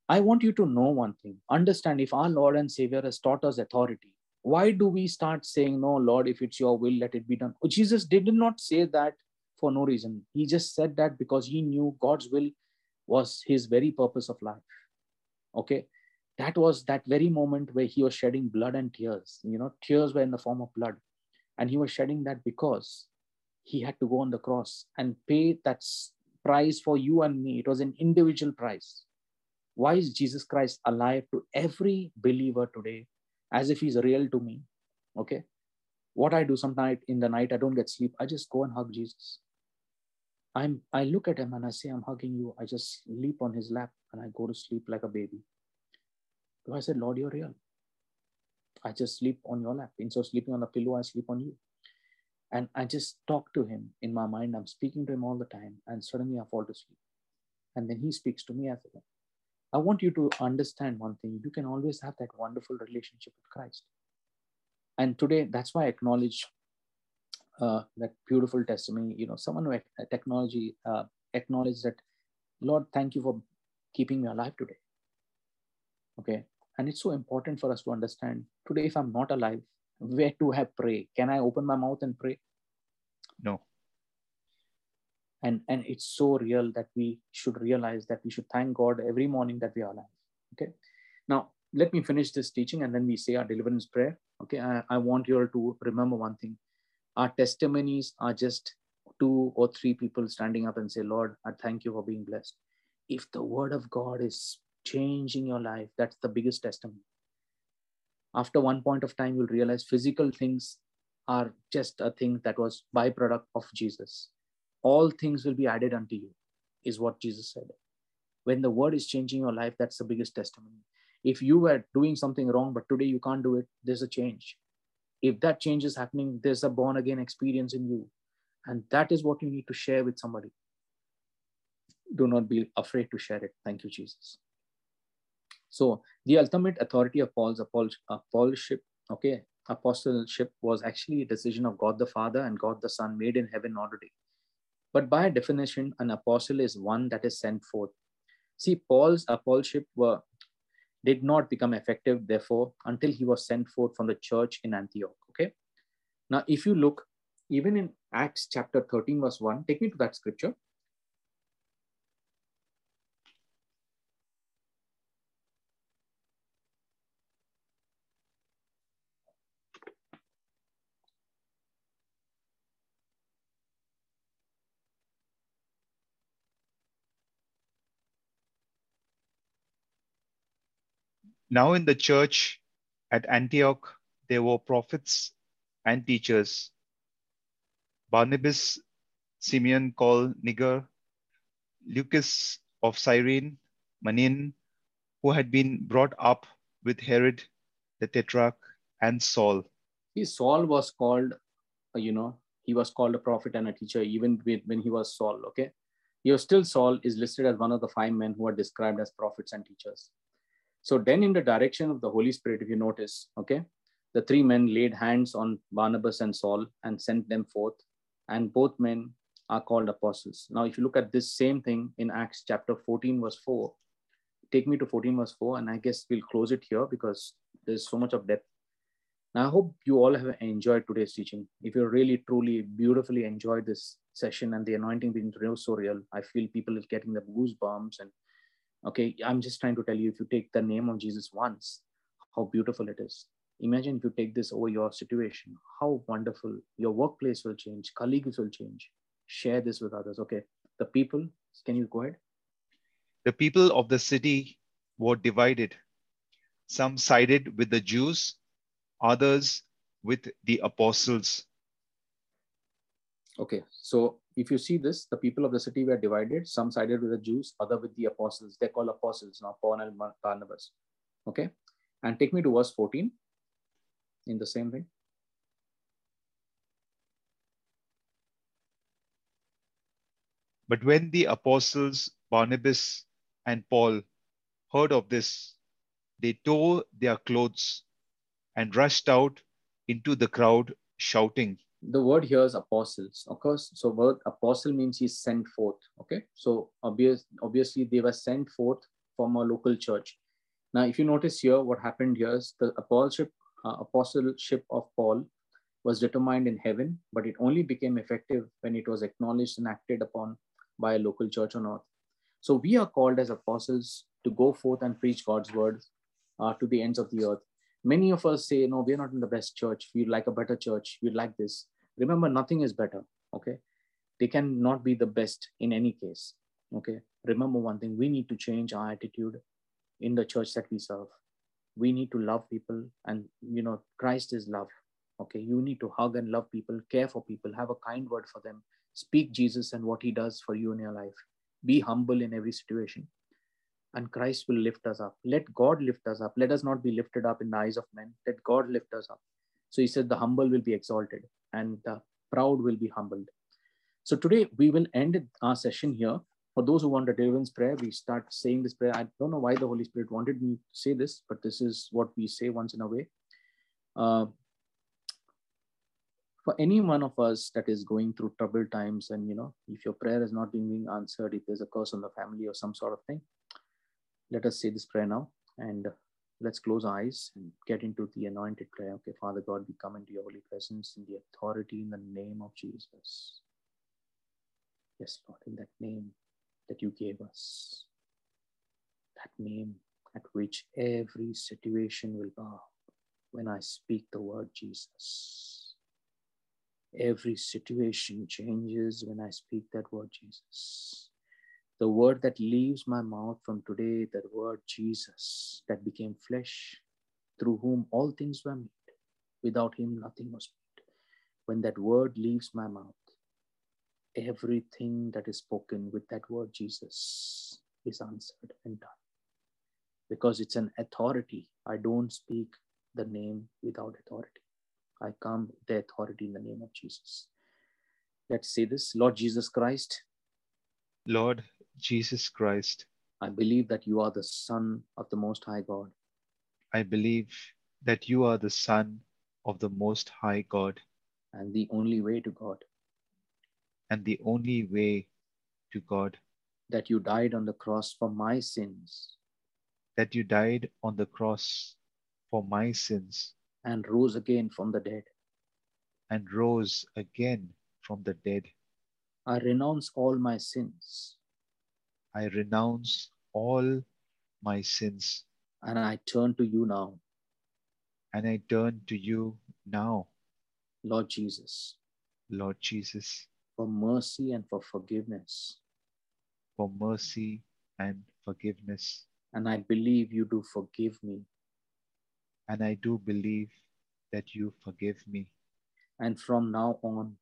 I want you to know one thing. Understand if our Lord and Savior has taught us authority, why do we start saying, No, Lord, if it's your will, let it be done? Oh, Jesus did not say that for no reason. He just said that because he knew God's will was his very purpose of life. Okay. That was that very moment where he was shedding blood and tears. You know, tears were in the form of blood. And he was shedding that because he had to go on the cross and pay that price for you and me. It was an individual price. Why is Jesus Christ alive to every believer today as if he's real to me? Okay. What I do sometimes in the night, I don't get sleep. I just go and hug Jesus. I'm, I look at him and I say, I'm hugging you. I just leap on his lap and I go to sleep like a baby. So I said, Lord, you're real. I just sleep on your lap. Instead of sleeping on the pillow, I sleep on you. And I just talk to him in my mind. I'm speaking to him all the time. And suddenly I fall to sleep. And then he speaks to me as well. I want you to understand one thing. You can always have that wonderful relationship with Christ. And today, that's why I acknowledge uh, that beautiful testimony. You know, someone uh, technology uh, acknowledge that, Lord, thank you for keeping me alive today. Okay, and it's so important for us to understand today, if I'm not alive, where to have pray? Can I open my mouth and pray? No. And, and it's so real that we should realize that we should thank God every morning that we are alive. Okay. Now, let me finish this teaching and then we say our deliverance prayer. Okay. I, I want you all to remember one thing. Our testimonies are just two or three people standing up and say, Lord, I thank you for being blessed. If the word of God is changing your life, that's the biggest testimony. After one point of time, you'll realize physical things are just a thing that was byproduct of Jesus. All things will be added unto you, is what Jesus said. When the word is changing your life, that's the biggest testimony. If you were doing something wrong, but today you can't do it, there's a change. If that change is happening, there's a born again experience in you. And that is what you need to share with somebody. Do not be afraid to share it. Thank you, Jesus. So the ultimate authority of Paul's apostleship, uh, okay, apostleship was actually a decision of God the Father and God the Son made in heaven already. But by definition, an apostle is one that is sent forth. See, Paul's apostleship were, did not become effective, therefore, until he was sent forth from the church in Antioch. Okay. Now, if you look, even in Acts chapter 13, verse 1, take me to that scripture. Now in the church at Antioch, there were prophets and teachers. Barnabas, Simeon called Niger, Lucas of Cyrene, Manaen, who had been brought up with Herod the Tetrarch, and Saul. See, Saul was called, uh, you know, he was called a prophet and a teacher even when he was Saul, okay? He was still Saul is listed as one of the five men who are described as prophets and teachers. So then in the direction of the Holy Spirit, if you notice, okay, the three men laid hands on Barnabas and Saul and sent them forth, and both men are called apostles. Now, if you look at this same thing in Acts chapter 14, verse 4, take me to 14, verse 4, and I guess we'll close it here because There's so much of depth. Now, I hope you all have enjoyed today's teaching. If you really, truly, beautifully enjoyed this session and the anointing being so real, I feel people are getting the goosebumps. And okay, I'm just trying to tell you if you take the name of Jesus once, how beautiful it is. Imagine if you take this over your situation, how wonderful your workplace will change, colleagues will change. Share this with others. Okay, the people, can you go ahead? The people of the city were divided. Some sided with the Jews, others with the apostles. Okay, so if you see this, the people of the city were divided. Some sided with the Jews, other with the apostles. They're called apostles now, Paul and Barnabas. Okay, and take me to verse 14 in the same way. But when the apostles Barnabas and Paul heard of this, they tore their clothes and rushed out into the crowd shouting. The word here is apostles. Of course, so word apostle means he's sent forth. Okay, so obvious, obviously they were sent forth from a local church. Now, if you notice here, what happened here is the apostleship, uh, apostleship of Paul was determined in heaven, but it only became effective when it was acknowledged and acted upon by a local church on earth. So we are called as apostles to go forth and preach God's word uh, to the ends of the earth. Many of us say, no, we're not in the best church. We'd like a better church. We'd like this. Remember, nothing is better. Okay. They cannot be the best in any case. Okay. Remember one thing we need to change our attitude in the church that we serve. We need to love people, and you know, Christ is love. Okay. You need to hug and love people, care for people, have a kind word for them, speak Jesus and what he does for you in your life. Be humble in every situation and Christ will lift us up. Let God lift us up. Let us not be lifted up in the eyes of men. Let God lift us up. So he said, the humble will be exalted and the proud will be humbled. So today we will end our session here. For those who want a deliverance prayer, we start saying this prayer. I don't know why the Holy Spirit wanted me to say this, but this is what we say once in a way. Uh, for any one of us that is going through troubled times, and you know, if your prayer is not being answered, if there's a curse on the family or some sort of thing, let us say this prayer now and let's close eyes and get into the anointed prayer. Okay, Father God, we come into your holy presence in the authority in the name of Jesus. Yes, Lord, in that name that you gave us, that name at which every situation will bow when I speak the word Jesus. Every situation changes when I speak that word Jesus the word that leaves my mouth from today, that word Jesus that became flesh, through whom all things were made. Without him, nothing was made. When that word leaves my mouth, everything that is spoken with that word Jesus is answered and done. Because it's an authority. I don't speak the name without authority. I come with the authority in the name of Jesus. Let's say this Lord Jesus Christ. Lord Jesus Christ. I believe that you are the Son of the Most High God. I believe that you are the Son of the Most High God. And the only way to God. And the only way to God. That you died on the cross for my sins. That you died on the cross for my sins. And rose again from the dead. And rose again from the dead. I renounce all my sins I renounce all my sins. And I turn to you now. And I turn to you now. Lord Jesus. Lord Jesus. For mercy and for forgiveness. For mercy and forgiveness. And I believe you do forgive me. And I do believe that you forgive me. And from now on.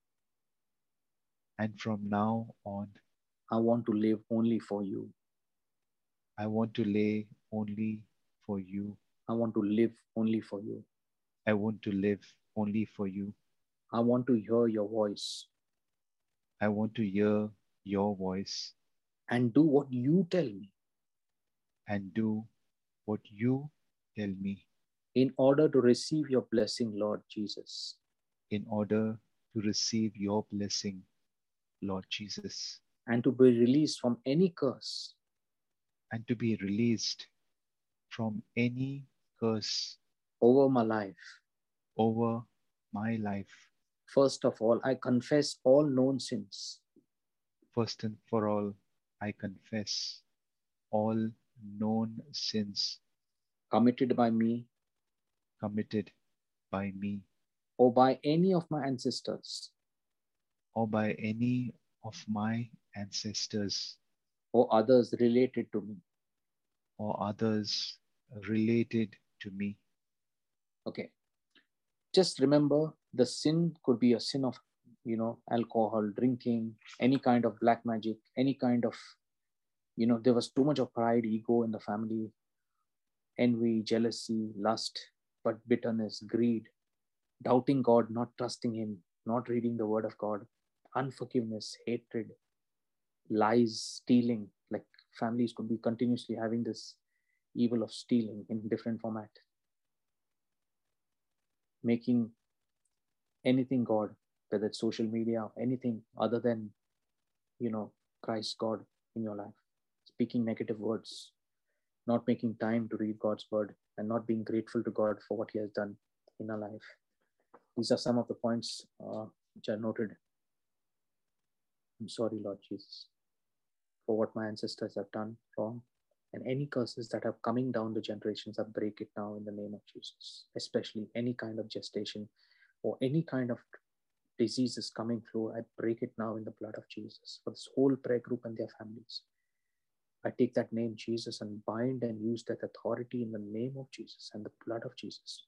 And from now on. I want to live only for you. I want to lay only for you. I want to live only for you. I want to live only for you. I want to hear your voice. I want to hear your voice. And do what you tell me. And do what you tell me. In order to receive your blessing, Lord Jesus. In order to receive your blessing, Lord Jesus and to be released from any curse. And to be released from any curse. over my life. over my life. First of all, I confess all known sins. First and for all, I confess all known sins committed by me committed by me or by any of my ancestors or by any of my ancestors or others related to me. or others related to me. Okay. Just remember the sin could be a sin of, you know, alcohol, drinking, any kind of black magic, any kind of, you know, there was too much of pride, ego in the family, envy, jealousy, lust, but bitterness, greed, doubting God, not trusting Him, not reading the Word of God, unforgiveness, hatred, lies, stealing. Like families could be continuously having this evil of stealing in different format, making anything God, whether it's social media, anything other than, you know, Christ God in your life, speaking negative words, not making time to read God's word, and not being grateful to God for what He has done in our life. These are some of the points uh, which are noted. I'm sorry, Lord Jesus, for what my ancestors have done wrong. And any curses that are coming down the generations, I break it now in the name of Jesus, especially any kind of gestation or any kind of diseases coming through. I break it now in the blood of Jesus for this whole prayer group and their families. I take that name Jesus and bind and use that authority in the name of Jesus and the blood of Jesus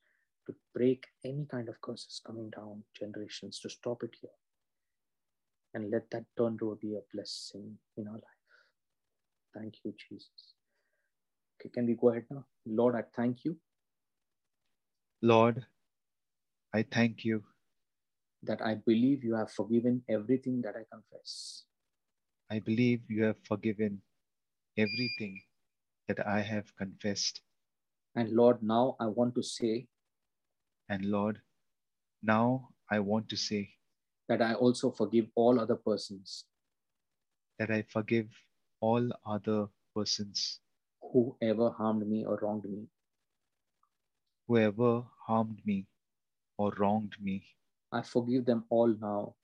to break any kind of curses coming down generations to stop it here. And let that turn to be a blessing in our life. Thank you, Jesus. Okay, can we go ahead now? Lord, I thank you Lord, I thank you that I believe you have forgiven everything that I confess. I believe you have forgiven everything that I have confessed. And Lord, now I want to say And Lord, now I want to say that I also forgive all other persons that I forgive all other persons who ever harmed me or wronged me. whoever harmed me or wronged me. I forgive them all now,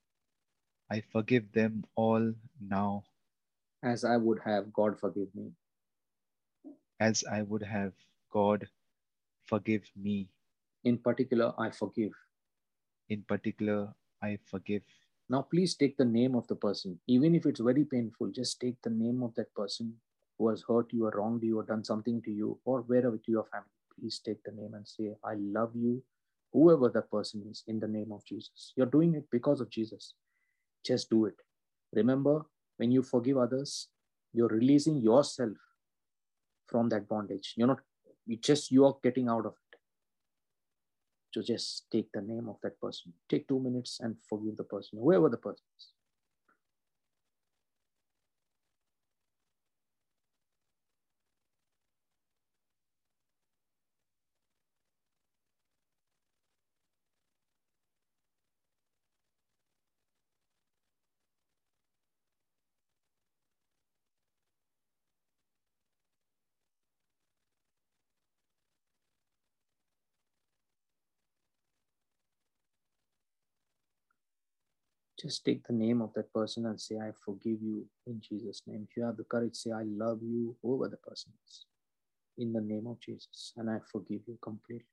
I forgive them all now as I would have God forgive me. as I would have God forgive me. In particular, I forgive. In particular, I forgive. Now, please take the name of the person. Even if it's very painful, just take the name of that person who has hurt you or wronged you or done something to you or wherever to your family. Please take the name and say, I love you, whoever that person is, in the name of Jesus. You're doing it because of Jesus. Just do it. Remember, when you forgive others, you're releasing yourself from that bondage. You're not, you just, you are getting out of it. So just take the name of that person. Take two minutes and forgive the person, whoever the person is. Just take the name of that person and say, I forgive you in Jesus' name. If you have the courage, say, I love you, over the person in the name of Jesus, and I forgive you completely.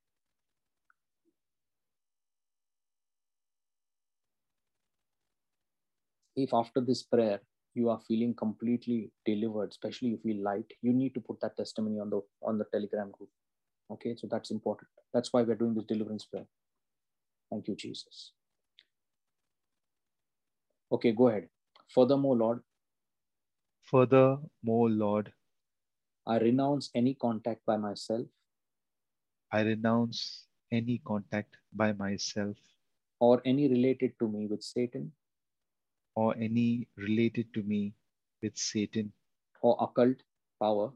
If after this prayer you are feeling completely delivered, especially if you feel light, you need to put that testimony on the on the Telegram group. Okay, so that's important. That's why we're doing this deliverance prayer. Thank you, Jesus. Okay, go ahead. Furthermore, Lord, Furthermore, Lord, I renounce any contact by myself. I renounce any contact by myself. Or any related to me with Satan. Or any related to me with Satan. Or occult power.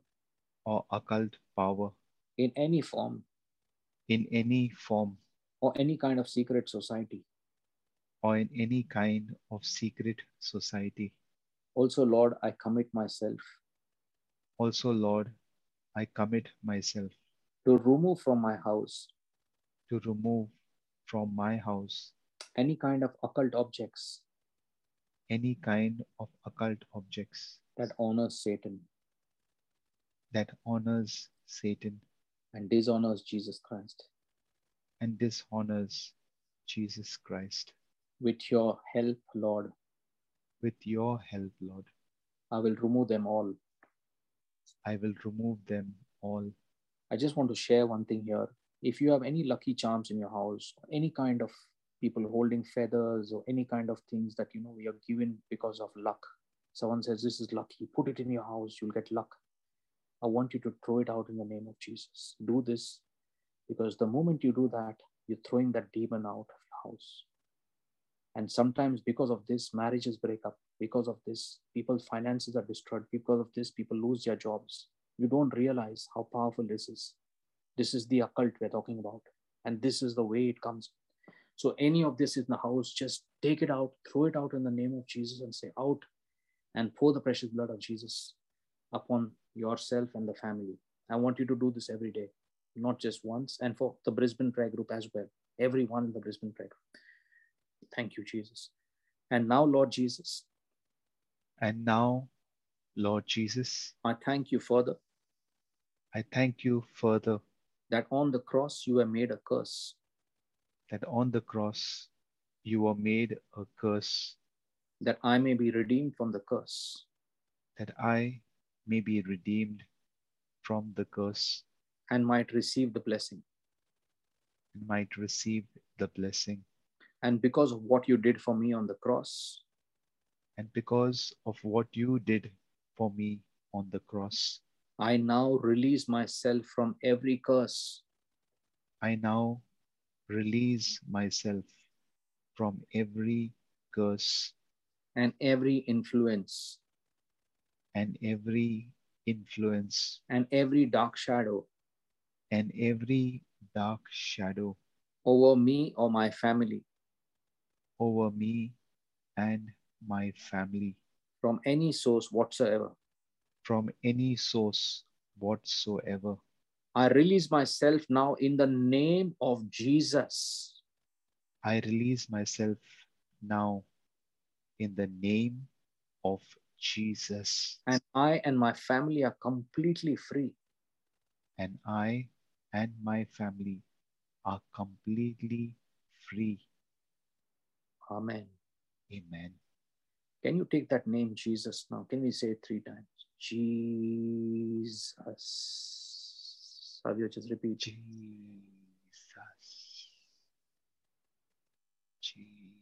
Or occult power. In any form. In any form. Or any kind of secret society. Or in any kind of secret society. Also, Lord, I commit myself Also, Lord, I commit myself to remove from my house to remove from my house any kind of occult objects any kind of occult objects that honors Satan that honors Satan and dishonors Jesus Christ. and dishonors Jesus Christ. With your help, Lord, With your help, Lord, I will remove them all. I will remove them all. I just want to share one thing here. If you have any lucky charms in your house, any kind of people holding feathers or any kind of things that you know we are given because of luck, someone says this is lucky, put it in your house, you'll get luck. I want you to throw it out in the name of Jesus. Do this because the moment you do that, you're throwing that demon out of your house. And sometimes because of this, marriages break up. Because of this, people's finances are destroyed. Because of this, people lose their jobs. You don't realize how powerful this is. This is the occult we're talking about. And this is the way it comes. So any of this in the house, just take it out, throw it out in the name of Jesus and say, out and pour the precious blood of Jesus upon yourself and the family. I want you to do this every day, not just once, and for the Brisbane prayer group as well. Everyone in the Brisbane prayer group. Thank you, Jesus. And now, Lord Jesus, And now, Lord Jesus, I thank you further I thank you further that on the cross you were made a curse, that on the cross you were made a curse, that I may be redeemed from the curse, that I may be redeemed from the curse and might receive the blessing. and might receive the blessing. And because of what you did for me on the cross, And because of what you did for me on the cross, I now release myself from every curse. I now release myself from every curse. And every influence. And every influence. And every dark shadow. And every dark shadow. Over me or my family over me and my family from any source whatsoever. from any source whatsoever. I release myself now in the name of Jesus. I release myself now in the name of Jesus, And I and my family are completely free. and I and my family are completely free. Amen. Amen. Can you take that name Jesus now? Can we say it three times? Jesus. Savio, just repeat. Jesus. Je-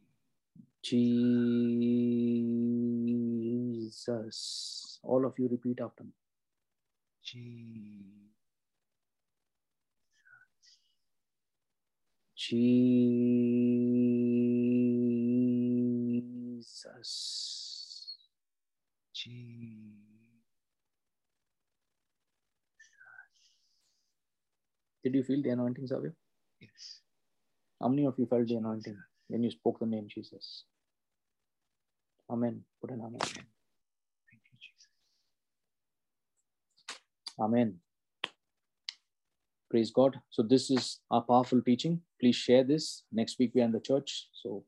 Jesus. All of you repeat after me. Je- Jesus. Je- Did you feel the anointing, Savio? Yes. How many of you felt the anointing when you spoke the name Jesus? Amen. Put an amen. Thank you, Jesus. Amen. Praise God. So this is our powerful teaching. Please share this. Next week we are in the church. So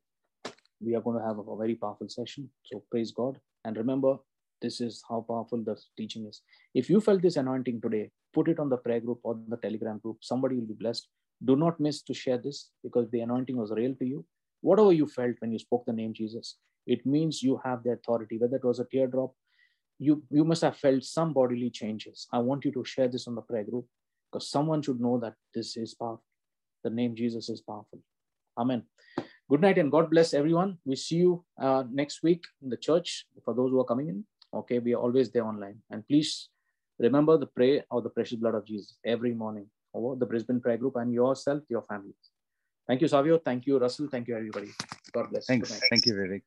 we are going to have a very powerful session. So praise God. And remember, this is how powerful the teaching is. If you felt this anointing today, put it on the prayer group or the telegram group. Somebody will be blessed. Do not miss to share this because the anointing was real to you. Whatever you felt when you spoke the name Jesus, it means you have the authority, whether it was a teardrop, you you must have felt some bodily changes. I want you to share this on the prayer group because someone should know that this is powerful. The name Jesus is powerful. Amen. Good night and God bless everyone. We see you uh, next week in the church for those who are coming in. Okay, we are always there online. And please remember the prayer of the precious blood of Jesus every morning over the Brisbane prayer group and yourself, your families. Thank you, Savio. Thank you, Russell. Thank you, everybody. God bless. Thanks. Thank you, Vivek.